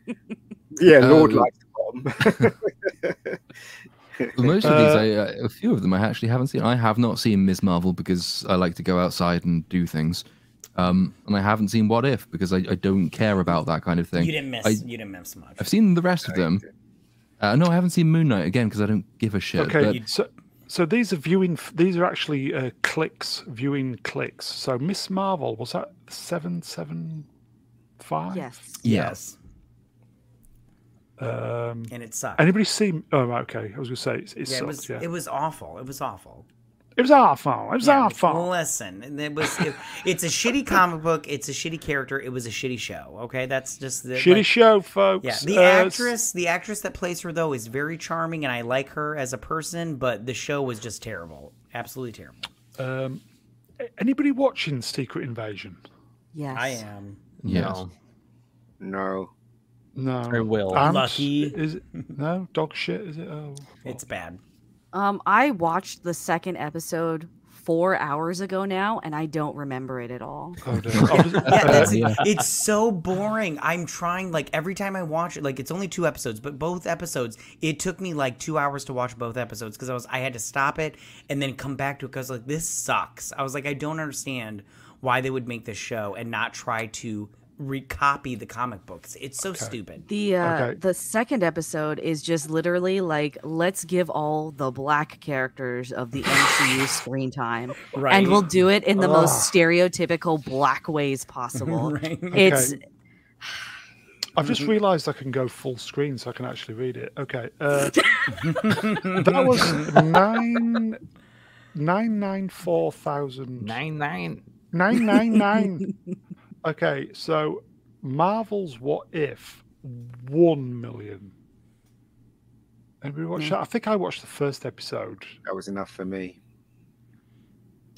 yeah, Lord Um, likes the bottom. Most of Uh, these, I, uh, a few of them, I actually haven't seen. I have not seen Ms. Marvel because I like to go outside and do things, um, and I haven't seen What If because I, I don't care about that kind of thing. you didn't miss. I- you didn't miss much. I've seen the rest of them. Uh, no, I haven't seen Moon Knight again because I don't give a shit. Okay, but- so so these are viewing. These are actually uh, clicks, viewing clicks. So Miss Marvel was that seven seven five? Yes. Yes. Um, And it sucked. anybody see? Oh, okay. I was going to say it, it yeah, sucked. it was. yeah. It was awful. It was awful. It was our fault. It was Yeah, our fault. Listen, it was. It, it's a shitty comic book. It's a shitty character. It was a shitty show. Okay, that's just the Shitty like- show, folks. Yeah, the Uh, actress, the actress that plays her though is very charming, and I like her as a person. But the show was just terrible, absolutely terrible. Um, anybody watching Secret Invasion? Yes. I am. Yes. No. no. No. I will. Ant? Lucky. Is it? No. Dog shit. Is it? Oh. It's bad. Um, I watched the second episode four hours ago now, and I don't remember it at all. oh, dear. I'll just- Yeah, that's, yeah. it's so boring. I'm trying like every time I watch it, like it's only two episodes, but both episodes, it took me like two hours to watch both episodes because I was I had to stop it and then come back to it because like this sucks. I was like I don't understand why they would make this show and not try to recopy the comic books. It's so stupid. The uh, Okay. the second episode is just literally like let's give all the black characters of the MCU screen time, Right. and we'll do it in the Ugh. most stereotypical black ways possible. Right. It's I've just realised I can go full screen, so I can actually read it. Okay. Uh, that was nine nine nine four thousand Nine nine. nine nine nine. Okay, so Marvel's What If one million. Anybody watch hmm. that? I think I watched the first episode That was enough for me.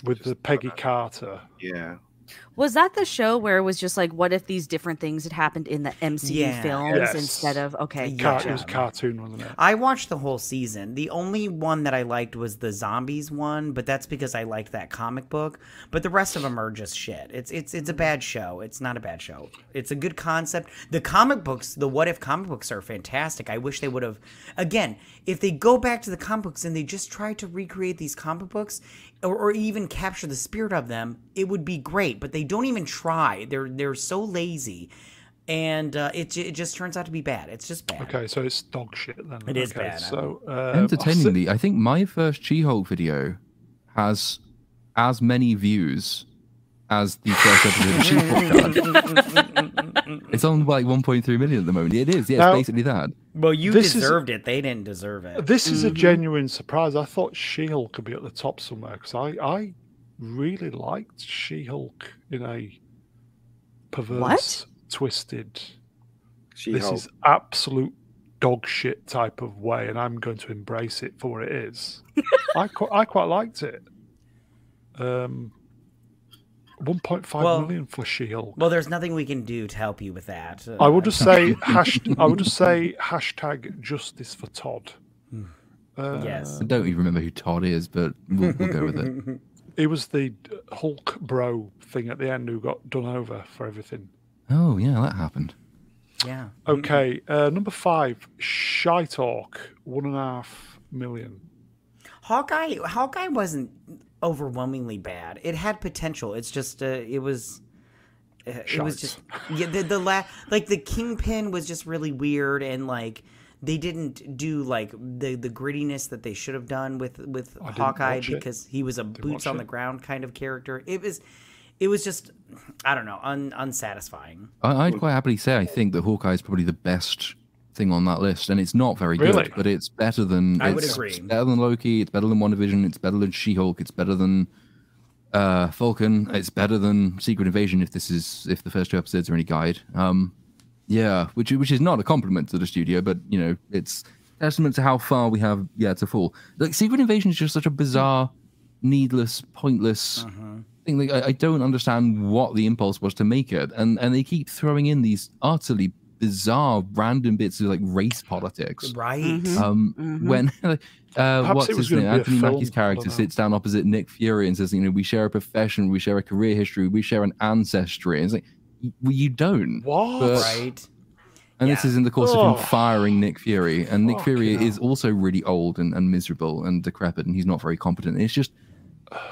with the Peggy Carter. Yeah. Was that the show where it was just like, what if these different things had happened in the MCU Yeah. films Yes. instead of okay? Yeah. Car- Gotcha. It was cartoon, wasn't it? I watched the whole season. The only one that I liked was the zombies one, but that's because I liked that comic book. But the rest of them are just shit. It's it's it's a mm-hmm. bad show. It's not a bad show. It's a good concept. The comic books, the what if comic books are fantastic. I wish they would have again, if they go back to the comic books and they just try to recreate these comic books or, or even capture the spirit of them, it would be great. But they don't even try. They're they're so lazy. And uh, it, it just turns out to be bad. It's just bad. Okay, so it's dog shit then. It is okay, bad, So uh, Entertainingly, I think my first She-Hulk video has as many views as the first episode of She-Hulk had. It's on like 1.3 million at the moment. It is, yeah, Now- it's basically that. Well, you This is- deserved it. They didn't deserve it. This is a Mhm. genuine surprise. I thought She-Hulk could be at the top somewhere because I, I really liked She-Hulk in a perverse, twisted. She this is absolute dog shit type of way, and I'm going to embrace it for what it is. I quite, I quite liked it. Um, 1.5 Well- million for She-Hulk. Well, there's nothing we can do to help you with that. I will just say hash, I will just say hashtag justice for Todd. Hmm. Uh, Yes. I don't even remember who Todd is, but we'll, we'll go with it. He was the Hulk bro thing at the end who got done over for everything. Oh, yeah, that happened. yeah. Okay, uh, number five, Shy Talk, one and a half million. Hawkeye. Hawkeye wasn't overwhelmingly bad. It had potential. It's just uh, it was. uh, It was just yeah. The the la- like the Kingpin was just really weird and like they didn't do like the the grittiness that they should have done with with I Hawkeye watch it. because he was a boots on it. the ground kind of character. It was. It was just, I don't know, un, unsatisfying. I, I'd quite happily say I think that Hawkeye is probably the best thing on that list, and it's not very Really? good, but it's better than I would it's agree. better than Loki. It's better than WandaVision. It's better than She-Hulk. It's better than uh, Falcon. It's better than Secret Invasion. If this is if the first two episodes are any guide, um, yeah, which which is not a compliment to the studio, but you know it's testament to how far we have yet to fall. Like Secret Invasion is just such a bizarre, needless, pointless thing. Like I, I don't understand what the impulse was to make it, and and they keep throwing in these utterly bizarre, random bits of like race politics. Right. Mhm. Um, Mhm. when uh, what's his name? Anthony Mackie's character sits down opposite Nick Fury and says, "You know, we share a profession, we share a career history, we share an ancestry." And it's like, well, you don't. What? But- Right. And this is in the course of him firing Nick Fury, and Nick Fucking Fury is also really old and, and miserable and decrepit, and he's not very competent. It's just,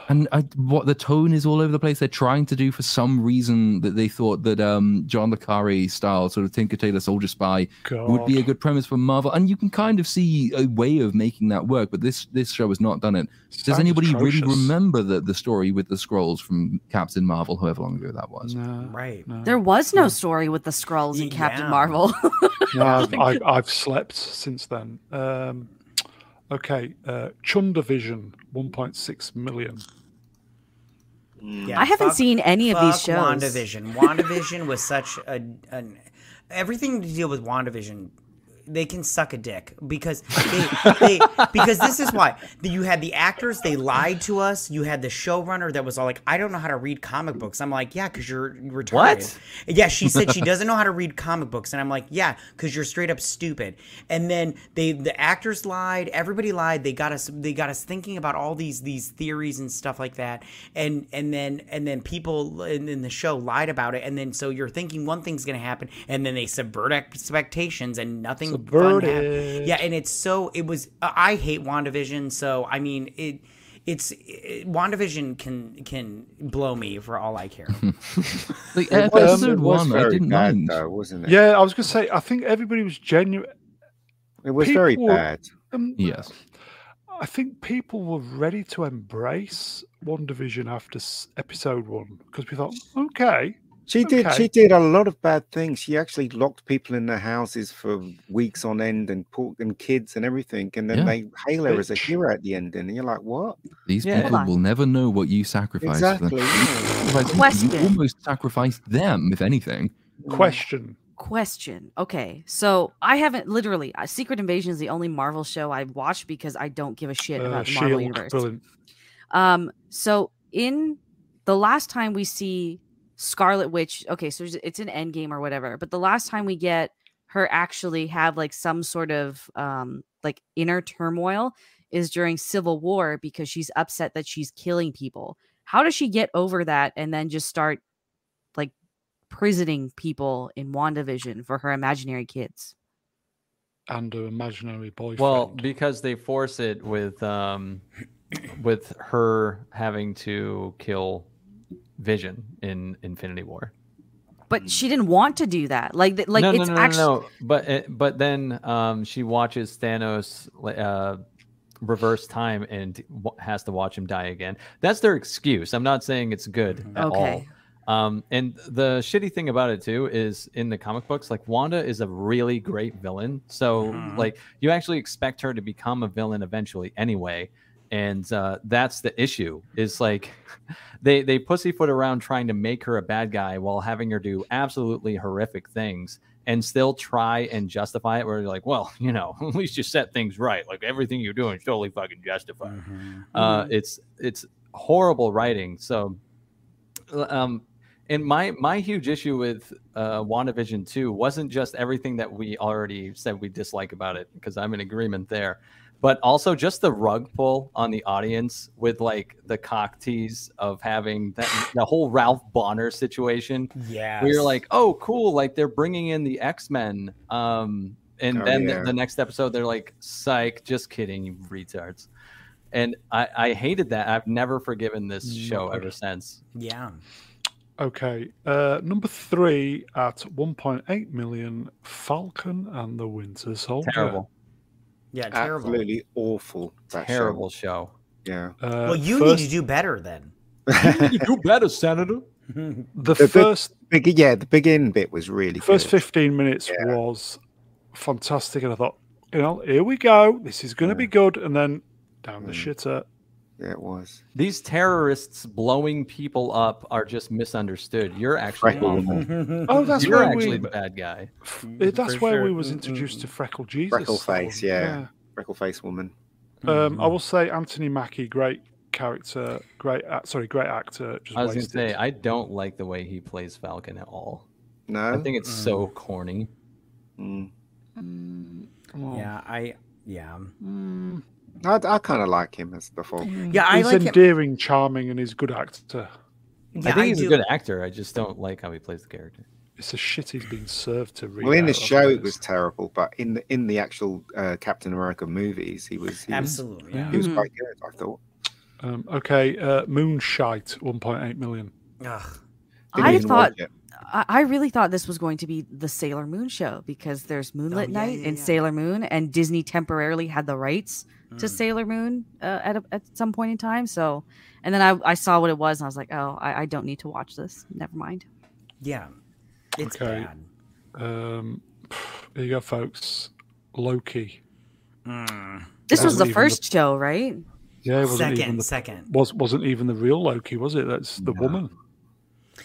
and I, what the tone is all over the place. They're trying to do for some reason that they thought that um, John le Carre style sort of Tinker Tailor Soldier Spy would be a good premise for Marvel, and you can kind of see a way of making that work. But this this show has not done it. Does Sounds anybody really remember the the story with the scrolls from Captain Marvel, however long ago that was? No, Right. no. There was no story with the scrolls in Yeah. Captain Marvel. No, I've, I've, I've slept since then. Um, okay, uh, Chunder Vision, 1.6 million. Yeah, I haven't fuck- seen any of these shows. WandaVision. WandaVision was such a an everything to deal with WandaVision. They can suck a dick because they, they because this is why you had the actors they lied to us. You had the showrunner that was all like, "I don't know how to read comic books." I'm like, "Yeah, because you're retarded." What? Yeah, she said she doesn't know how to read comic books, and I'm like, "Yeah, because you're straight up stupid." And then they the actors lied, everybody lied. They got us they got us thinking about all these these theories and stuff like that. And and then and then people in, in the show lied about it, and then so you're thinking one thing's gonna happen, and then they subvert expectations, and nothing fun Subverted. Yeah, and it's so it was. I hate Wandavision, so I mean it. It's it, WandaVision can can blow me for all I care. Like episode it was one, I very didn't bad, mind. though, wasn't it? Yeah, I was going to say, I think everybody was genuine. it was very bad. Um, Yes. I think people were ready to embrace WandaVision after episode one because we thought, okay, She did. Okay. She did a lot of bad things. She actually locked people in their houses for weeks on end, and put and kids and everything. And then Yeah. they hail her as a hero at the end, and you're like, what? These Yeah. people will never know what you sacrificed. for them. Exactly. You yeah. sacrificed people, Question. You almost sacrificed them, if anything. question. Question. Okay, so I haven't literally. Uh, Secret Invasion is the only Marvel show I've watched because I don't give a shit Uh, about the Marvel Shield, universe. brilliant. Um, so in the last time we see Scarlet Witch. Okay, so it's an end game or whatever. But the last time we get her actually have like some sort of um like inner turmoil is during Civil War because she's upset that she's killing people. How does she get over that and then just start like prisoning people in WandaVision for her imaginary kids? And her imaginary boyfriend. Well, because they force it with um with her having to kill Vision in Infinity War. But she didn't want to do that. Like, like no, it's no, no, actually. no, no. But it, but then um, she watches Thanos uh, reverse time and has to watch him die again. That's their excuse. I'm not saying it's good Mm-hmm. at Okay. all. Um, and the shitty thing about it too is in the comic books, like Wanda is a really great villain. So Mhm. like you actually expect her to become a villain eventually anyway. And uh, that's the issue is like they they pussyfoot around trying to make her a bad guy while having her do absolutely horrific things and still try and justify it where you're like, well, you know, at least you set things right. Like everything you're doing is totally fucking justified. Mhm. Uh, Mm-hmm. it's it's horrible writing. So, um, and my my huge issue with uh, WandaVision two wasn't just everything that we already said we dislike about it because I'm in agreement there, but also just the rug pull on the audience with like the cock tease of having that the whole Ralph Bohner situation Yeah. where you're like, oh, cool, like they're bringing in the X Men. Um, and Oh, then yeah. the, the next episode, they're like, psych, just kidding, you retards. And I, I hated that. I've never forgiven this show Lord. ever since. yeah. Okay, uh, number three at 1.8 million, Falcon and the Winter Soldier. Terrible, Yeah. Terrible. Absolutely awful. that show. terrible show. Yeah. Uh, Well, you first, need to do better then. you do better, Senator. the The- the- first Big, yeah, the beginning bit was really first good. 15 minutes Yeah. was fantastic, and I thought, you know, here we go. This is going to Yeah. be good, and then down the Mm. shitter. Yeah, it was. These terrorists blowing people up are just misunderstood. You're actually awful. Oh, that's You're where actually we. the bad guy. f- eh, That's For where sure. we was introduced to Freckle Jesus. Freckle face, one, yeah. Freckle face woman. Um, I will say Anthony Mackie, great character, great. ac- Sorry, great actor. Just I was gonna say I don't like the way he plays Falcon at all. No. I think it's so corny. Mm. Oh. Yeah. I. Yeah. Mm. I, I kind of like him as the Falcon. Yeah. I he's like him. endearing, charming, and he's a good actor. Yeah, I think he's do. a good actor. I just don't like how he plays the character. It's a shit he's been served to read. Well, in the show, it was terrible, but in the in the actual uh, Captain America movies, he was he was, Absolutely. Yeah. he was quite good. I thought. Um, okay, uh, Moonshite, 1.8 million. Ugh. Didn't I thought. I, I really thought this was going to be the Sailor Moon show because there's Moonlit Oh, yeah, Night yeah, and yeah. Sailor Moon, and Disney temporarily had the rights to Mm. Sailor Moon uh, at a, at some point in time. So, and then I, I saw what it was, and I was like, oh, I, I don't need to watch this. Never mind. Yeah. It's Okay. bad. Um, here you go, folks. Loki. Mm. This was Wasn't the first show, right? Yeah, it wasn't even Second. the Second. was wasn't even the real Loki, was it? That's the No. woman.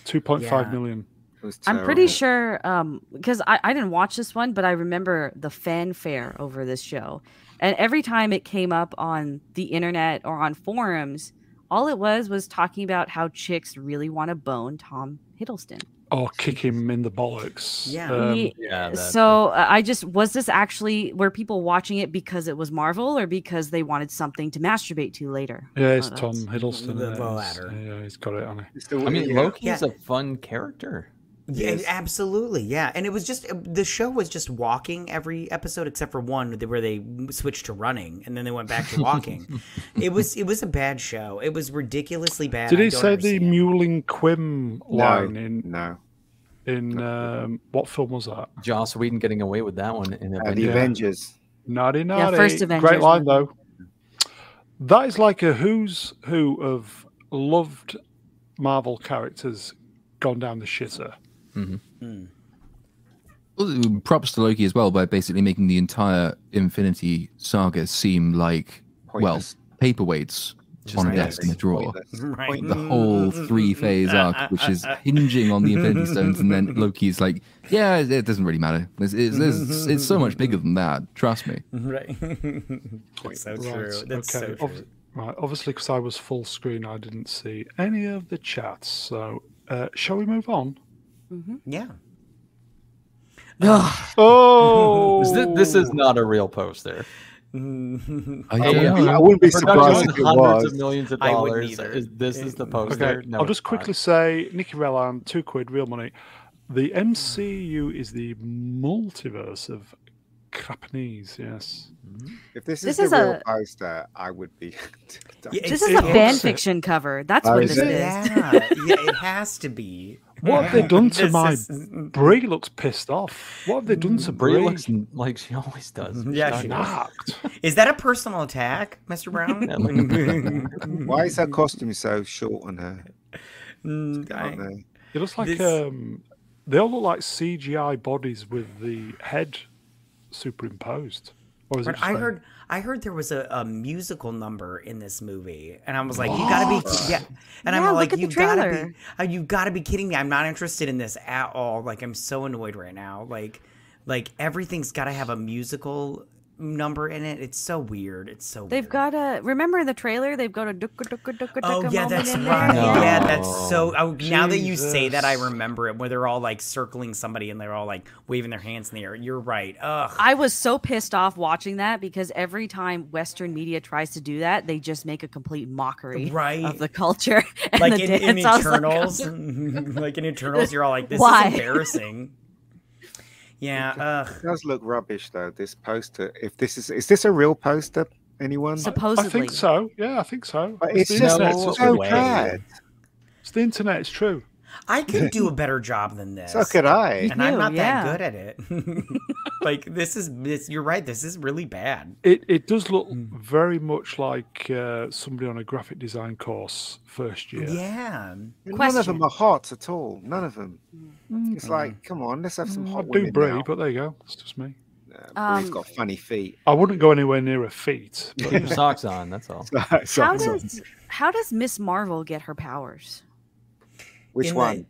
Two point five Yeah. million. It was I'm pretty terrible. sure um because I, I didn't watch this one, but I remember the fanfare over this show. And every time it came up on the internet or on forums, all it was was talking about how chicks really want to bone Tom Hiddleston. Or kick him in the bollocks. Yeah. Um, Ye- Yeah. that- so uh, I just was this actually were people watching it because it was Marvel or because they wanted something to masturbate to later? yeah, it's Oh, Tom Hiddleston. the in it. He's- latter. Yeah, he's got it on it. It's still- I mean, yeah. Loki is Yeah. a fun character. Yeah, Yes. absolutely. Yeah, and it was just the show was just walking every episode except for one where they switched to running and then they went back to walking. it was it was a bad show. It was ridiculously bad. Did I he say the Mewling Quim No. line in No. in um, what film was that? Joss Whedon getting away with that one in Uh, Avengers. the Yeah. Avengers. Naughty, naughty. first Avengers Great line though. That is like a who's who of loved Marvel characters gone down the shitter. Mm. Well, props to Loki as well by basically making the entire Infinity Saga seem like Pointless. well paperweights Just on a desk in a drawer. Right. The whole three phase arc, which is hinging on the Infinity Stones, and then Loki's like, "Yeah, it it doesn't really matter. It's, it's, it's, it's so much bigger than that. Trust me." Right. That's so true. That's so Ob- true. right. Obviously, because I was full screen, I didn't see any of the chats. So Uh, shall we move on? Mhm. Yeah. Oh, Is this is not a real poster. I I wouldn't, know. I wouldn't be surprised if it hundreds was. of millions of I wouldn't dollars. Is, this is the poster. Okay, No, I'll it's just quickly not. say, Nicky Rellan, two quid, real money. The MCU is the multiverse of Japanese. Yes. If this, This is is the real a- poster, I would be. Yeah, This is a fan looks- fiction cover. That's Oh, what is this is. Yeah, yeah, it has to be. What have they done to my is- Brie? Looks pissed off. What have they done to Brie Brie? looks like she always does. Yeah, she She's does. Knocked. Is that a personal attack, Mr. Brown? Why is her costume so short on her? Mm, I I- don't know. It looks like This- um, they all look like CGI bodies with the head superimposed. Or is it just I them? heard I heard there was a, a musical number in this movie, and I was like, "You gotta be, yeah." And Yeah, I'm like, "You gotta be, uh, you gotta be kidding me! I'm not interested in this at all. Like, I'm so annoyed right now. Like, like everything's gotta have a musical number in it. It's so weird. It's so. They've weird. got a remember in the trailer they've got a dukka dukka dukka Oh dukka yeah, moment that's in right. there. No. Yeah, that's so. Oh, now that you say that, I Jesus. remember it. Where they're all like circling somebody and they're all like waving their hands in the air. You're right. Ugh. I was so pissed off watching that because every time Western media tries to do that, they just make a complete mockery Right. of the culture. And like the in, in dance. I was like, Eternals, like in Eternals, you're all like, "This Why? is embarrassing." Yeah, ugh. It does look rubbish though. This poster. If this is, is this a real poster? Anyone? Supposedly. I think so. Yeah, I think so. But It's it's just internet. so bad. it's the internet. It's true. I could do a better job than this. So could I. and I'm You, not yeah. that good at it. like this is this. You're right. This is really bad. It it does look Hmm. very much like uh, somebody on a graphic design course first year. Yeah. None of them are hot at all. None of them. Mm, It's like, come on, let's have some mm, I hot do women Brie, now. but there you go. It's just me. Uh, Brie's Um, got funny feet. I wouldn't go anywhere near her feet. But, Put you your know. socks on. That's all. So- How so- does how does Miss Marvel get her powers? Which In the- one?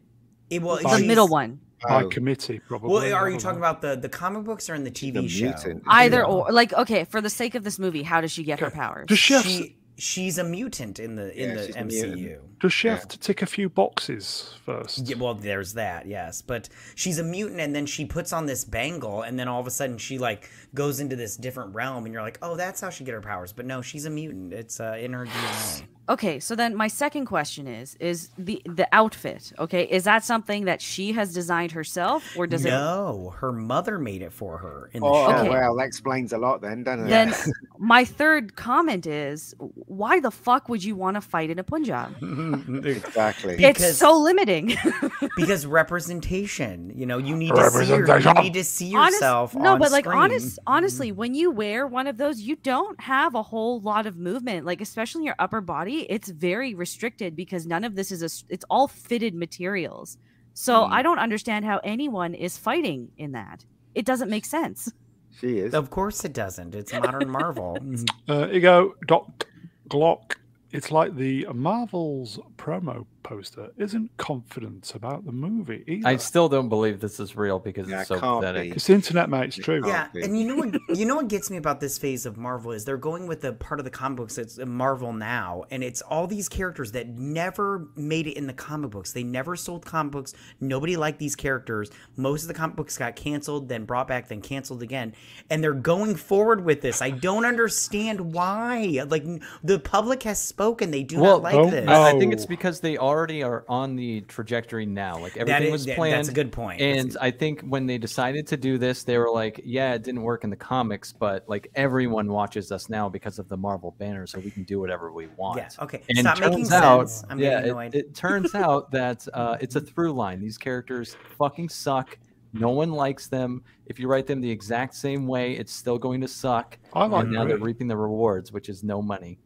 It, well, The The middle one. by Oh, committee, probably. Well, are you talking know. about the the comic books or in the TV the show? mutant. Either Yeah. or like okay, for the sake of this movie, how does she get her powers? Does she have, She she's a mutant in the in Yeah, the MCU. does she have to tick a few boxes first? Yeah, well, there's that, yes. But she's a mutant, and then she puts on this bangle, and then all of a sudden she like goes into this different realm, and you're like, oh, that's how she get her powers. But no, she's a mutant. It's uh, in her DNA. Okay, so then my second question is is the the outfit, okay? Is that something that she has designed herself or does it no, her mother made it for her in the Oh, oh show. Okay. well, that explains a lot then, doesn't it? Then my third comment is why the fuck would you want to fight in a Punjab? exactly. Because- it's so limiting. because representation, you know, you need to see your, you need to see Honest- yourself. no, on but like honest honestly, mm-hmm. when you wear one of those, you don't have a whole lot of movement, like especially in your upper body, it's very restricted because none of this is a it's all fitted materials. So Mm. I don't understand how anyone is fighting in that. It doesn't make sense. She is. Of course it doesn't. It's modern Marvel. Uh, here you go, Doc Glock. It's like the Marvel's promo poster isn't confident about the movie either. I still don't believe this is real because Yeah, it's so can't pathetic. be. It's internet, mate. It's true. Yeah, Okay. and you know what you know what gets me about this phase of Marvel is they're going with the part of the comic books that's Marvel now, and it's all these characters that never made it in the comic books. They never sold comic books. Nobody liked these characters. Most of the comic books got canceled, then brought back, then canceled again. And they're going forward with this. I don't understand why. Like the public has spoken. They do Well, not like don't this. know. I, I think it's Oh. because they already are on the trajectory now. Like everything is- was planned. That's a good point. That's And I think when they decided to do this, they were like, "Yeah, it didn't work in the comics, but like everyone watches us now because of the Marvel banner, so we can do whatever we want." yeah. Okay. And Stop turns making out, sense. I'm yeah, getting it, annoyed. it turns out that uh, it's a through line. These characters fucking suck. No one likes them. If you write them the exact same way, it's still going to suck. I like and now they're reaping the rewards, which is no money.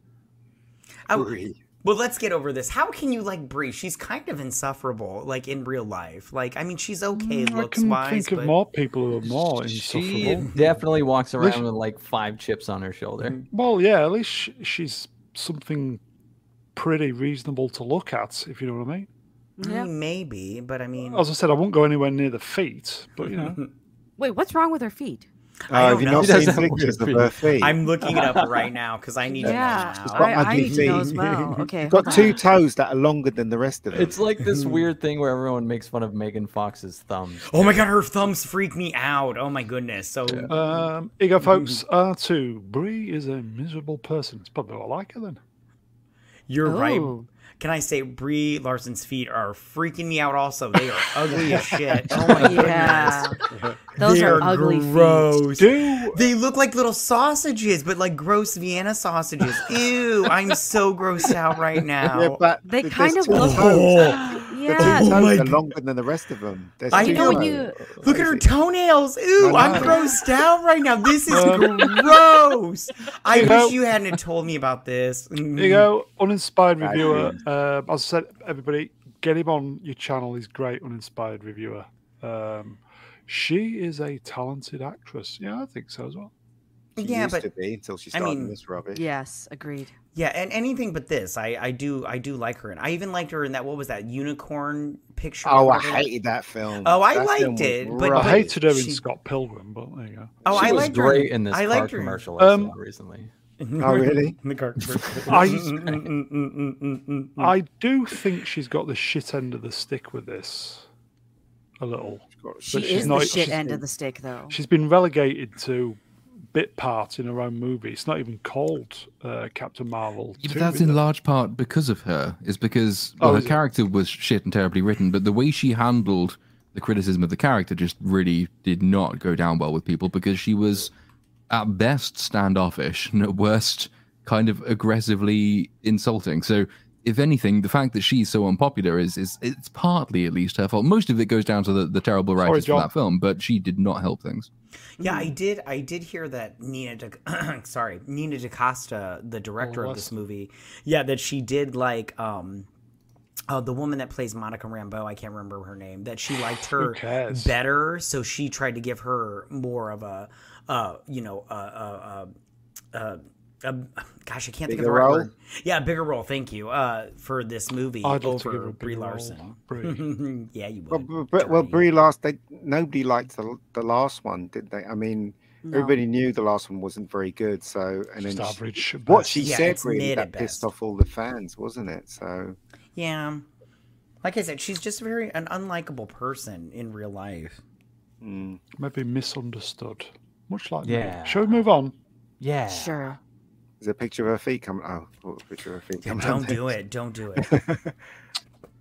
I- Brie. Well, let's get over this. How can you like Brie? She's kind of insufferable, like in real life. Like, I mean, she's okay Mm, I looks can wise, think but of more people who are more She definitely walks Wish- around with like five chips on her shoulder. Mm. Well, yeah, at least she's something pretty reasonable to look at, if you know what I mean. Yeah. maybe. But I mean, As I said, I won't go anywhere near the feet, but you know, Wait, what's wrong with her feet? Uh, I Oh, have don't you know. not He does seen have pictures of weird her feet? I'm looking it up right now because I need Yeah, to know She's now. got I, I ugly need to know as well. Okay, got two toes that are longer than the rest of them. It's like this hmm. weird thing where everyone makes fun of Megan Fox's thumbs. Oh my god, her thumbs freak me out. Oh my goodness. So Um, here you go, folks. R2. Brie is a miserable person. It's probably what I like her then. you're right. Oh. Oh. Can I say Brie Larson's feet are freaking me out also. They are ugly as shit. Oh, oh my Yeah, goodness. those they are ugly feet. gross. Do They look like little sausages, but like gross Vienna sausages. Ew, I'm so grossed out right now. yeah, but They kind of two look- toes. The Yeah, two Oh toes my are longer than the rest of them. There's I know when you look at her toenails. Ooh, I I'm grossed out right now. This is Um, gross. I you know- wish you hadn't told me about this. There you go, uninspired reviewer. news. Uh, as I said, everybody, get him on your channel. He's great, uninspired reviewer. Um, she is a talented actress. Yeah, I think so as well. She Yeah, used but to be until she I mean, this rubbish. yes, agreed. Yeah, and anything but this. I, I do I do like her, and I even liked her in that. What was that unicorn picture? Oh, I hated that film. Oh, I That liked it, but- I hated her in Scott Pilgrim, but there you go. Oh, she I was liked her. in this I car liked her. commercial I Um, recently. Oh, really? the car commercial. I-. I do think she's got the shit end of the stick with this. A little. She But she's is not- the shit she's- end of the stick, though. She's been relegated to bit part in her own movie. It's not even called uh, Captain Marvel. Yeah, but 2, that's in it? large part because of her. Is because Oh, well, is her it? character was shit and terribly written, but the way she handled the criticism of the character just really did not go down well with people because she was at best standoffish and at worst kind of aggressively insulting. So if anything, the fact that she's so unpopular is is it's partly at least her fault. Most of it goes down to the, the terrible Sorry, writers for that film, but she did not help things. Yeah, I did. I did hear that Nina, De, sorry, Nina DaCosta, the director of this movie, yeah, that she did like um, uh, the woman that plays Monica Rambeau. I can't remember her name. That she liked her better, so she tried to give her more of a, uh, you know, uh, uh, uh, gosh, I can't think of the right role? word. Yeah, bigger role. Thank you. Uh, for this movie I'd love to give over a Brie bigger role, Larson. Brie. yeah, you Well, would. but, well, Brie last they nobody liked the the last one, did they? I mean, No. everybody knew the last one wasn't very good. So, and Just she- average. at what she Yeah, said it's really that pissed off all the fans, wasn't it? So, Yeah. Like I said, she's just very an unlikable person in real life. mm. Maybe misunderstood. Much like Yeah. me. Shall we move on? Yeah. Sure. There's a picture of her feet coming. Oh, a picture of her feet Yeah, coming. don't do it. Don't do it.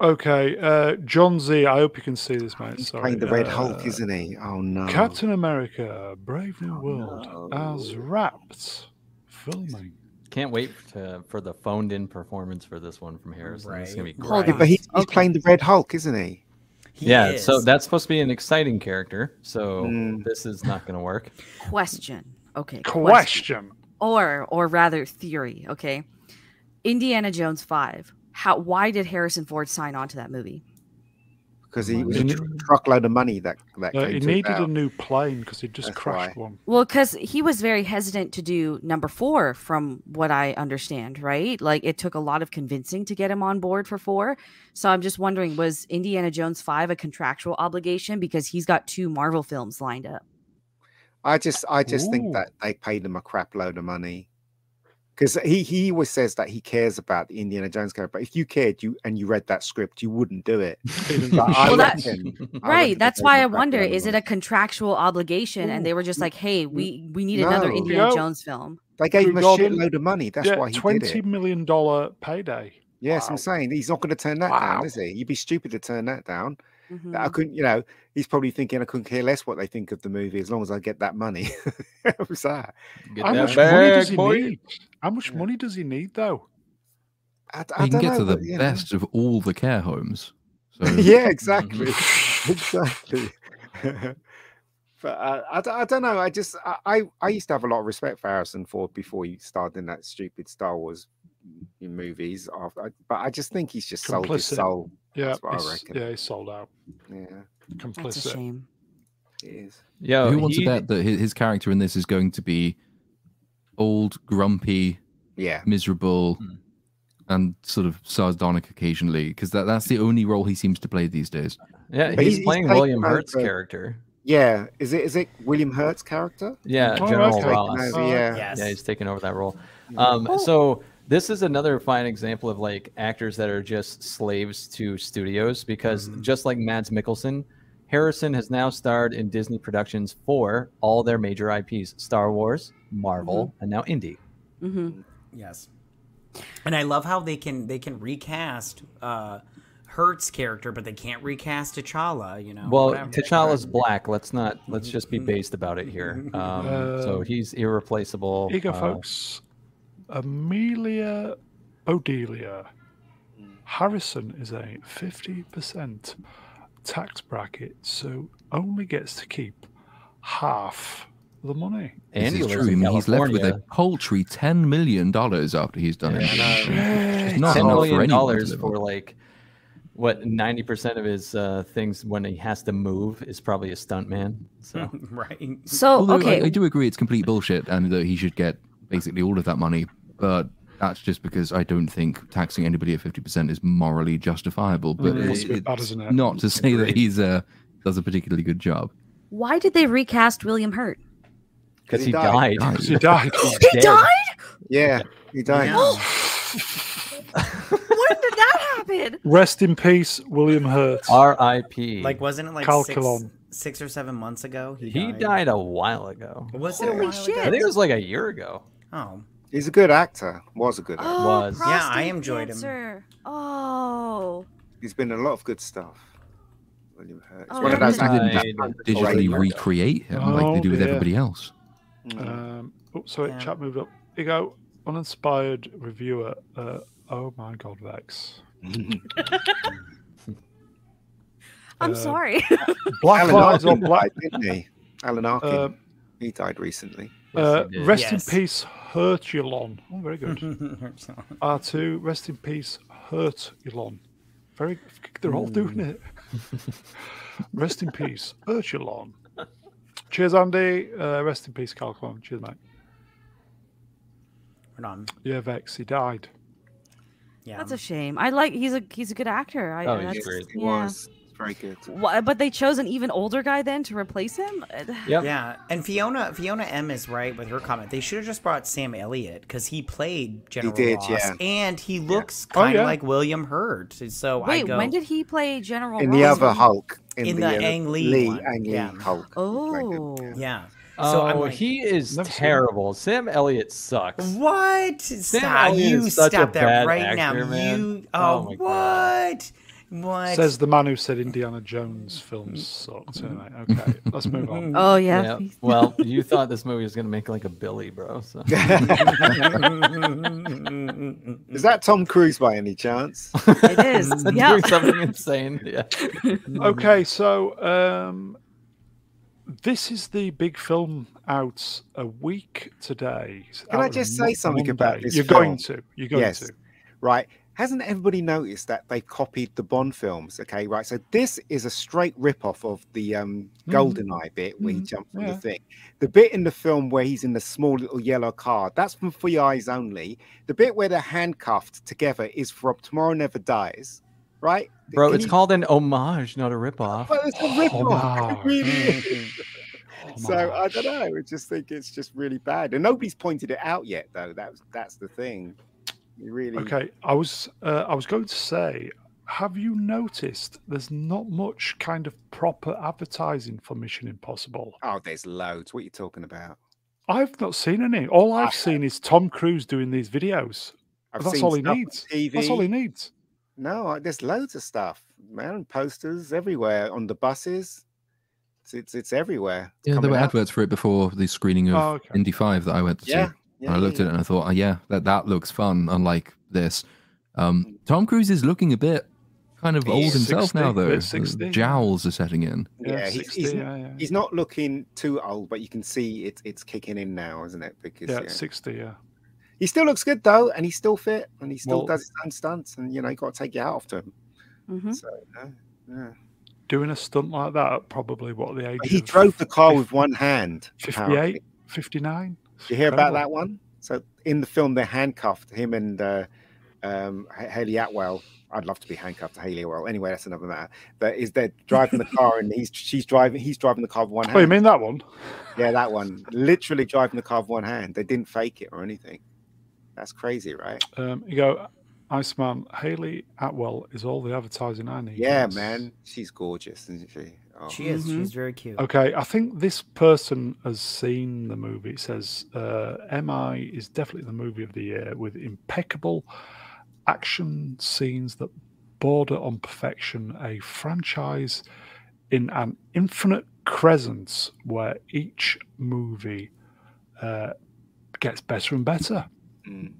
Okay, uh, John Z. I hope you can see this, mate. He's Sorry. playing the Red uh, Hulk, isn't he? Oh no! Captain America: Brave New World no. as wrapped filming. Can't wait to, for the phoned in performance for this one from Harrison. It's gonna be great. Hold but he's, he's Okay. playing the Red Hulk, isn't he? He yeah, so that's supposed to be an exciting character. So Mm. this is not going to work. Question. Okay. Question. Or or rather theory, okay? Indiana Jones 5. How why did Harrison Ford sign on to that movie? Because he was a tr- truckload of money that that came he to needed a new plane because he just That's crashed why. one. Well, because he was very hesitant to do number four, from what I understand, right? Like it took a lot of convincing to get him on board for four. So I'm just wondering, was Indiana Jones 5 a contractual obligation because he's got two Marvel films lined up? I just I just Ooh. think that they paid him a crap load of money. Because he, he always says that he cares about the Indiana Jones character, but if you cared you and you read that script, you wouldn't do it. Well, that- reckon- I Right. That's why him I a crap wonder, is it a contractual obligation? And they were just like, hey, we we need another No. Indiana No. Jones film. They gave Good him a God, shitload of money. That's yeah, why he did twenty it. million dollar payday. Yes, Wow. I'm saying he's not going to turn that Wow. down, is he? You'd be stupid to turn that down. Mhm. I couldn't, you know, he's probably thinking I couldn't care less what they think of the movie as long as I get that money. What's that? Get How that much money does he boy. need? How much Yeah. money does he need, though? I, I You can don't get know, to the but, you know. best of all the care homes. So yeah, exactly, exactly. but uh, I, d- I don't know. I just I, I I used to have a lot of respect for Harrison Ford before he starred in that stupid Star Wars m- movies. After, but I just think he's just sold his soul. Yeah, That's what he's, reckon. yeah, he's sold out. Yeah, That's a shame. it is. Yo, who wants to bet that his, his character in this is going to be old, grumpy, Yeah, miserable, Hmm. and sort of sardonic occasionally? Because that, that's the only role he seems to play these days. Yeah, he's, he's- he's playing taken William Hurt's over- character. Yeah, is it is it William Hurt's character? Yeah, Oh, General okay. Wallace. Over, yeah. Yes. Yeah, he's taking over that role. Um, Oh. so this is another fine example of like actors that are just slaves to studios because just like Mads Mikkelsen, Harrison has now starred in Disney productions for all their major IPs: Star Wars, Marvel, and now Indy. Mm-hmm. Yes. And I love how they can they can recast uh Hurt's character, but they can't recast T'Challa, you know. Well, whatever. T'Challa's black. Let's not. Let's just be based about it here. Um, so Uh, he's irreplaceable. Here you go, Uh, folks. Amelia Odelia. Harrison is a 50% tax bracket, so only gets to keep half the money. and this is true. in I mean, he's left with a paltry ten million dollars after he's done Yeah, it. I know. It's not ten enough million for anyone to dollars for like what ninety percent of his uh, things when he has to move is probably a stunt man. So right. So Although okay, I, I do agree it's complete bullshit and that he should get basically all of that money, but that's just because I don't think taxing anybody at fifty percent is morally justifiable. But Mm, it- it's bad, isn't it? not to say that he's uh, does a particularly good job. why did they recast William Hurt? because he he died. died. He died. He Dead. died. Yeah, he died. Yeah. when did that happen? Rest in peace, William Hurt. R.I.P. Like wasn't it like Calculon. six, six or seven months ago? he he died a while ago. Was it a Holy while shit. I think it was like a year ago. Oh. He's a good actor. Was a good actor. Oh, was. Yeah, I prostate enjoyed him. Oh, He's been in a lot of good stuff. William Hurt. It's Oh, one of those They didn't that- Digitally Right. recreate him like they Oh, do with dear. everybody else. Mm. Um, oh, sorry, Yeah. chat moved up. Here you go. Uninspired reviewer. Uh, oh my God, Vex. I'm Uh, sorry. Black Alan Lives Arkin on Black. didn't he? Alan Arkin. Uh, he died recently. uh, he did. rest Yes. in peace, Hertulon. Oh, very good. R2, rest in peace, Hertulon. Very, they're all doing it. rest in peace, Hertulon. Cheers, Andy. Uh, rest in peace, Calculon. Cheers, mate. Hold on. Yeah, Vex, he died. Yeah. That's a shame. I like he's a he's a good actor. I, Oh, he's that's- great. He was. Very good. Wha- but they chose an even older guy then to replace him. Yep. Yeah, and Fiona Fiona M is right with her comment. They should have just brought Sam Elliott because he played General he did, Ross, yeah. and he looks Oh, kind of yeah. like William Hurt. So I Wait, go. when did he play General? In the other Hulk. In the uh, Ang Lee one, Ang Lee yeah. Hulk. he played him, Oh, yeah. Yeah. Oh, So I'm like, he is Never seen terrible. Sam Elliott sucks. What? Stop! Elliott You is such a stop that bad right now. actor, man. You. Oh Oh, my God. What? What? Says the man who said Indiana Jones films sucked. Anyway, okay, let's move on. oh yeah. Yeah. Well, you thought this movie was gonna make like a Billy, bro. So Is that Tom Cruise by any chance? It is. yeah. something insane. Yeah. Okay, so um, this is the big film out a week today. It's Can I just say something about Monday. this You're going to. You're going Yes. to. right. Hasn't everybody noticed that they copied the Bond films? Okay, right. So this is a straight rip-off of the um, Mhm. GoldenEye bit where he Mhm, jumped from yeah. the thing. The bit in the film where he's in the small little yellow car, that's from For Your Eyes Only. The bit where they're handcuffed together is from Tomorrow Never Dies, right? Bro, Can it's you- called an homage, not a ripoff. Well, it's a rip-off. Really is. So I don't know. I just think it's just really bad, and nobody's pointed it out yet, though. That's that's the thing. You really Okay, I was uh, I was going to say, have you noticed there's not much kind of proper advertising for Mission Impossible? Oh, there's loads. What are you talking about? I've not seen any. All I've I- seen is Tom Cruise doing these videos. I've That's all he needs. That's all he needs. No, I- there's loads of stuff, man. Posters everywhere on the buses. It's it's, it's everywhere. It's Yeah, there were out. adverts for it before the screening of Oh, okay. Indy 5 that I went to see. Yeah, I looked at it and I thought, oh, yeah, that, that looks fun, unlike this. Um, Tom Cruise is looking a bit kind of old himself 60, now, bit though. The 60. Jowls are setting in. Yeah, he's- 60, he's- yeah, yeah. He's not looking too old, but you can see it's it's kicking in now, isn't it? Because Yeah, yeah. 60, yeah. he still looks good though, and he's still fit, and he still Well- does his own stunts, and you know you got to take your hat off to him. Mhm. So yeah, yeah. Doing a stunt like that probably what the age But he of drove the car with one hand. 58, 59. You hear about that one? So in the film, they handcuffed him and uh, um, Hayley Atwell. I'd love to be handcuffed to Haley Atwell. Anyway, that's another matter. But is they're driving the car and he's she's driving he's driving the car with one hand. Oh, you mean that one? Yeah, that one. Literally driving the car with one hand. They didn't fake it or anything. That's crazy, right? Um, you go, Iceman. Haley Atwell is all the advertising I need. Yeah, Yes. man. She's gorgeous, isn't she? Oh. She is. Mhm. She's very cute. Okay, I think this person has seen the movie. It says uh, MI is definitely the movie of the year with impeccable action scenes that border on perfection, a franchise in an infinite crescent where each movie uh, gets better and better. Mm.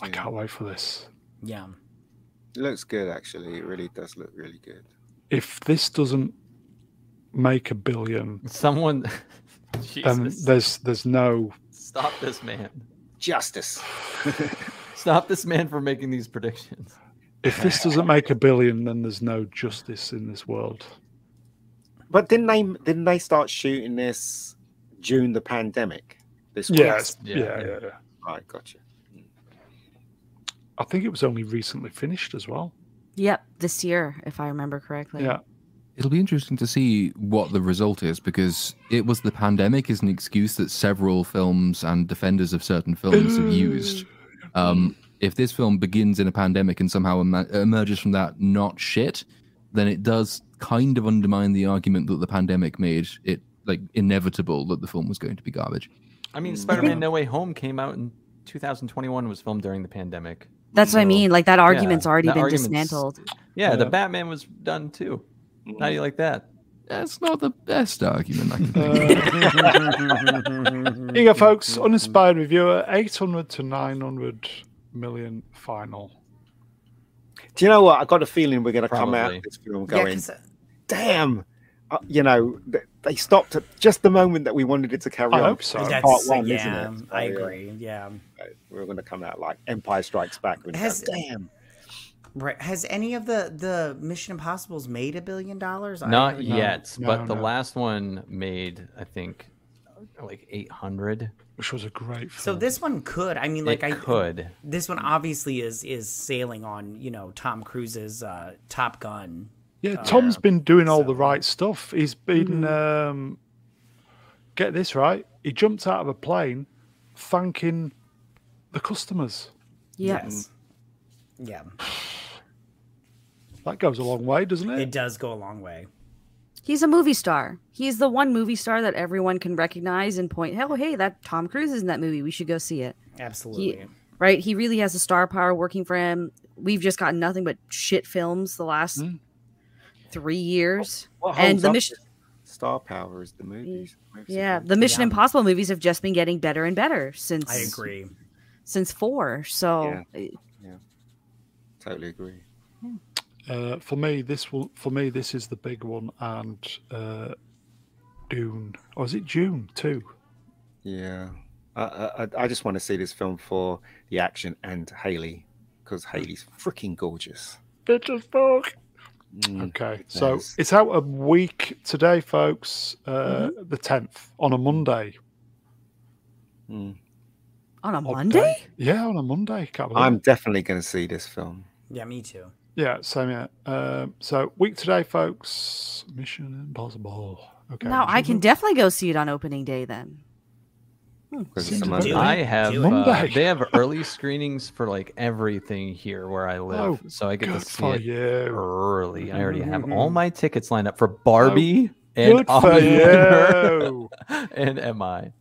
I Yeah. can't wait for this. Yeah. It looks good, actually. It really does look really good. If this doesn't make a billion, Someone, then there's there's no stop this man. Justice. Stop this man from making these predictions. If this doesn't make a billion, then there's no justice in this world. But didn't they didn't they start shooting this during the pandemic? This Yes. Yeah, Yeah, yeah, yeah. yeah. Right, gotcha. I think it was only recently finished as well. Yep, this year, if I remember correctly. Yeah. It'll be interesting to see what the result is because it was the pandemic is an excuse that several films and defenders of certain films have used. Um, if this film begins in a pandemic and somehow em- emerges from that not shit, then it does kind of undermine the argument that the pandemic made it like inevitable that the film was going to be garbage. I mean, Mm. Spider-Man: No Way Home came out in 2021. Was filmed during the pandemic. That's what I mean. Like that argument's already that been dismantled. Yeah, the Batman was done too. How do you like that? That's not the best argument I can think. Uh, here you go, folks. Uninspired reviewer, 800 to 900 million final. Do you know what? I got a feeling we're going to come out this film Yeah, going, 'cause, uh, damn. Uh, you know, th- they stopped at just the moment that we wanted it to carry I on. hope so. that's part one, isn't it? I So, yeah. agree. Yeah. Right, We're going to come out like Empire Strikes Back. Has- go, damn. Right. Has any of the the Mission Impossibles made a billion dollars? I Not haven't- No, yet, no, but the no. last one made, I think, like 800. Which was a great So this one could. I mean, like it I could. This one obviously is is sailing on you know Tom Cruise's uh, Top Gun. Yeah, Uh, Tom's been doing all the right stuff. He's been um get this right. He jumped out of a plane thanking the customers. Yep. Yes. Yeah, That goes a long way, doesn't it? it does go a long way. He's a movie star. He's the one movie star that everyone can recognize and point, "Oh, hey, that Tom Cruise is in that movie. We should go see it." Absolutely. Right? He really has a star power working for him. We've just gotten nothing but shit films the last Mm. Three years. What And the mission- this Star power is the movies. Movies Yeah, the Mission Yeah. Impossible movies have just been getting better and better since I agree. since four. So yeah, Totally agree. Uh, for me, this will for me this is the big one, and uh, Dune. Or is it June too? Yeah. I, I, I just want to see this film for the action and Haley because Haley's freaking gorgeous. Bitch as fuck. Mm. Okay, so Nice. it's out a week today, folks. Uh, The tenth on a Monday. Mm. on a Odd Monday, day. Yeah, on a Monday. I'm definitely going to see this film. Yeah, me too. Yeah, same here. Um, so week today, folks. Mission Impossible. Okay. now I can definitely go see it on opening day. Then 'cause Seems it's a a Monday. bit I have. Uh, they have early screenings for like everything here where I live, Oh, so I get to see it you. early. I already have all my tickets lined up for Barbie and Good for Oppenheimer you. and MI.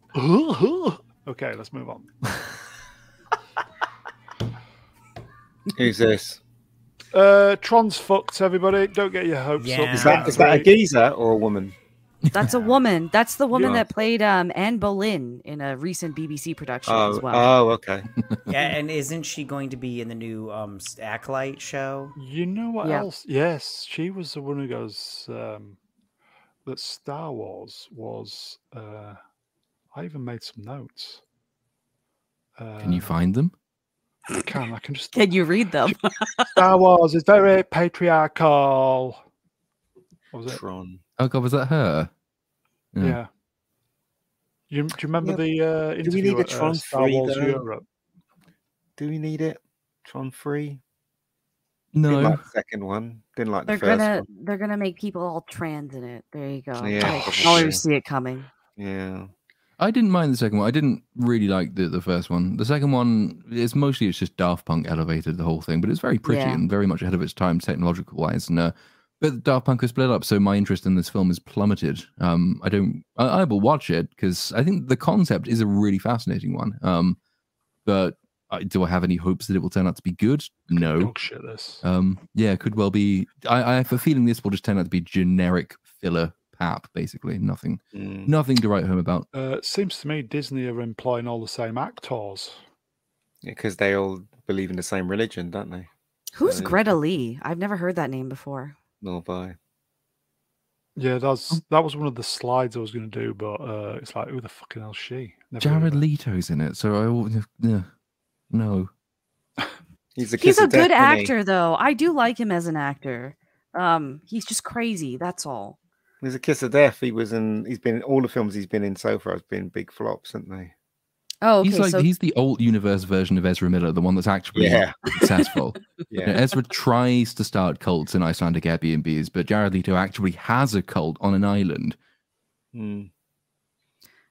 okay, let's move on. Who's this? Uh, Tron's fucked, everybody. Don't get your hopes Yeah. up. Is that, is that a geezer or a woman? That's a woman. That's the woman Yeah. that played um, Anne Boleyn in a recent BBC production Oh, as well. oh, okay. Yeah, and isn't she going to be in the new um Acolyte show? You know what Yeah. else? Yes, she was the one who goes um, that Star Wars was. Uh, I even made some notes. Uh, Can you find them? I can. I can just. Can you read them? Star Wars is very patriarchal. What was it? Tron. Oh god, was that her? Yeah. You, do you remember Yeah, the uh, Do we need a at uh, Tron Star free, Wars though? Europe? Do we need it? Tron free? No, Didn't like the second one. Didn't like They're the 1st gonna one. they're gonna make people all trans in it. There you go. Yeah, I always see it coming. Yeah. I didn't mind the second one. I didn't really like the, the first one. The second one is mostly it's just Daft Punk elevated the whole thing, but it's very pretty Yeah. and very much ahead of its time technological wise. And uh, but Daft Punk has split up, so my interest in this film is plummeted. Um, I don't. I, I will watch it because I think the concept is a really fascinating one. Um, but I, do I have any hopes that it will turn out to be good? No. Dog shit. This. Um, yeah, it could well be. I, I have a feeling this will just turn out to be generic filler pap, basically. Nothing, Mm. nothing to write home about. Uh, it seems to me Disney are employing all the same actors. Because they all believe in the same religion, don't they? Who's Uh, Greta Lee? I've never heard that name before. Nor by. Yeah, that's that was one of the slides I was going to do, but uh, it's like, who the fucking hell's she? Never Jared her. Leto's in it, so I al- yeah, no. He's a He's a of death, good he? actor, though. I do like him as an actor. Um, he's just crazy. That's all. He's a kiss of death. He was in. He's been in all the films he's been in so far. Has been big flops, haven't they? Oh, okay. he's like so he's the old universe version of Ezra Miller, the one that's actually Yeah. successful. You know, Ezra tries to start cults in Icelandic Airbnbs, but Jared Leto actually has a cult on an island. Mm.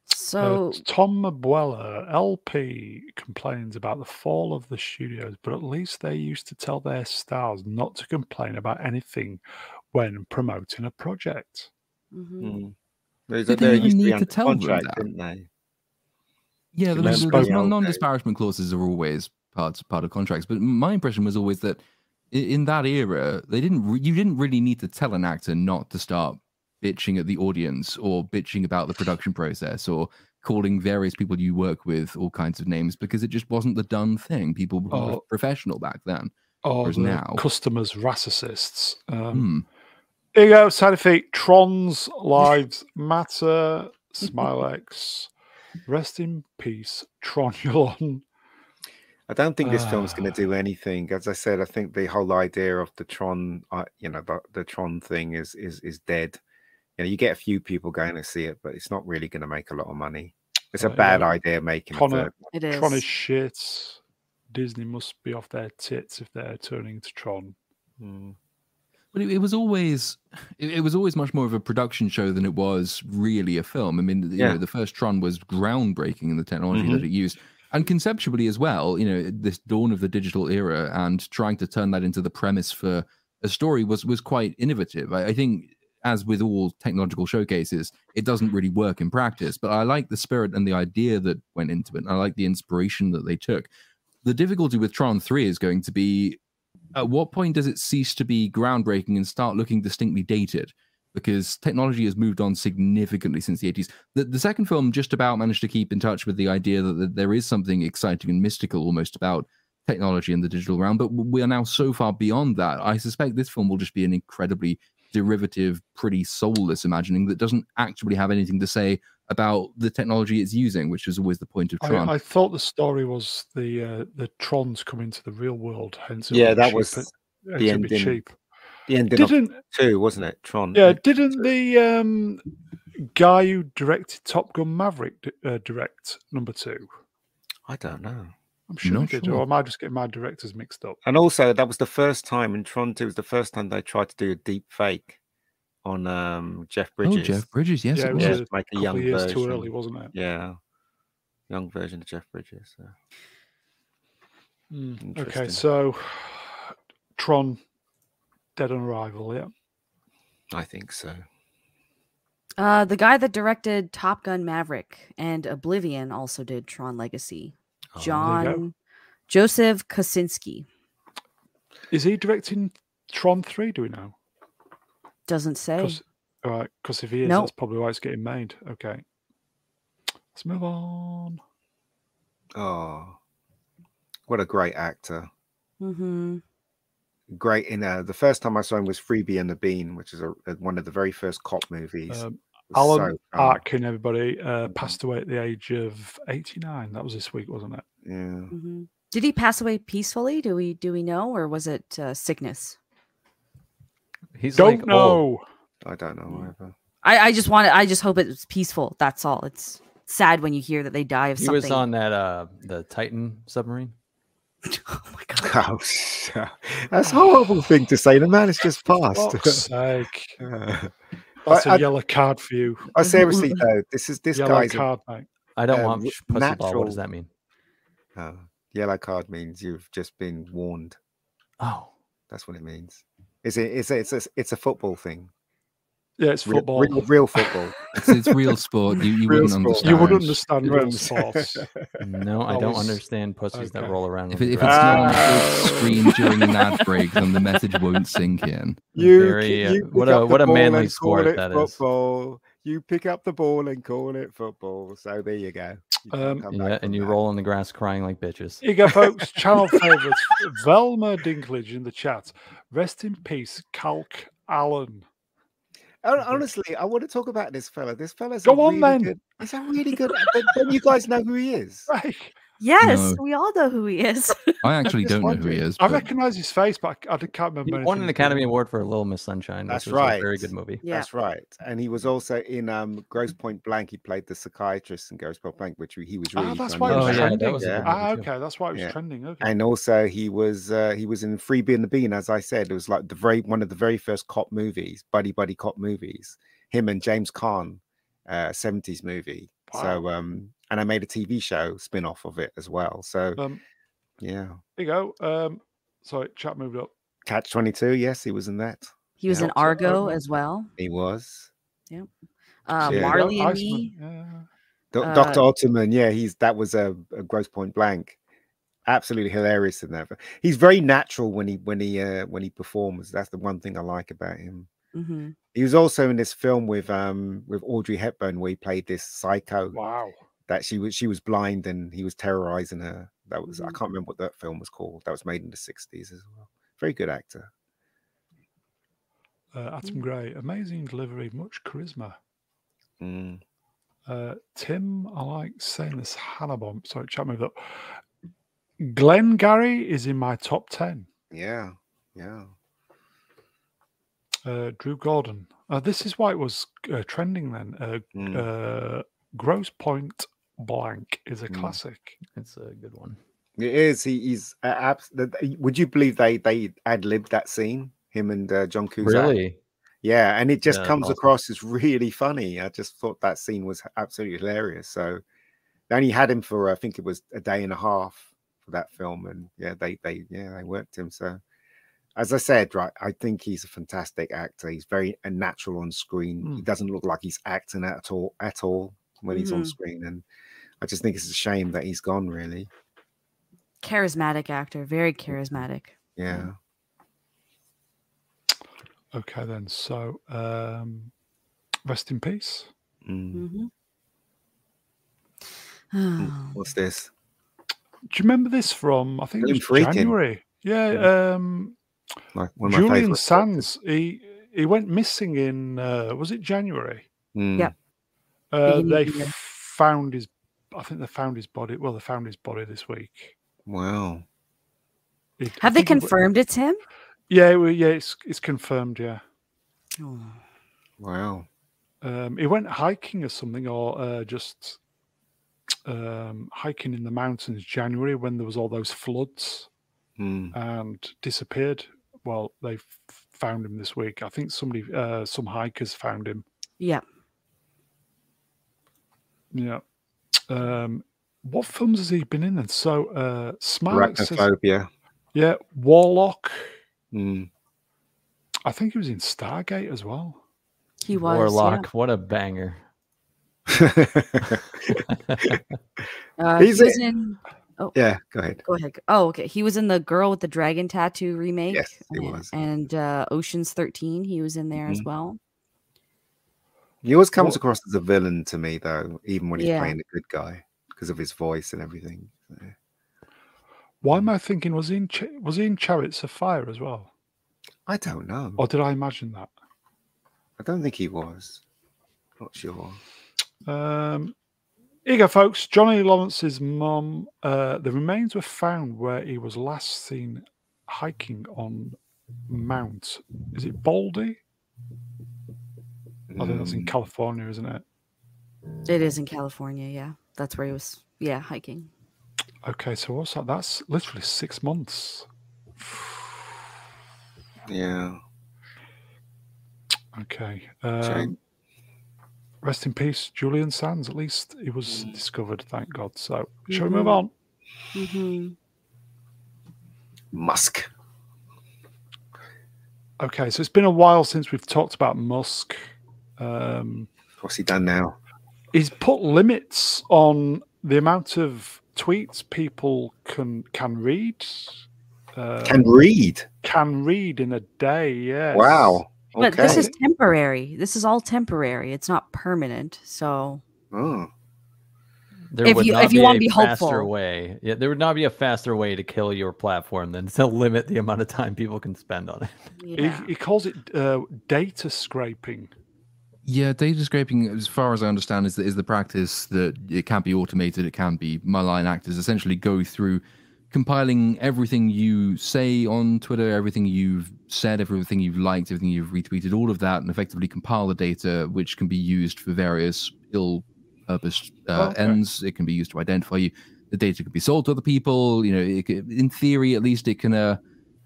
so Uh, Tom Mabuela, LP, complains about the fall of the studios, but at least they used to tell their stars not to complain about anything when promoting a project. mhm. Mm. There's Did they they even used to need be to under tell them that? didn't they? Yeah, You there's, remember the non- old non-disparagement clauses are always part part of contracts, but my impression was always that in that era, they didn't re- you didn't really need to tell an actor not to start bitching at the audience or bitching about the production process or calling various people you work with all kinds of names because it just wasn't the done thing. People were Oh. professional back then. Or the now- customers racists. Um, Hmm. Here you go, side effect. Trons lives matter. Smilex. Rest in peace, Tronulon. I don't think this film's going Ah. to do anything. As I said, I think the whole idea of the Tron, uh, you know, the, the Tron thing is is is dead. You know, you get a few people going to see it, but it's not really going to make a lot of money. It's a Uh, bad yeah. idea making a It is. Tron is shit. Disney must be off their tits if they're turning to Tron. Mm. But it, it was always it, it was always much more of a production show than it was really a film. I mean, you Yeah. know, the first Tron was groundbreaking in the technology that mm-hmm. it used, and conceptually as well. You know, this dawn of the digital era and trying to turn that into the premise for a story was was quite innovative. I, I think, as with all technological showcases, it doesn't really work in practice. But I like the spirit and the idea that went into it. And I like the inspiration that they took. The difficulty with Tron Three is going to be at what point does it cease to be groundbreaking and start looking distinctly dated? Because technology has moved on significantly since the 80s. The, the second film just about managed to keep in touch with the idea that, that there is something exciting and mystical almost about technology in the digital realm, but we are now so far beyond that. I suspect this film will just be an incredibly derivative, pretty soulless imagining that doesn't actually have anything to say about the technology it's using, which is always the point of Tron. I, I thought the story was the uh, the Trons coming to the real world. Hence, Yeah, that cheap, was hence the it ending. cheap. The ending Didn't two, wasn't it? Tron. yeah? Didn't the um, guy who directed Top Gun Maverick uh, direct number two? I don't know. I'm sure Not he did. sure. Or am I just getting my directors mixed up? And also, that was the first time in Tron 2 was the first time they tried to do a deep fake on um, Jeff Bridges. Oh, Jeff Bridges, yes, Yeah, it it was. was Yeah, a make a couple young years version. too early, wasn't it? Yeah, young version of Jeff Bridges. So. Mm, Okay, so Tron, Dead on Arrival. Yeah. I think so. Uh, the guy that directed Top Gun Maverick and Oblivion also did Tron Legacy. Oh, there you go. John Joseph Kosinski Is he directing Tron 3, do we know? Doesn't say. Cause, all right, because if he is, No. that's probably why it's getting made. Okay. Let's move on. Oh, what a great actor! Mm-hmm. Great in uh, the first time I saw him was Freebie and the Bean, which is a, a- one of the very first cop movies. Um, Alan so. Arkin, everybody, uh, Mhm. passed away at the age of 89. That was this week, wasn't it? Yeah, hmm Did he pass away peacefully? Do we do we know, or was it uh, sickness? He's Don't like old. know. I don't know Mm. either. I I just want it. I just hope it's peaceful. That's all. It's sad when you hear that they die of He something. He was on that uh the Titan submarine. Oh my god. Oh, that's a horrible thing to say. The man has just For passed. fuck's sake. Uh, That's a I- yellow card for you. I seriously though, this is this Yellow guy's a- card, mate. I don't Um, want w- pussy ball. What does that mean? oh, yellow card means you've just been warned. Oh, That's what it means. It's a, it's a, it's a, it's a football thing. Yeah, it's Real, football. real, real football. It's, it's real sport. You, you Real wouldn't sport. understand. you wouldn't understand You real wouldn't- sports. no, I don't understand pussies that roll around. If, it, if it's grass. not on the Ah. screen during an ad break, then the message won't sink in. You, Very, ki- uh, you what a- what a manly sport it that is. football. You pick up the ball and call it football. So there you go. You Um, yeah, and you that. roll on the grass crying like bitches. Here you go, folks. Channel favorites. Velma Dinklage in the chat. Rest in peace, Calc Allen. Honestly, I want to talk about this fella. This fella's Go a on, really then. good. He's a really good. don't, don't you guys know who he is? Right. Yes, No. we all know who he is. I actually don't know who he is. I but- recognise his face, but I, I can't remember. He anything won an Academy. Award for Little Miss Sunshine. That's which was a very good movie. yeah. That's right. And he was also in um, Grosse Pointe Blank. He played the psychiatrist in Grosse Pointe Blank, which he was really. Ah, that's funny why it Oh, was in. yeah, that trending. was a good ah, okay, that's why it was Yeah. trending. Okay. and also he was uh, he was in Freebie and the Bean, as I said. It was like the very one of the very first cop movies, buddy buddy cop movies. Him and James Caan, uh, seventies movie. So um, and I made a TV show spin off of it as well. So Um, yeah, here you go. Um, sorry, chat moved up. Catch twenty two. Yes, he was in that. He was Yeah. in Argo as well. He was. Uh, Yeah. Here you go, Marley and Me. Yeah. Do- Uh, Dr. Oatman, yeah, he's that was a, a Grosse Pointe Blank. Absolutely hilarious in that. He's very natural when he when he uh, when he performs. That's the one thing I like about him. hmm He was also in this film with um with Audrey Hepburn where he played this psycho Wow. That she was she was blind and he was terrorizing her. That was I Mhm. can't remember what that film was called. That was made in the sixties as well. Very good actor. Uh, Atom Gray, amazing delivery, much charisma. Mm. Uh, Tim, I like saying this. Hannah Bomb. sorry, chat moved up. Glengarry is in my top 10. Yeah, yeah. Uh, Drew Gordon. Uh, this is why it was uh, trending then. Uh, Mm. uh, Grosse Pointe Blank is a Mm. classic. It's a good one. It is. He, he's uh, abs- the- the- Would you believe they they ad libbed that scene? Him and uh, John Cusack. Really? Yeah, and it just Yeah, comes awesome. across as really funny. I just thought that scene was absolutely hilarious. So they only had him for I think it was a day and a half for that film, and yeah, they they yeah they worked him. So as I said, right, I think he's a fantastic actor. He's very uh, natural on screen. He Mm. doesn't look like he's acting at all at all when he's on Mhm. screen, and I just think it's a shame that he's gone. Really, Charismatic actor, very charismatic. yeah. Okay, then. So, um, rest in peace. Mm. hmm What's this? Do you remember this from, I think it was Friedkin. January? Yeah. Yeah. Um, Like one of Julian favorite. Sands, he, he went missing in, uh, was it January? Mm. Yep. Uh, they of found his, I think they found his body. Well, they found his body this week. Wow. He- I Have they think it wa- confirmed it's him? Yeah, well, yeah, it's, it's confirmed. Yeah. Oh. Wow. Um, he went hiking or something, or uh, just um, hiking in the mountains January when there was all those floods Mm. and disappeared. Well, they found him this week. I think somebody, uh, some hikers found him. Yeah. Yeah. Um, what films has he been in? And so, uh, Smile says, Arachnophobia. yeah, Warlock. Mm. I think he was in Stargate as well. He was. Warlock. What a banger. Yeah. Uh, He's he was a- in. yeah, go ahead. Go ahead. Oh, okay. He was in the Girl with the Dragon Tattoo remake. Yes, he and- was. And uh, Ocean's Thirteen. He was in there as Mhm. well. He always comes What- across as a villain to me, though, even when he's Yeah. playing a good guy because of his voice and everything. So, Why am I thinking was he in Ch- was he in Chariots of Fire as well, I don't know. or did I imagine that? I don't think he was. Not sure. Um, here you go, folks. Johnny Lawrence's mum. Uh, the remains were found where he was last seen hiking on Mount. Is it Baldy? I think that's in Mm, California, isn't it? It is in California. Yeah, that's where he was. Yeah, hiking. Okay, so what's that? That's literally six months. Yeah. Okay. Um, rest in peace, Julian Sands. At least he was Mm. discovered, thank God. So, shall we move on? Mm-hmm. Musk. Okay, so it's been a while since we've talked about Musk. Um, What's he done now? he's put limits on the amount of tweets people can can read. Uh, Can read. can read in a day. Yes. Wow. But this is temporary. This is all temporary. It's not permanent. So Oh. There If would you- not if you be wanna a be faster hopeful. way. Yeah, there would not be a faster way to kill your platform than to limit the amount of time people can spend on it. yeah. He, he calls it uh, data scraping. Yeah, data scraping, as far as I understand, is the, is the practice that it can't be automated. It can be malign actors essentially go through compiling everything you say on Twitter, everything you've said, everything you've liked, everything you've retweeted, all of that, and effectively compile the data, which can be used for various ill-purposed uh, Okay. ends. It can be used to identify you. The data could be sold to other people. You know, it in theory, at least, it can. Uh,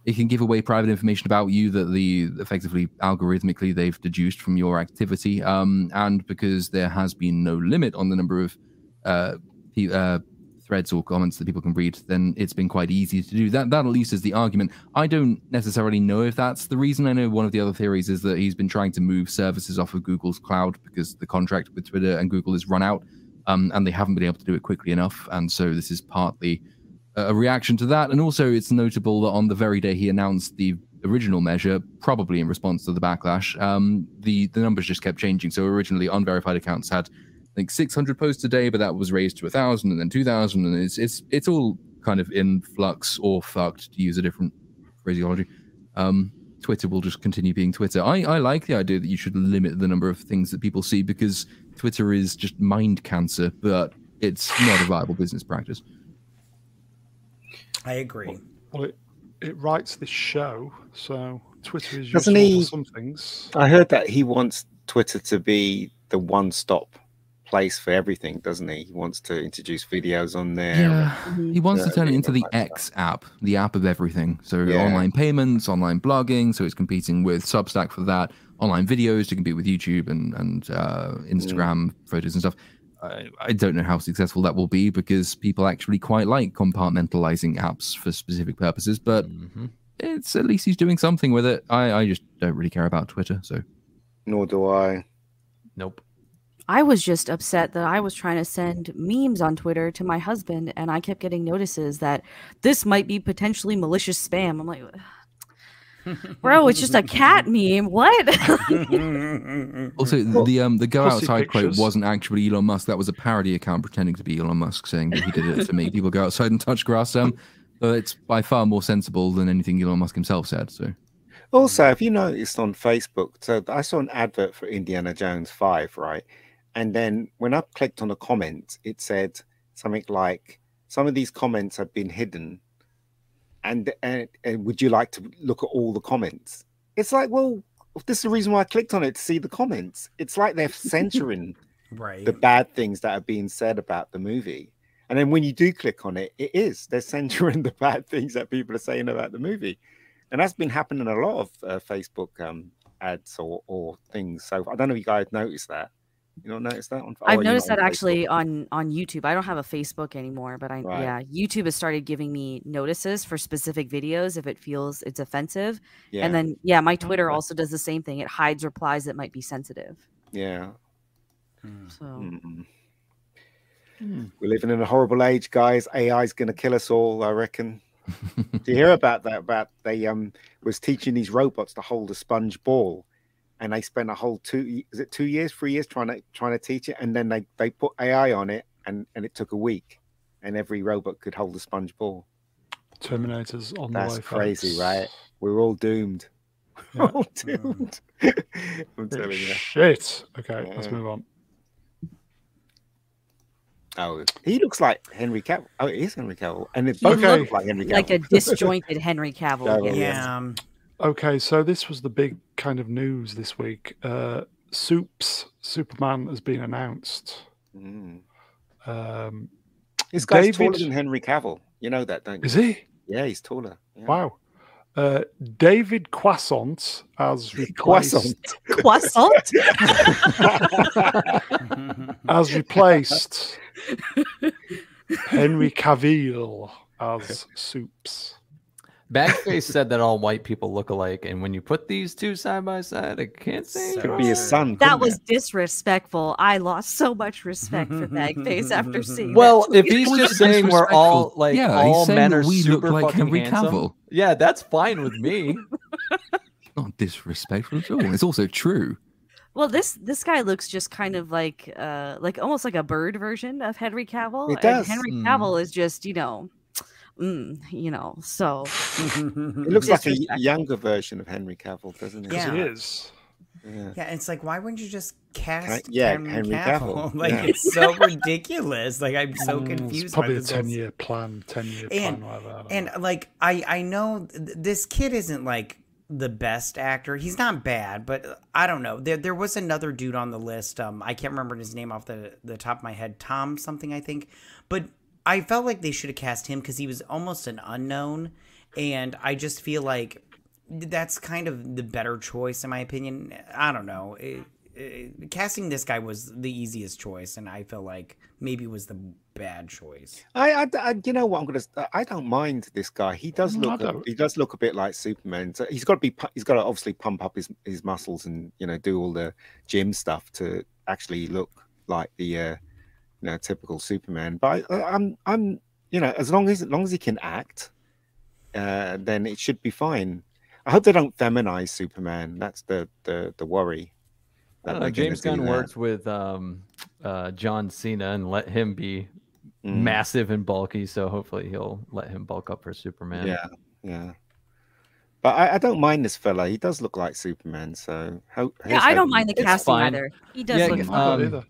it can give away private information about you that the effectively algorithmically they've deduced from your activity um, and because there has been no limit on the number of uh, uh, threads or comments that people can read then it's been quite easy to do that. That at least is the argument. I don't necessarily know if that's the reason. I know one of the other theories is that he's been trying to move services off of google's cloud because the contract with twitter and google has run out um, and they haven't been able to do it quickly enough and so this is partly a reaction to that. And also, it's notable that on the very day he announced the original measure, probably in response to the backlash, um, the the numbers just kept changing. So originally, unverified accounts had I think 600 posts a day, but that was raised to a thousand and then 2,000, and it's it's it's all kind of in flux or fucked to use a different phraseology. Um, Twitter will just continue being Twitter. I, I like the idea that you should limit the number of things that people see because Twitter is just mind cancer, but it's not a viable business practice. I agree. Well, it, it writes this show, so Twitter is Doesn't useful he- for some things. I heard that he wants Twitter to be the one-stop place for everything, doesn't he? He wants to introduce videos on there. Yeah, he wants to turn it into the like that. X app, the app of everything. So Yeah. online payments, online blogging. So it's competing with Substack for that. Online videos to compete with YouTube and and uh, Instagram photos and stuff. I, I don't know how successful that will be because people actually quite like compartmentalizing apps for specific purposes. But Mhm. it's at least he's doing something with it. I, I just don't really care about Twitter. So Nor do I. Nope. I was just upset that I was trying to send memes on Twitter to my husband, and I kept getting notices that this might be potentially malicious spam. I'm like, bro, it's just a cat meme. What? also the um the go pussy outside quote wasn't actually Elon Musk. That was a parody account pretending to be Elon Musk saying that he did it for me. people go outside and touch grass. Um, so it's by far more sensible than anything Elon Musk himself said. So Also, if you noticed on Facebook, so I saw an advert for Indiana Jones 5, right? And then when I clicked on the comment, it said something like, some of these comments have been hidden. And, and, and would you like to look at all the comments? It's like, well, this is the reason why I clicked on it to see the comments. It's like they're censoring right. the bad things that are being said about the movie. And then when you do click on it, it is they're censoring the bad things that people are saying about the movie, and that's been happening a lot of uh, Facebook um, ads or, or things. So I don't know if you guys noticed that. You don't notice that on? I've oh, noticed that on actually on on YouTube. I don't have a Facebook anymore, but I Right. yeah, YouTube has started giving me notices for specific videos if it feels it's offensive. Yeah, And then yeah, my Twitter Okay. also does the same thing. It hides replies that might be sensitive. yeah. Mm. So Mm. Hmm. We're living in a horrible age, guys. AI is going to kill us all. I reckon. Do you hear about that? About they um was teaching these robots to hold a sponge ball, and they spent a whole two is it two years, three years trying to trying to teach it, and then they they put AI on it, and and it took a week, and every robot could hold a sponge ball. Terminators on That's the way. crazy, folks. right? We're all doomed. We're Yeah. all doomed. I'm telling you. Shit. Okay, let's move on. Oh, he looks like Henry Cavill. Oh, it is Henry Cavill, and it both Okay. look like Henry Cavill. like a disjointed Henry Cavill. Cavill, yes. Yeah. Um, Okay, so this was the big kind of news this week. Uh, Soups Superman has been announced. Mm. Um, This guy's David- taller than Henry Cavill. You know that, don't you? Is he? Yeah, he's taller. Yeah. Wow. Uh, David Croissant as replaced Croissant. Croissant. as replaced Henry Cavill as Soups. Bagface said that all white people look alike, and when you put these two side by side, I can't say. Could be his son. that was it? disrespectful. I lost so much respect for Bagface after seeing that. Well, that. if he's just saying we're all like Yeah, all he's saying men are we look super like fucking Henry handsome, Cavill. yeah, that's fine with me. Not disrespectful at all. It's also true. Well, this this guy looks just kind of like uh like almost like a bird version of Henry Cavill. It and does. Henry Mm. Cavill is just, you know, mm, you know, so It looks like a younger version of Henry Cavill, doesn't it? Yeah. He is. Yeah. Yeah, it's like why wouldn't you just cast yeah, Henry, Henry Cavill? Cavill, Like yeah. it's so ridiculous. Like I'm so Mm, confused. It's probably a 10 year plan, 10 year And- plan, whatever. I And like I I know th- this kid isn't like the best actor. He's not bad, but uh, I don't know. There there was another dude on the list. Um I can't remember his name off the the top of my head. Tom something I think. But I felt like they should have cast him cuz he was almost an unknown and I just feel like that's kind of the better choice in my opinion. I don't know. It, it, casting this guy was the easiest choice and I feel like maybe it was the bad choice. I, I, I- you know what I'm gonna. s- I don't mind this guy. He does look. a- he does look a bit like Superman. So he's got to be. He's got to obviously pump up his his muscles and you know do all the gym stuff to actually look like the uh, you know typical Superman. But I, I'm I'm you know as long as as long as he can act, uh, then it should be fine. I hope they don't feminize Superman. That's the the the worry. I don't know. James Gunn that. works with um, uh, John Cena and let him be Mm, massive and bulky, so hopefully he'll let him bulk up for Superman. Yeah, yeah. But I, I don't mind this fella. He does look like Superman. So ho- yeah, I don't mind the casting either. He does Yeah, look yeah, I fine. um, either.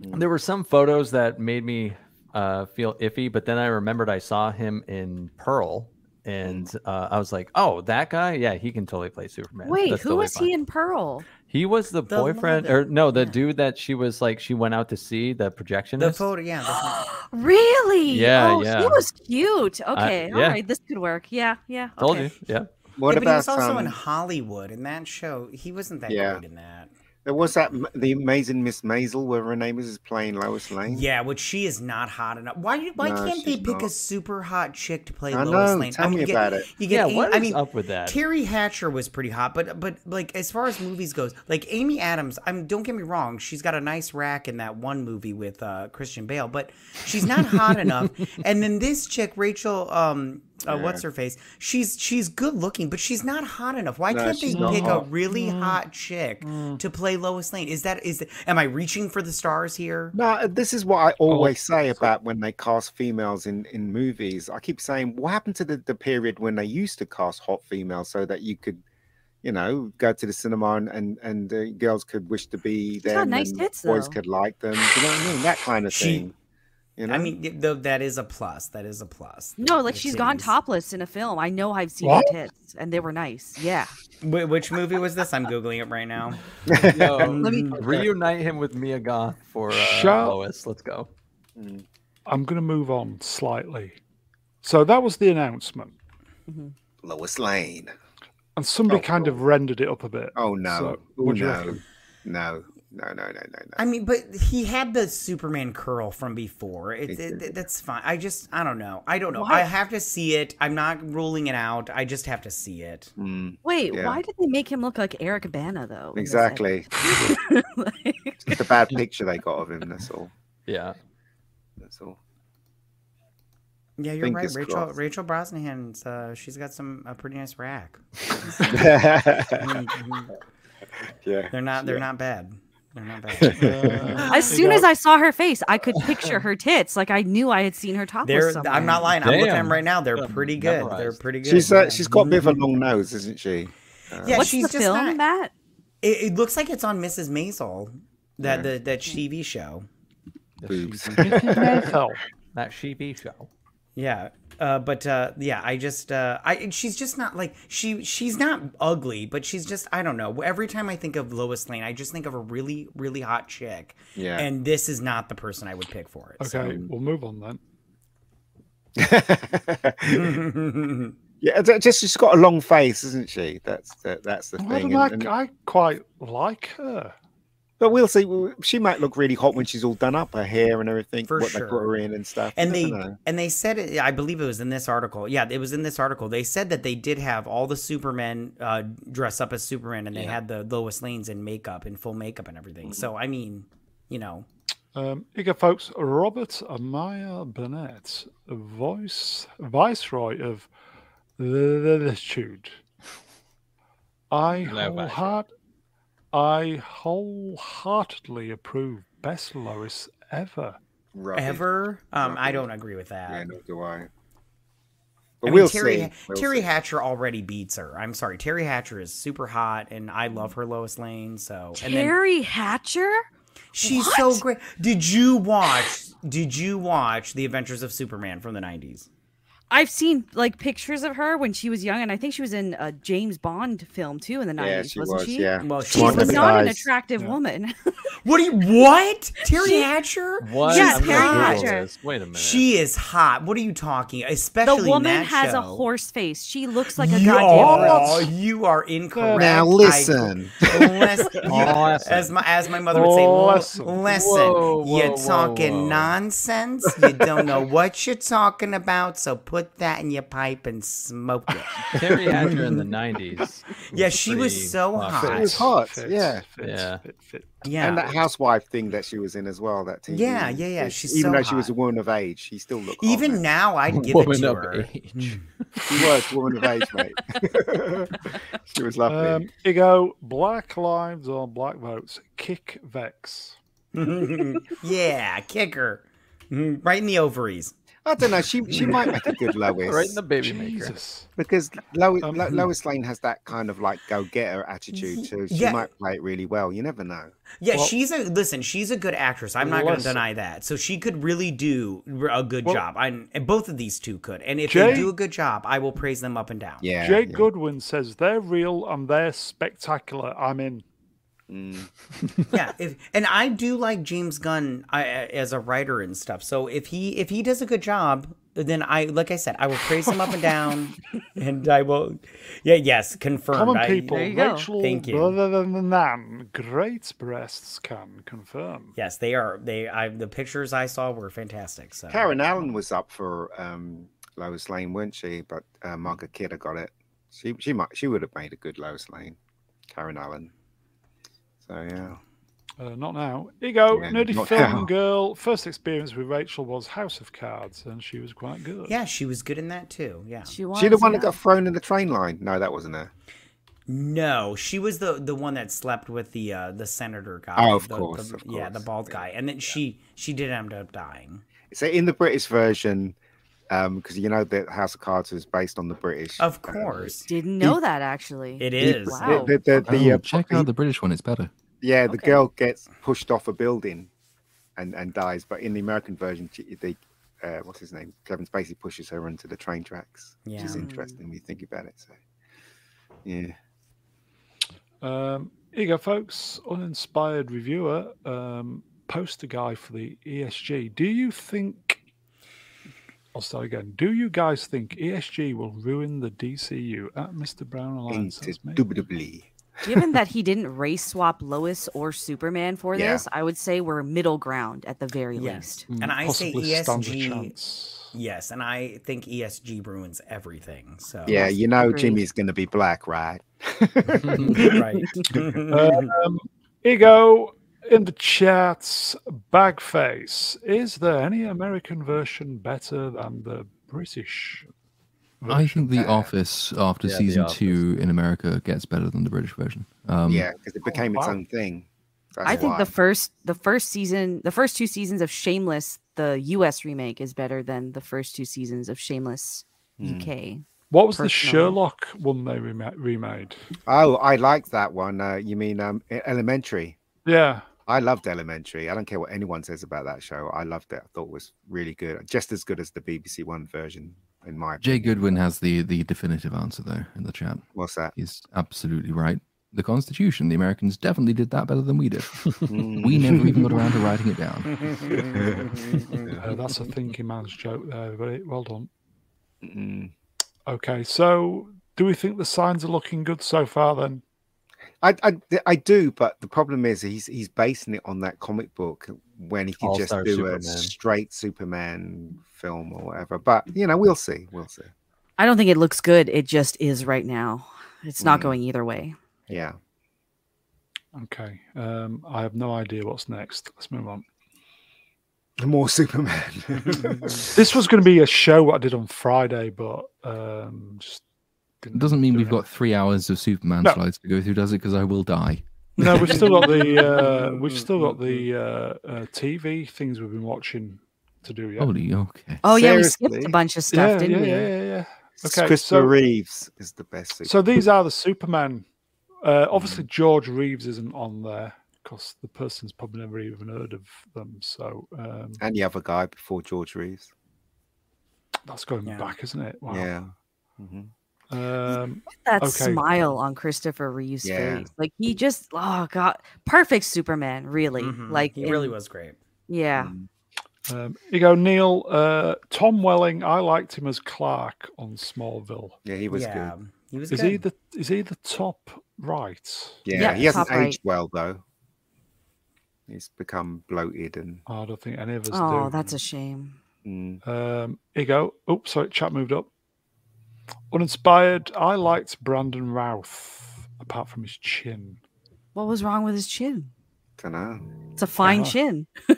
There were some photos that made me uh, feel iffy, but then I remembered I saw him in Pearl, and uh, I was like, "Oh, that guy? Yeah, he can totally play Superman." Wait, That's who totally was fine." he in Pearl? He was the, The boyfriend, mother. or no, the Yeah. dude that she was like she went out to see the projectionist. The photo, yeah. the really? Yeah, oh, yeah. He was cute. Okay, all yeah. right, this could work. Yeah, yeah. Told okay. you, yeah. What yeah, but he about was also in um, Hollywood in that show. He wasn't that Yeah. great in that. There was that the amazing Miss Maisel, where her name is, is playing Lois Lane. Yeah, which she is not hot enough. Why? Why No, can't they she's pick a super hot chick to play I Lois know. Lane? Tell me you get, about it. You Yeah, get. what I mean, up with that? Teri Hatcher was pretty hot, but but like as far as movies goes, like Amy Adams. I'm don't get me wrong, she's got a nice rack in that one movie with uh, Christian Bale, but she's not hot enough. And then this chick, Rachel, um, uh, what's her face? She's she's good looking, but she's not hot enough. Why No, can't they she's not pick a hot. really hot chick to play Lois Lane? Is that is? Am I reaching for the stars here? No, this is what I always say about when they cast females in, in movies. I keep saying, what happened to the, the period when they used to cast hot females so that you could, you know, go to the cinema and and, and uh, girls could wish to be got them nice and tits, boys though. could like them. You know what I mean? That kind of She- thing. You know? I mean, though that is a plus. That is a plus. No, like The she's gone topless in a film. I know I've seen What? her tits, and they were nice. Yeah. Wh- which movie was this? I'm googling it right now. No, Let me- reunite him with Mia Goth for uh, Shall- Lois. Let's go. Mm. I'm going to move on slightly. So that was the announcement, Lois Lane. and somebody Oh, kind of rendered it up a bit. Oh no! So, oh, what do you no. no! No! No! No! No! No! I mean, but he had the Superman curl from before. It, He it, that's fine. I just, I don't know. I don't know. Why- I have to see it. I'm not ruling it out. I just have to see it. Mm, Wait, Yeah. why did they make him look like Eric Bana though? exactly. Like- It's just a bad picture they got of him. That's all. Yeah. That's all. Yeah, you're right. Fingers Rachel crossed. Rachel Brosnahan's uh, she's got some a pretty nice rack. yeah. They're not they're Yeah. not bad. They're not bad. as soon as I saw her face, I could picture her tits. Like I knew I had seen her topless somewhere. I'm not lying. I'm looking at them right now. They're pretty good. They're pretty good. She's uh, she's got a bit of a long nose, isn't she? Uh, Yeah, What's she's the just film, not- Matt? It, it looks like it's on Mrs. Maisel, that the that TV show. The Boobs. Sheepy- Hell. that sheepy show. Yeah. Uh, but uh, yeah, I just uh, I she's just not like she she's not ugly, but she's just I don't know. Every time I think of Lois Lane, I just think of a really really hot chick, Yeah. and this is not the person I would pick for it. so- Okay, we'll move on then. yeah, just she's got a long face, isn't she? That's the, that's the I, thing. don't and- like, and- I quite like her. But we'll see. She might look really hot when she's all done up, her hair and everything. For what they put her in and stuff. and they know. and they said it i believe it was in this article yeah it was in this article they said that they did have all the supermen uh dress up as superman and they Yeah. had the lois lanes in makeup in full makeup and everything so i mean you know Um, here you go, folks. Robert Amaya Burnett, voice viceroy of the Latitude. I No, Viceroy. wholeheart, I wholeheartedly approve best Lois ever. Rubbish. ever um i don't agree with that Yeah, nor do I. I But mean, we'll Terry, see. We'll Terry see. Hatcher already beats her. I'm sorry, Teri Hatcher is super hot, and I love her Lois Lane. So, and then Teri Hatcher? she's so great. Did you watch? Did you watch The Adventures of Superman from the '90s? I've seen like pictures of her when she was young, and I think she was in a James Bond film too in the nineties, she wasn't was. she? Yeah. Well, She she was of the not an attractive Yeah. woman. What do you what? Terry She- Hatcher? What? Yeah, I'm Teri Hatcher. Wait a minute. She is hot. What are you talking? Especially the woman that has show. a horse face. She looks like a You- goddamn oh, horse. you are incorrect. Now I- listen. Listen, you- Listen. as my as my mother would say, Oh, listen, listen. Whoa, you're whoa, whoa, talking whoa. nonsense. You don't know what you're talking about, so put that in your pipe and smoke it. Teri Hatcher in the '90s. Yeah, she was so fucking- hot. It was hot, Fit, yeah. fit, Yeah. fit, fit. Yeah, And that housewife thing that she was in as well. That TV. Yeah, yeah, yeah, Even she's even so though she was a woman of age, she still looked. even man. now, I'd give Woman it to of her. age. she was a woman of age, mate. she was lovely. Um, you go. Black lives on black votes. Kick Vex. yeah, kicker, Mhm, right in the ovaries. I don't know. She she might make a good Lois. Right in the baby maker. Because Lois, Um, Lo-. Lois Lane has that kind of like go getter attitude too. She Yeah. might play it really well. You never know. Yeah, Well- she's a listen. She's a good actress. I'm not going to deny that. So she could really do a good Well- job. I, and both of these two could. And if Jay- they do a good job, I will praise them up and down. Yeah. Jake yeah. Goodwin says they're real and they're spectacular. I'm in. Mm. yeah. If, and I do like James Gunn I, as a writer and stuff. So if he if he does a good job, then I like I said, I will praise him up and down, and I will. Yeah. Yes. Confirmed. Common I- people, There you. Rachel Thank you. other than the Nan, great breasts can confirm. Yes, they are. They. I. The pictures I saw were fantastic. So. Karen Allen was up for um, Lois Lane, weren't she? But uh, Margaret Kidder got it. She she might she would have made a good Lois Lane, Karen Allen. So yeah. Uh, not now. Here you go. Yeah, Nerdy film now. girl. First experience with Rachel was House of Cards, and she was quite good. Yeah, she was good in that too. Yeah. She was. she the one yeah. that got thrown in the train line? No, that wasn't her. No, she was the the one that slept with the uh the senator guy. Oh, of the- course, the- of Yeah, the bald guy, and then she she did end up dying. So in the British version, because you know that House of Cards is based on the British. Of uh, course, Didn't know that actually. It is. the- Wow. The, the, the, the, Oh, uh, check out the British one; it's better. Yeah, the Okay. girl gets pushed off a building and, and dies, but in the American version, she, the uh, what's his name? Kevin Spacey pushes her onto the train tracks, yeah. which is interesting when you think about it. So, yeah, Um, here you go, folks. Uninspired reviewer, um, poster guy for the ESG. Do you think? I'll start again. Do you guys think ESG will ruin the DCU at Mr. Brown Alliance? That's indubitably. Given that he didn't race swap Lois or Superman for Yeah. this, I would say we're middle ground at the very Yes, least. and I say Possibly stands a ESG. chance. Yes, and I think ESG ruins everything. So Yeah, you know agreed. Jimmy's going to be black, right? right. Um, here you go. In the chats, Bagface. Is there any American version better than the British? I think The Office after Yeah, season Office. two in America gets better than the British version. Um, yeah, because it became its wow. own thing. That's I think why. the first the first season, the first two seasons of Shameless, the US remake is better than the first two seasons of Shameless Hmm. UK. What was the Sherlock one they remade? Oh, I like that one. Uh, you mean um, Elementary? Yeah. I loved Elementary. I don't care what anyone says about that show. I loved it. I thought it was really good, just as good as the BBC One version, in my Jay opinion. Goodwin has the the definitive answer though in the chat. What's that? He's absolutely right. the Constitution. The Americans definitely did that better than we did. Mm. we never even got around to writing it down. Uh, that's a thinking man's joke there, everybody. Well done. Mm. Okay, so do we think the signs are looking good so far then? I, I I do, but the problem is he's he's basing it on that comic book when he could just All-Star do Superman. a straight Superman film or whatever. But you know, we'll see. We'll see. I don't think it looks good. It just is right now. It's not Mm. going either way. Yeah. Okay. Um, I have no idea what's next. Let's move on. More Superman. This was going to be a show what I did on Friday, but um, just It didn't doesn't mean we've it. got three hours of Superman No. slides to go through, does it? Because I will die. No, we've still got the uh, we've still got the uh, uh, TV things we've been watching to do. Yeah. Holy, okay. Oh yeah, we skipped a bunch of stuff, yeah, didn't we? yeah, yeah, yeah. Okay, Christopher so- Reeves is the best. Superman. So these are the Superman. Uh, obviously, George Reeves isn't on there because the person's probably never even heard of them. So um, and the other guy before George Reeves. that's going Yeah. back, isn't it? Wow. Yeah. hmm Um, That Okay. smile on Christopher Reeve's Yeah. face, like he just oh god, perfect Superman, really. Mhm. Like he really was great. Yeah, um, you go, Neil. Uh, Tom Welling. I liked him as Clark on Smallville. Yeah, he was yeah, good. he was Is good. he the is he the top right? Yeah, Yeah, he hasn't top right. aged well though. He's become bloated and. I don't think any of us Oh, do. that's a shame. Mm. Um, here you go. Oops, sorry, chat moved up. Uninspired. I liked Brandon Routh, apart from his chin. What was wrong with his chin? Don't know. It's a fine Uh-huh. chin.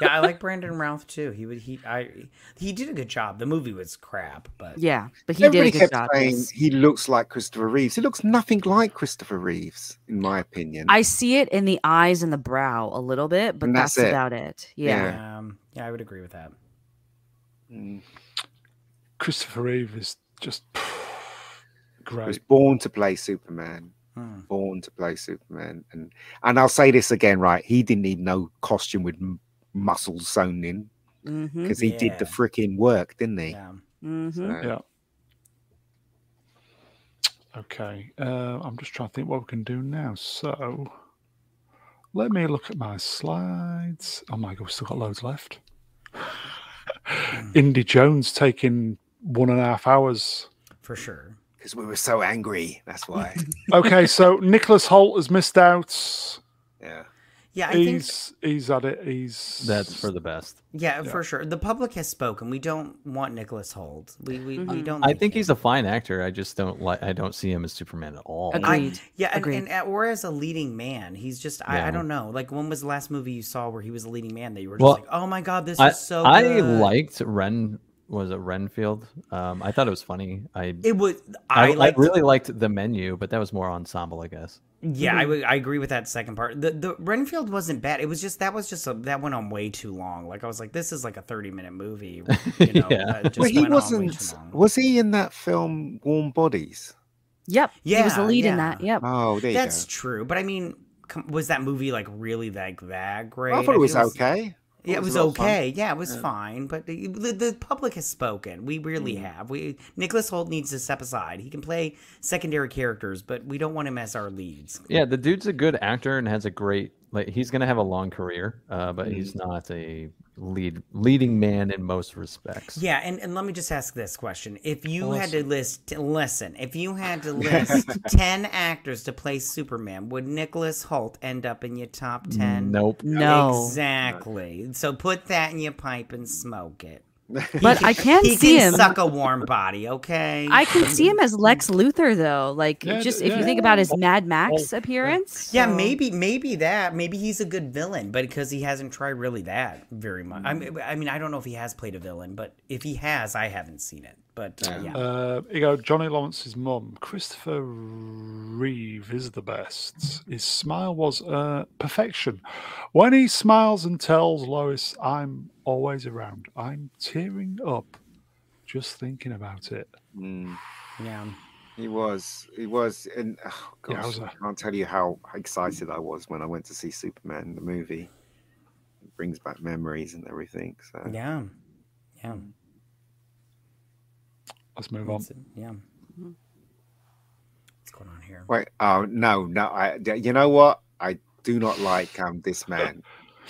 yeah, I like Brandon Routh too. He would he I he did a good job. The movie was crap, but Yeah, but he Everybody did a good kept job. saying he looks like Christopher Reeves. He looks nothing like Christopher Reeves, in my opinion. I see it in the eyes and the brow a little bit, but And that's, that's it. about it. Yeah. Yeah. um, yeah, I would agree with that. Mm. Christopher Reeves is just He great. was born to play Superman. Hmm. Born to play Superman, and and I'll say this again, right? He didn't need no costume with m- muscles sewn in Mm-hmm. because he did the freaking work, didn't he? Yeah. Mm-hmm. So, Yeah. Okay. Uh, I'm just trying to think what we can do now. So let me look at my slides. Oh my god, we've still got loads left. Indy Jones taking one and a half hours. For sure. because we were so angry. That's why. Okay, so Nicholas Hoult has missed out. yeah. Yeah, I think He's he's at it. He's That's for the best. yeah, Yeah. for sure. The public has spoken. We don't want Nicholas Hoult. We we, we Mhm. don't. I like think him. he's a fine actor. I just don't like. I don't see him as Superman at all. Agreed. Yeah, and, Agreed. and uh, or as a leading man, he's just I, I don't know. Like when was the last movie you saw where he was a leading man that you were just Well, like, oh my god, this I, is so. I liked Ren. Was it Renfield? Um, I thought it was funny. I it. Was I, I, I really liked the menu, but that was more ensemble, I guess. Yeah, Mm-hmm. I would. I agree with that second part. The the Renfield wasn't bad. It was just that was just a, that went on way too long. Like I was like, this is like a thirty minute movie. You know, Yeah. that Well, he went on way wasn't. Was he in that film Warm Bodies? Yep. Yeah, he was the Yeah, lead in that. Yep. Oh, there you That's go. true, but I mean, com- was that movie like really like that great? I thought it was feel okay. Yeah, it It was was a fun. okay. Yeah, it was Yeah. fine. But the, the, the public has spoken. We really Mm. have. We Nicholas Hoult needs to step aside. He can play secondary characters, but we don't want him as our leads. Yeah, the dude's a good actor and has a great like. He's gonna have a long career, uh, but he's Mm. not a lead leading man in most respects. Yeah, and, and let me just ask this question: If you had to list, listen, if you had to list ten actors to play Superman, would Nicholas Hoult end up in your top ten? Nope. No. Exactly. So put that in your pipe and smoke it. He But I can he see can him. suck a warm body. Okay. I can see him as Lex Luthor though. Like Yeah, just d- if you yeah. think about his Mad Max yeah. appearance. Yeah, so- maybe maybe that. Maybe he's a good villain, but because he hasn't tried really that very much. I mean, I mean, I don't know if he has played a villain, but if he has, I haven't seen it. But uh, yeah, Uh, you go, Johnny Lawrence's mum, Christopher Reeve is the best. His smile was uh, perfection. When he smiles and tells Lois, I'm always around, I'm tearing up just thinking about it. Mm, yeah. he was. He was. And oh Yeah, I gosh, was I a- can't tell you how excited I was when I went to see Superman the movie. It brings back memories and everything. So Yeah. Yeah. Let's move on. It's- yeah. What's going on here? Wait, oh no, no. I, you know what? I do not like um this man.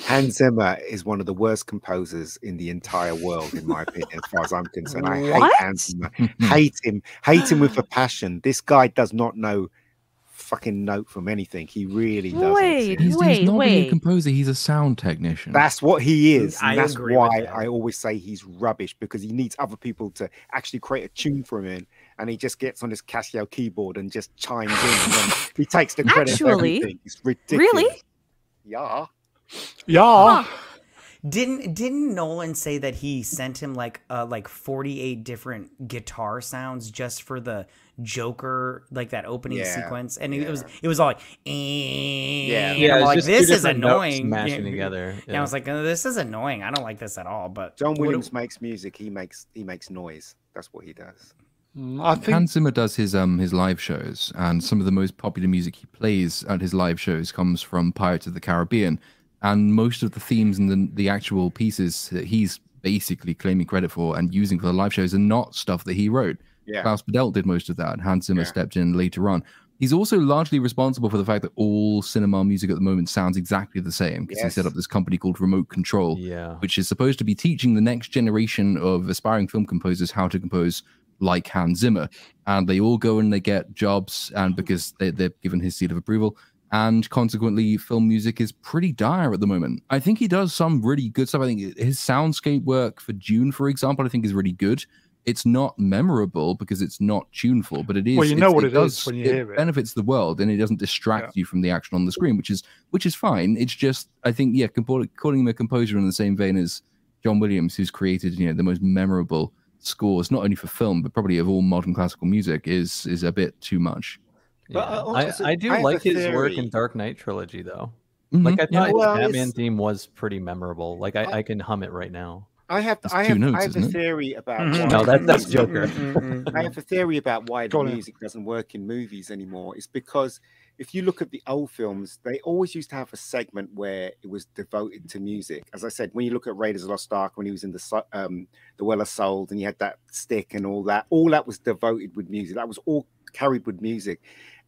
Hans Zimmer is one of the worst composers in the entire world, in my opinion, as far as I'm concerned. I hate What? Hans Zimmer. hate him. Hate him with a passion. This guy does not know fucking note from anything. He really doesn't. Wait, He's, wait, he's not really a composer. He's a sound technician. That's what he mm, is. I And that's agree why. I always say he's rubbish because he needs other people to actually create a tune for him. And he just gets on his Casio keyboard and just chimes in. And then he takes the credit for everything. It's ridiculous. Really? Yeah. Yeah. Didn't didn't Nolan say that he sent him like uh like 48 different guitar sounds just for the Joker like that opening Yeah, sequence and it was it was all like yeah Yeah. yeah I'm it's like this is annoying smashing yeah. together. yeah. I was like uh, this is annoying I don't like this at all but John Williams makes music. He makes he makes noise. That's what he does. Mm, I think Hans Zimmer does his um his live shows, and some of the most popular music he plays at his live shows comes from Pirates of the Caribbean, and most of the themes and the the actual pieces that he's basically claiming credit for and using for the live shows are not stuff that he wrote. Yeah. Klaus Badelt did most of that. Hans Zimmer Yeah. stepped in later on. He's also largely responsible for the fact that all cinema music at the moment sounds exactly the same because he set up this company called Remote Control yeah. which is supposed to be teaching the next generation of aspiring film composers how to compose like Hans Zimmer. And they all go and they get jobs, and mm-hmm. because they, they're given his seal of approval. And consequently, film music is pretty dire at the moment. I think he does some really good stuff. I think his soundscape work for Dune, for example, I think is really good. It's not memorable because it's not tuneful, but it is. Well, you know what it does- is when you hear it. benefits the world, and it doesn't distract you from the action on the screen, which is which is fine. It's just I think yeah, calling him a composer in the same vein as John Williams, who's created you know the most memorable scores not only for film but probably of all modern classical music, is is a bit too much. But I also- I, I do I like a his work in. Dark Knight trilogy though. Mhm, Like I yeah. thought his Well, Batman theme was pretty memorable. Like I, I- I can hum it right now. I have I have, notes, I have a isn't it? theory about Mhm. why No, that, that's music- Joker. I have a theory about why the Go on, Ian. music doesn't work in movies anymore. It's because if you look at the old films, they always used to have a segment where it was devoted to music. As I said, when you look at Raiders of the Lost Ark, when he was in the um, the Well of Souls, and you had that stick and all that, all that was devoted with music. That was all carried with music.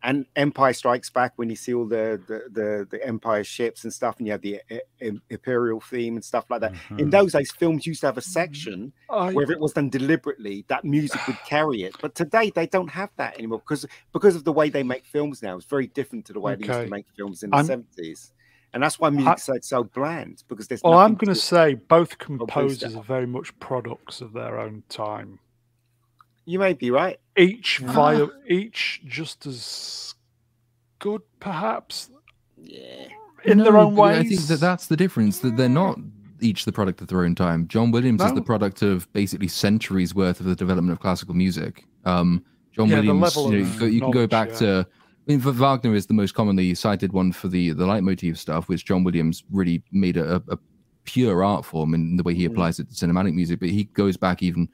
And Empire Strikes Back, when you see all the the the, the Empire ships and stuff, and you have the uh, im- Imperial theme and stuff like that. Mhm. In those days, films used to have a section I, whether it was done deliberately, that music would carry it. But today they don't have that anymore because because of the way they make films now. It's very different to the way they used to make films in the seventies, and that's why music's so, so bland because there's. well, I'm going to say both composers are very much products of their own time. You may be right. Each Ah. via each just as good, perhaps, Yeah. in their own but ways. I think that that's the difference. That they're not each the product of their own time. John Williams is the product of basically centuries worth of the development of classical music. Um, John Yeah, Williams, you, know, you go- you can go back yeah. to. I mean, Wagner is the most commonly cited one for the the leitmotif stuff, which John Williams really made a, a, a pure art form in the way he Mm. applies it to cinematic music. But he goes back even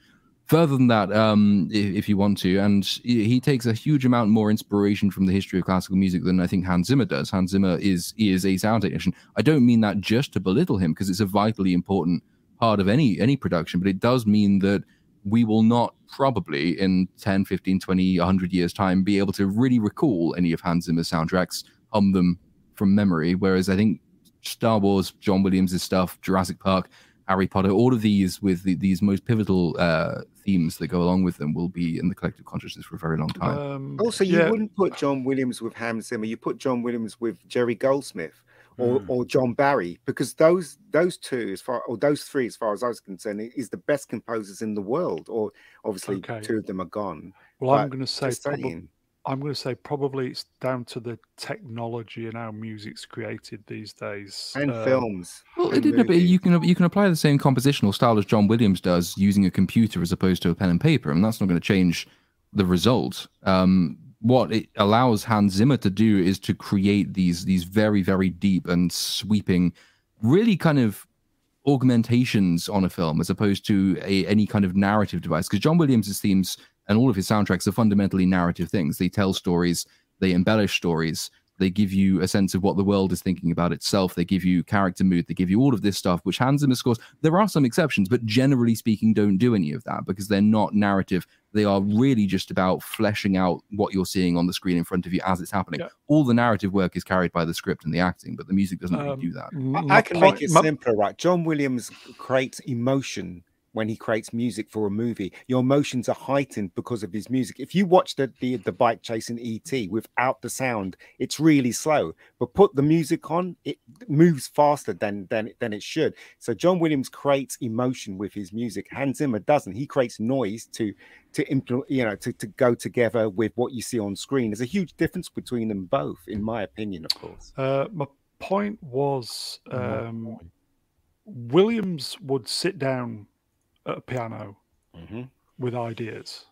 further than that, um, if, if you want to, and he takes a huge amount more inspiration from the history of classical music than I think Hans Zimmer does. Hans Zimmer is is a sound technician. I don't mean that just to belittle him because it's a vitally important part of any any production, but it does mean that we will not probably in 10, 15, 20, 100 years time be able to really recall any of Hans Zimmer's soundtracks, hum them from memory. Whereas I think Star Wars, John Williams' stuff, Jurassic Park, Harry Potter, all of these with the, these most pivotal uh, themes that go along with them will be in the collective consciousness for a very long time. Um, Also, you yeah, wouldn't put John Williams with Hans Zimmer. You put John Williams with Jerry Goldsmith or, Mm. or John Barry because those those two, as far or those three, as far as I was concerned, is the best composers in the world. Or obviously, Okay. two of them are gone. well, I'm going to say Just probably, saying. I'm going to say probably it's down to the technology and how music's created these days. and Uh, films. Well, and it didn't, but you can you can apply the same compositional style as John Williams does using a computer as opposed to a pen and paper, and that's not going to change the result. Um, what it allows Hans Zimmer to do is to create these these very very deep and sweeping, really kind of augmentations on a film as opposed to a, any kind of narrative device. Because John Williams' themes and all of his soundtracks are fundamentally narrative things. They tell stories, they embellish stories, They give you a sense of what the world is thinking about itself. They give you character mood. They give you all of this stuff, which Hans Zimmer scores. There are some exceptions, but generally speaking, don't do any of that because they're not narrative. They are really just about fleshing out what you're seeing on the screen in front of you as it's happening. Yeah. All the narrative work is carried by the script and the acting, but the music doesn't um, really do that. I, I can point, make it my... simpler, right? John Williams creates emotion when he creates music for a movie. Your emotions are heightened because of his music. If you watch the the, the bike chasing ET without the sound, it's really slow. But put the music on, it moves faster than than than it should. So John Williams creates emotion with his music. Hans Zimmer doesn't. He creates noise to to implement, you know, to, to go together with what you see on screen. There's a huge difference between them both, in my opinion, of course. Uh, my point was um, Williams would sit down at a piano mm-hmm. with ideas.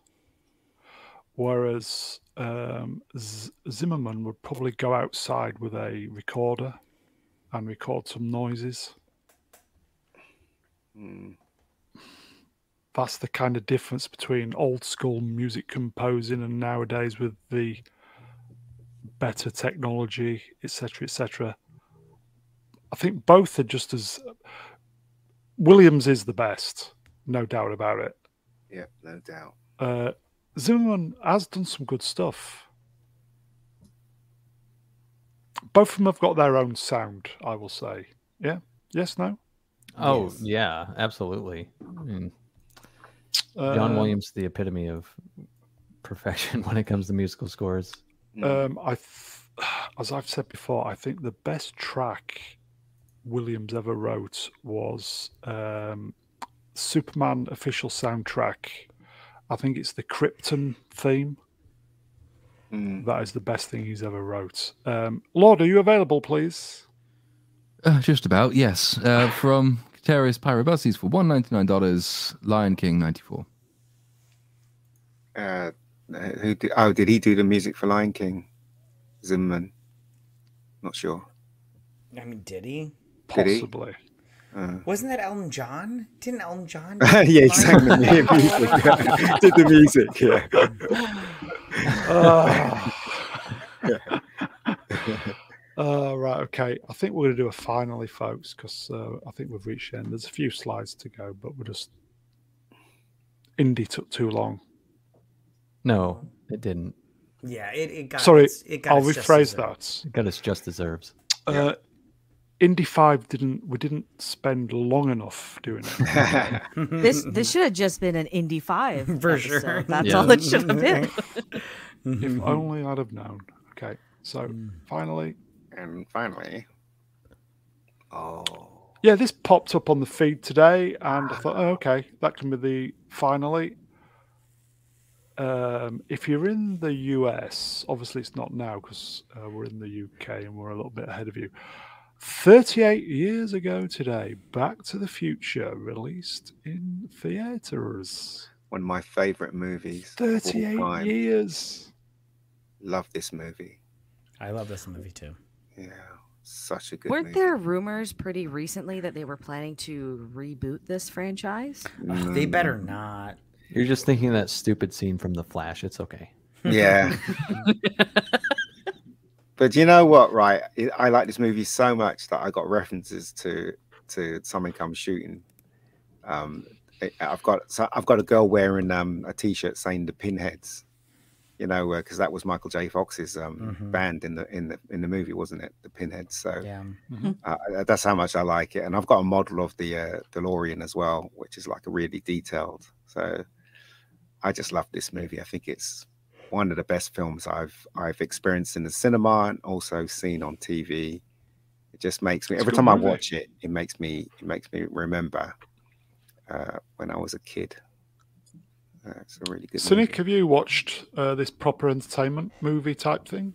Whereas um, Z- Zimmerman would probably go outside with a recorder and record some noises. Mm. That's the kind of difference between old school music composing and nowadays with the better technology, etc., etc. I think both are just as. Williams is the best no doubt about it. Yeah, no doubt. Uh, Zimmerman has done some good stuff. Both of them have got their own sound, I will say. Yeah. Yes. No. Oh yes. yeah, absolutely. I mean, John uh, Williams, the epitome of perfection when it comes to musical scores. Um, I, th- as I've said before, I think the best track Williams ever wrote was um, Superman official soundtrack. I think it's the Krypton theme. Mm. That is the best thing he's ever wrote. Um, Lord, are you available, please? Uh, just about, yes. Uh, from Katerius Pyrobuses for one ninety nine dollars. Lion King ninety four. Uh, who did, oh, did he do the music for Lion King? Zimmerman. Not sure. I mean, did he? Possibly. Did he? Uh, Wasn't that Elton John? Didn't Elton John? yeah, exactly. Did the music, yeah. uh, uh, right, okay. I think we're going to do a finally, folks, because uh, I think we've reached the end. There's a few slides to go, but we're just. Indy took too long. No, it didn't. Yeah, it, it got. Sorry, its, it got I'll rephrase that. It got its just deserves. Uh, Indy Five didn't we didn't spend long enough doing it. this this should have just been an Indy Five for episode. sure. That's yeah. all it should have been. if only I'd have known. Okay, so mm. finally, and finally, oh yeah, this popped up on the feed today, and I thought, oh, okay, that can be the finally. Um, if you're in the US, obviously it's not now because uh, we're in the UK and we're a little bit ahead of you. 38 years ago today, Back to the Future released in theaters. One of my favorite movies. 38 years. Love this movie. I love this movie too. Yeah, such a good movie. Weren't movie. there rumors pretty recently that they were planning to reboot this franchise? Mm. They better not. You're just thinking that stupid scene from The Flash. It's okay. Yeah. But you know what, right? I like this movie so much that I got references to to Someone Come Shooting. Um, I've got so I've got a girl wearing um, a t-shirt saying the Pinheads, you know, because uh, that was Michael J. Fox's um, mm-hmm. band in the in the in the movie, wasn't it? The Pinheads. So yeah. mm-hmm. uh, that's how much I like it, and I've got a model of the uh, DeLorean as well, which is like a really detailed. So I just love this movie. I think it's one of the best films I've I've experienced in the cinema and also seen on TV. It just makes me every time movie. I watch it, it makes me it makes me remember uh, when I was a kid. Uh, it's a really good. Cynic, have you watched uh, this proper entertainment movie type thing?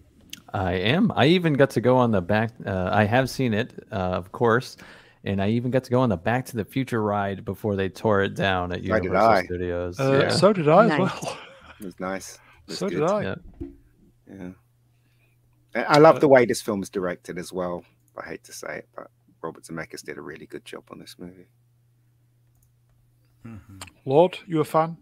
I am. I even got to go on the back. Uh, I have seen it, uh, of course, and I even got to go on the Back to the Future ride before they tore it down at Universal Studios. Uh, yeah. So did I nice. as well. It was nice so good. did I. Yeah. yeah. I love the way this film is directed as well. I hate to say it, but Robert Zemeckis did a really good job on this movie. Mm-hmm. Lord, you a fan?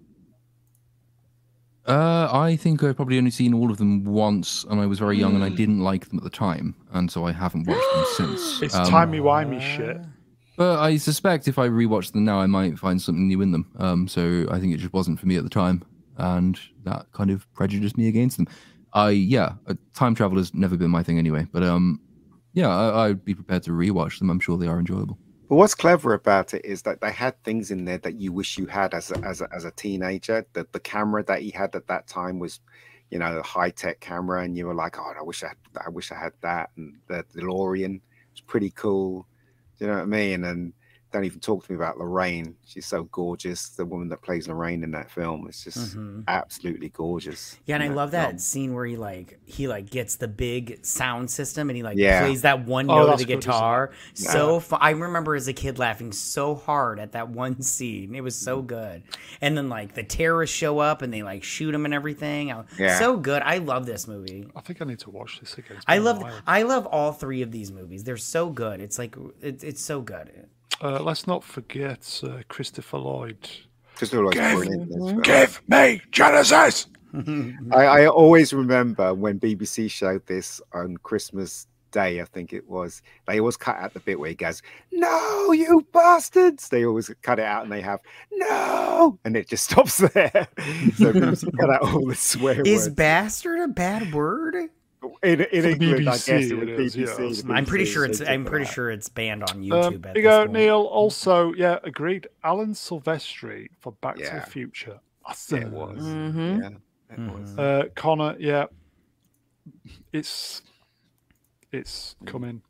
Uh, I think I've probably only seen all of them once, and I was very young, and I Mm. didn't like them at the time, and so I haven't watched them since. It's Um, timey wimey shit. But I suspect if I rewatch them now, I might find something new in them. Um, so I think it just wasn't for me at the time, and that kind of prejudiced me against them. I yeah, uh, time travel has never been my thing anyway. But um, yeah, I, I'd be prepared to rewatch them. I'm sure they are enjoyable. But what's clever about it is that they had things in there that you wish you had as a, as a, as a teenager. That the camera that he had at that time was, you know, a high tech camera, and you were like, oh, I wish I, had, I wish I had that. And the DeLorean was pretty cool. Do you know what I mean? And don't even talk to me about Lorraine. She's so gorgeous. The woman that plays Lorraine in that film is just Mhm. absolutely gorgeous. Yeah, and I in love film. that scene where he like he like gets the big sound system and he like Yeah. plays that one Oh, note of the good, isn't guitar. Yeah. So fu- I remember as a kid laughing so hard at that one scene. It was so good. And then like the terrorists show up and they like shoot him and everything. Yeah. So good. I love this movie. I think I need to watch this again. I love. I love all three of these movies. They're so good. It's like it, it's so good. Uh, let's not forget uh, Christopher Lloyd. Just always Give- brilliant in. Give me Genesis. I, I always remember when BBC showed this on Christmas Day, I think it was. They always cut out the bit where he goes, "No, you bastards!" They always cut it out, and they have "No," and it just stops there. so BBC cut out all the swear Is words. bastard a bad word? In, in For the England, I guess it was it is, yeah. BBC. I'm pretty sure it's I'm pretty out. sure it's banned on Um, YouTube. there at you go, point. Neil. Also, yeah, agreed. Alan Silvestri for Back to the Future. It Awesome. was. Mhm. Yeah, it was. Mhm. Uh, Connor, yeah, it's it's coming.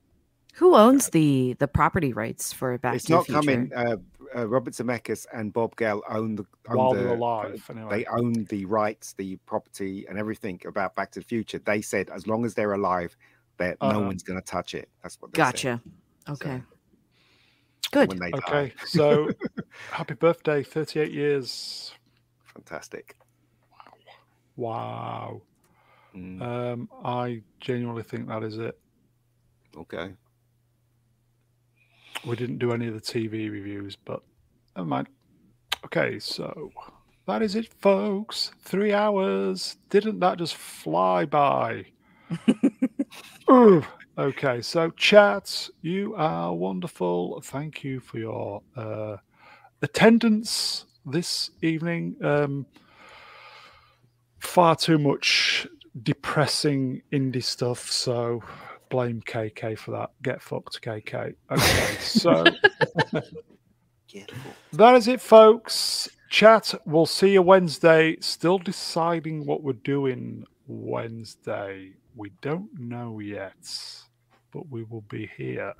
Who owns the the property rights for Back It's to the it's not Future? coming. Uh, uh, Robert Zemeckis and Bob Gale own the own While the, they're alive, anyway. They own the rights, the property, and everything about Back to the Future. They said as long as they're alive, that no Uh-huh. one's going to touch it. That's what they said Gotcha. Okay. Good. when they Okay, die. so happy birthday, 38 years. Fantastic. Wow. Mm, Um, I genuinely think that is it. okay. We didn't do any of the TV reviews, but never mind. Okay, so that is it, folks. Three hours. Didn't that just fly by? Okay, so chats, you are wonderful. Thank you for your uh, attendance this evening. Um, far too much depressing indie stuff, so blame KK for that. Get fucked, KK. Okay, so that is it, folks. Chat, we'll see you Wednesday. Still deciding what we're doing Wednesday. We don't know yet, but we will be here.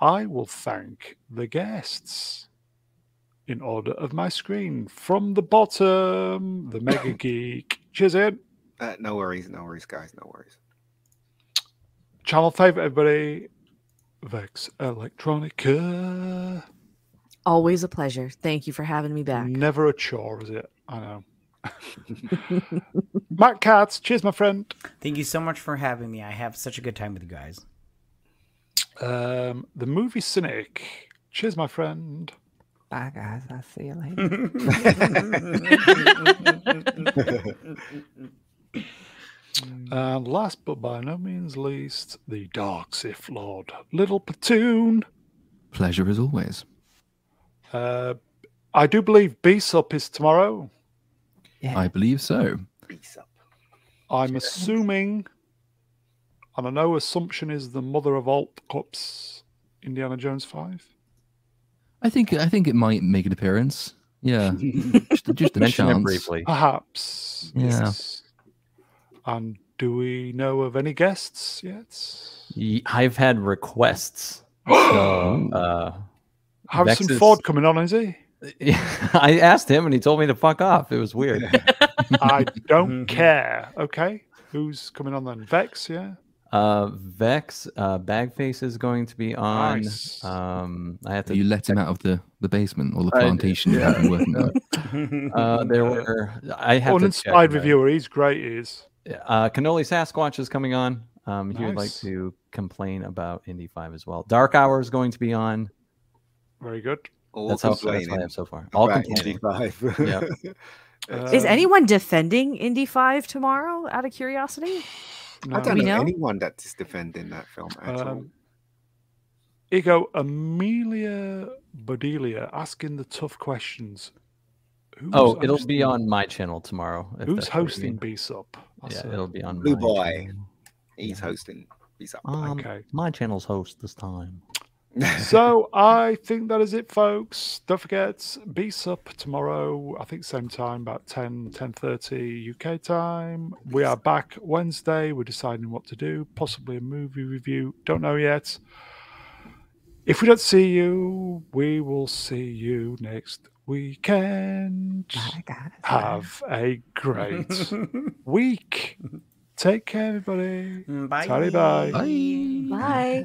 I will thank the guests in order of my screen. From the bottom, the Mega Geek. Cheers, Ian. Uh, no worries, no worries, guys, no worries. Channel 5, everybody. Vex Electronica. Always a pleasure. Thank you for having me back. Never a chore, is it? I know. MatKat, cheers, my friend. Thank you so much for having me. I have such a good time with you guys. Um, the movie cynic, cheers, my friend. Bye, guys. I'll see you later. And last but by no means least, the Dark Sith Lord, Little Platoon. Pleasure as always. Uh, I do believe Beast Up is tomorrow. Yeah. I believe so. Peace up. I'm assuming, and I know assumption is the mother of all cups, Indiana Jones 5. I think I think it might make an appearance. Yeah, just, just a Mention chance. briefly. Perhaps. Yeah. yes. And do we know of any guests yet? I've had requests. So, uh, Harrison Vex is- Ford coming on, is he? I asked him and he told me to fuck off. It was weird. I don't care. Okay. Who's coming on then? Vex, yeah? Uh, Vex, uh, Bagface is going to be on. Nice. Um, I have to. You let him out of the, the basement or the plantation you have been working on. Uh, there were. I have to check Uninspired my- reviewer. He's great, he is. Uh, Cannoli Sasquatch is coming on. Um, he would like to complain about Indy Five as well. Dark Hour is going to be on. Very good. All That's how that's what I complaining have so far. All about complaining. Indy 5. Yeah. Is Um, anyone defending Indy 5 tomorrow out of curiosity? I don't We know, know? anyone that is defending that film at all. Um, Ego Amelia Bodelia asking the tough questions. Who's Oh, it'll be on my channel tomorrow. if Who's that's what you hosting mean. B Sup? Yeah, it'll be on Blue my Boy. channel. He's hosting. He's up. Um, Okay. My channel's host this time. so I think that is it, folks. Don't forget, Beast Up tomorrow. I think same time, about 10, 10.30 UK time. We are back Wednesday. We're deciding what to do. Possibly a movie review. Don't know yet. If we don't see you, we will see you next weekend. Bye, guys. Have a great week. Take care, everybody. Mm, bye. Tally bye. Bye. Bye.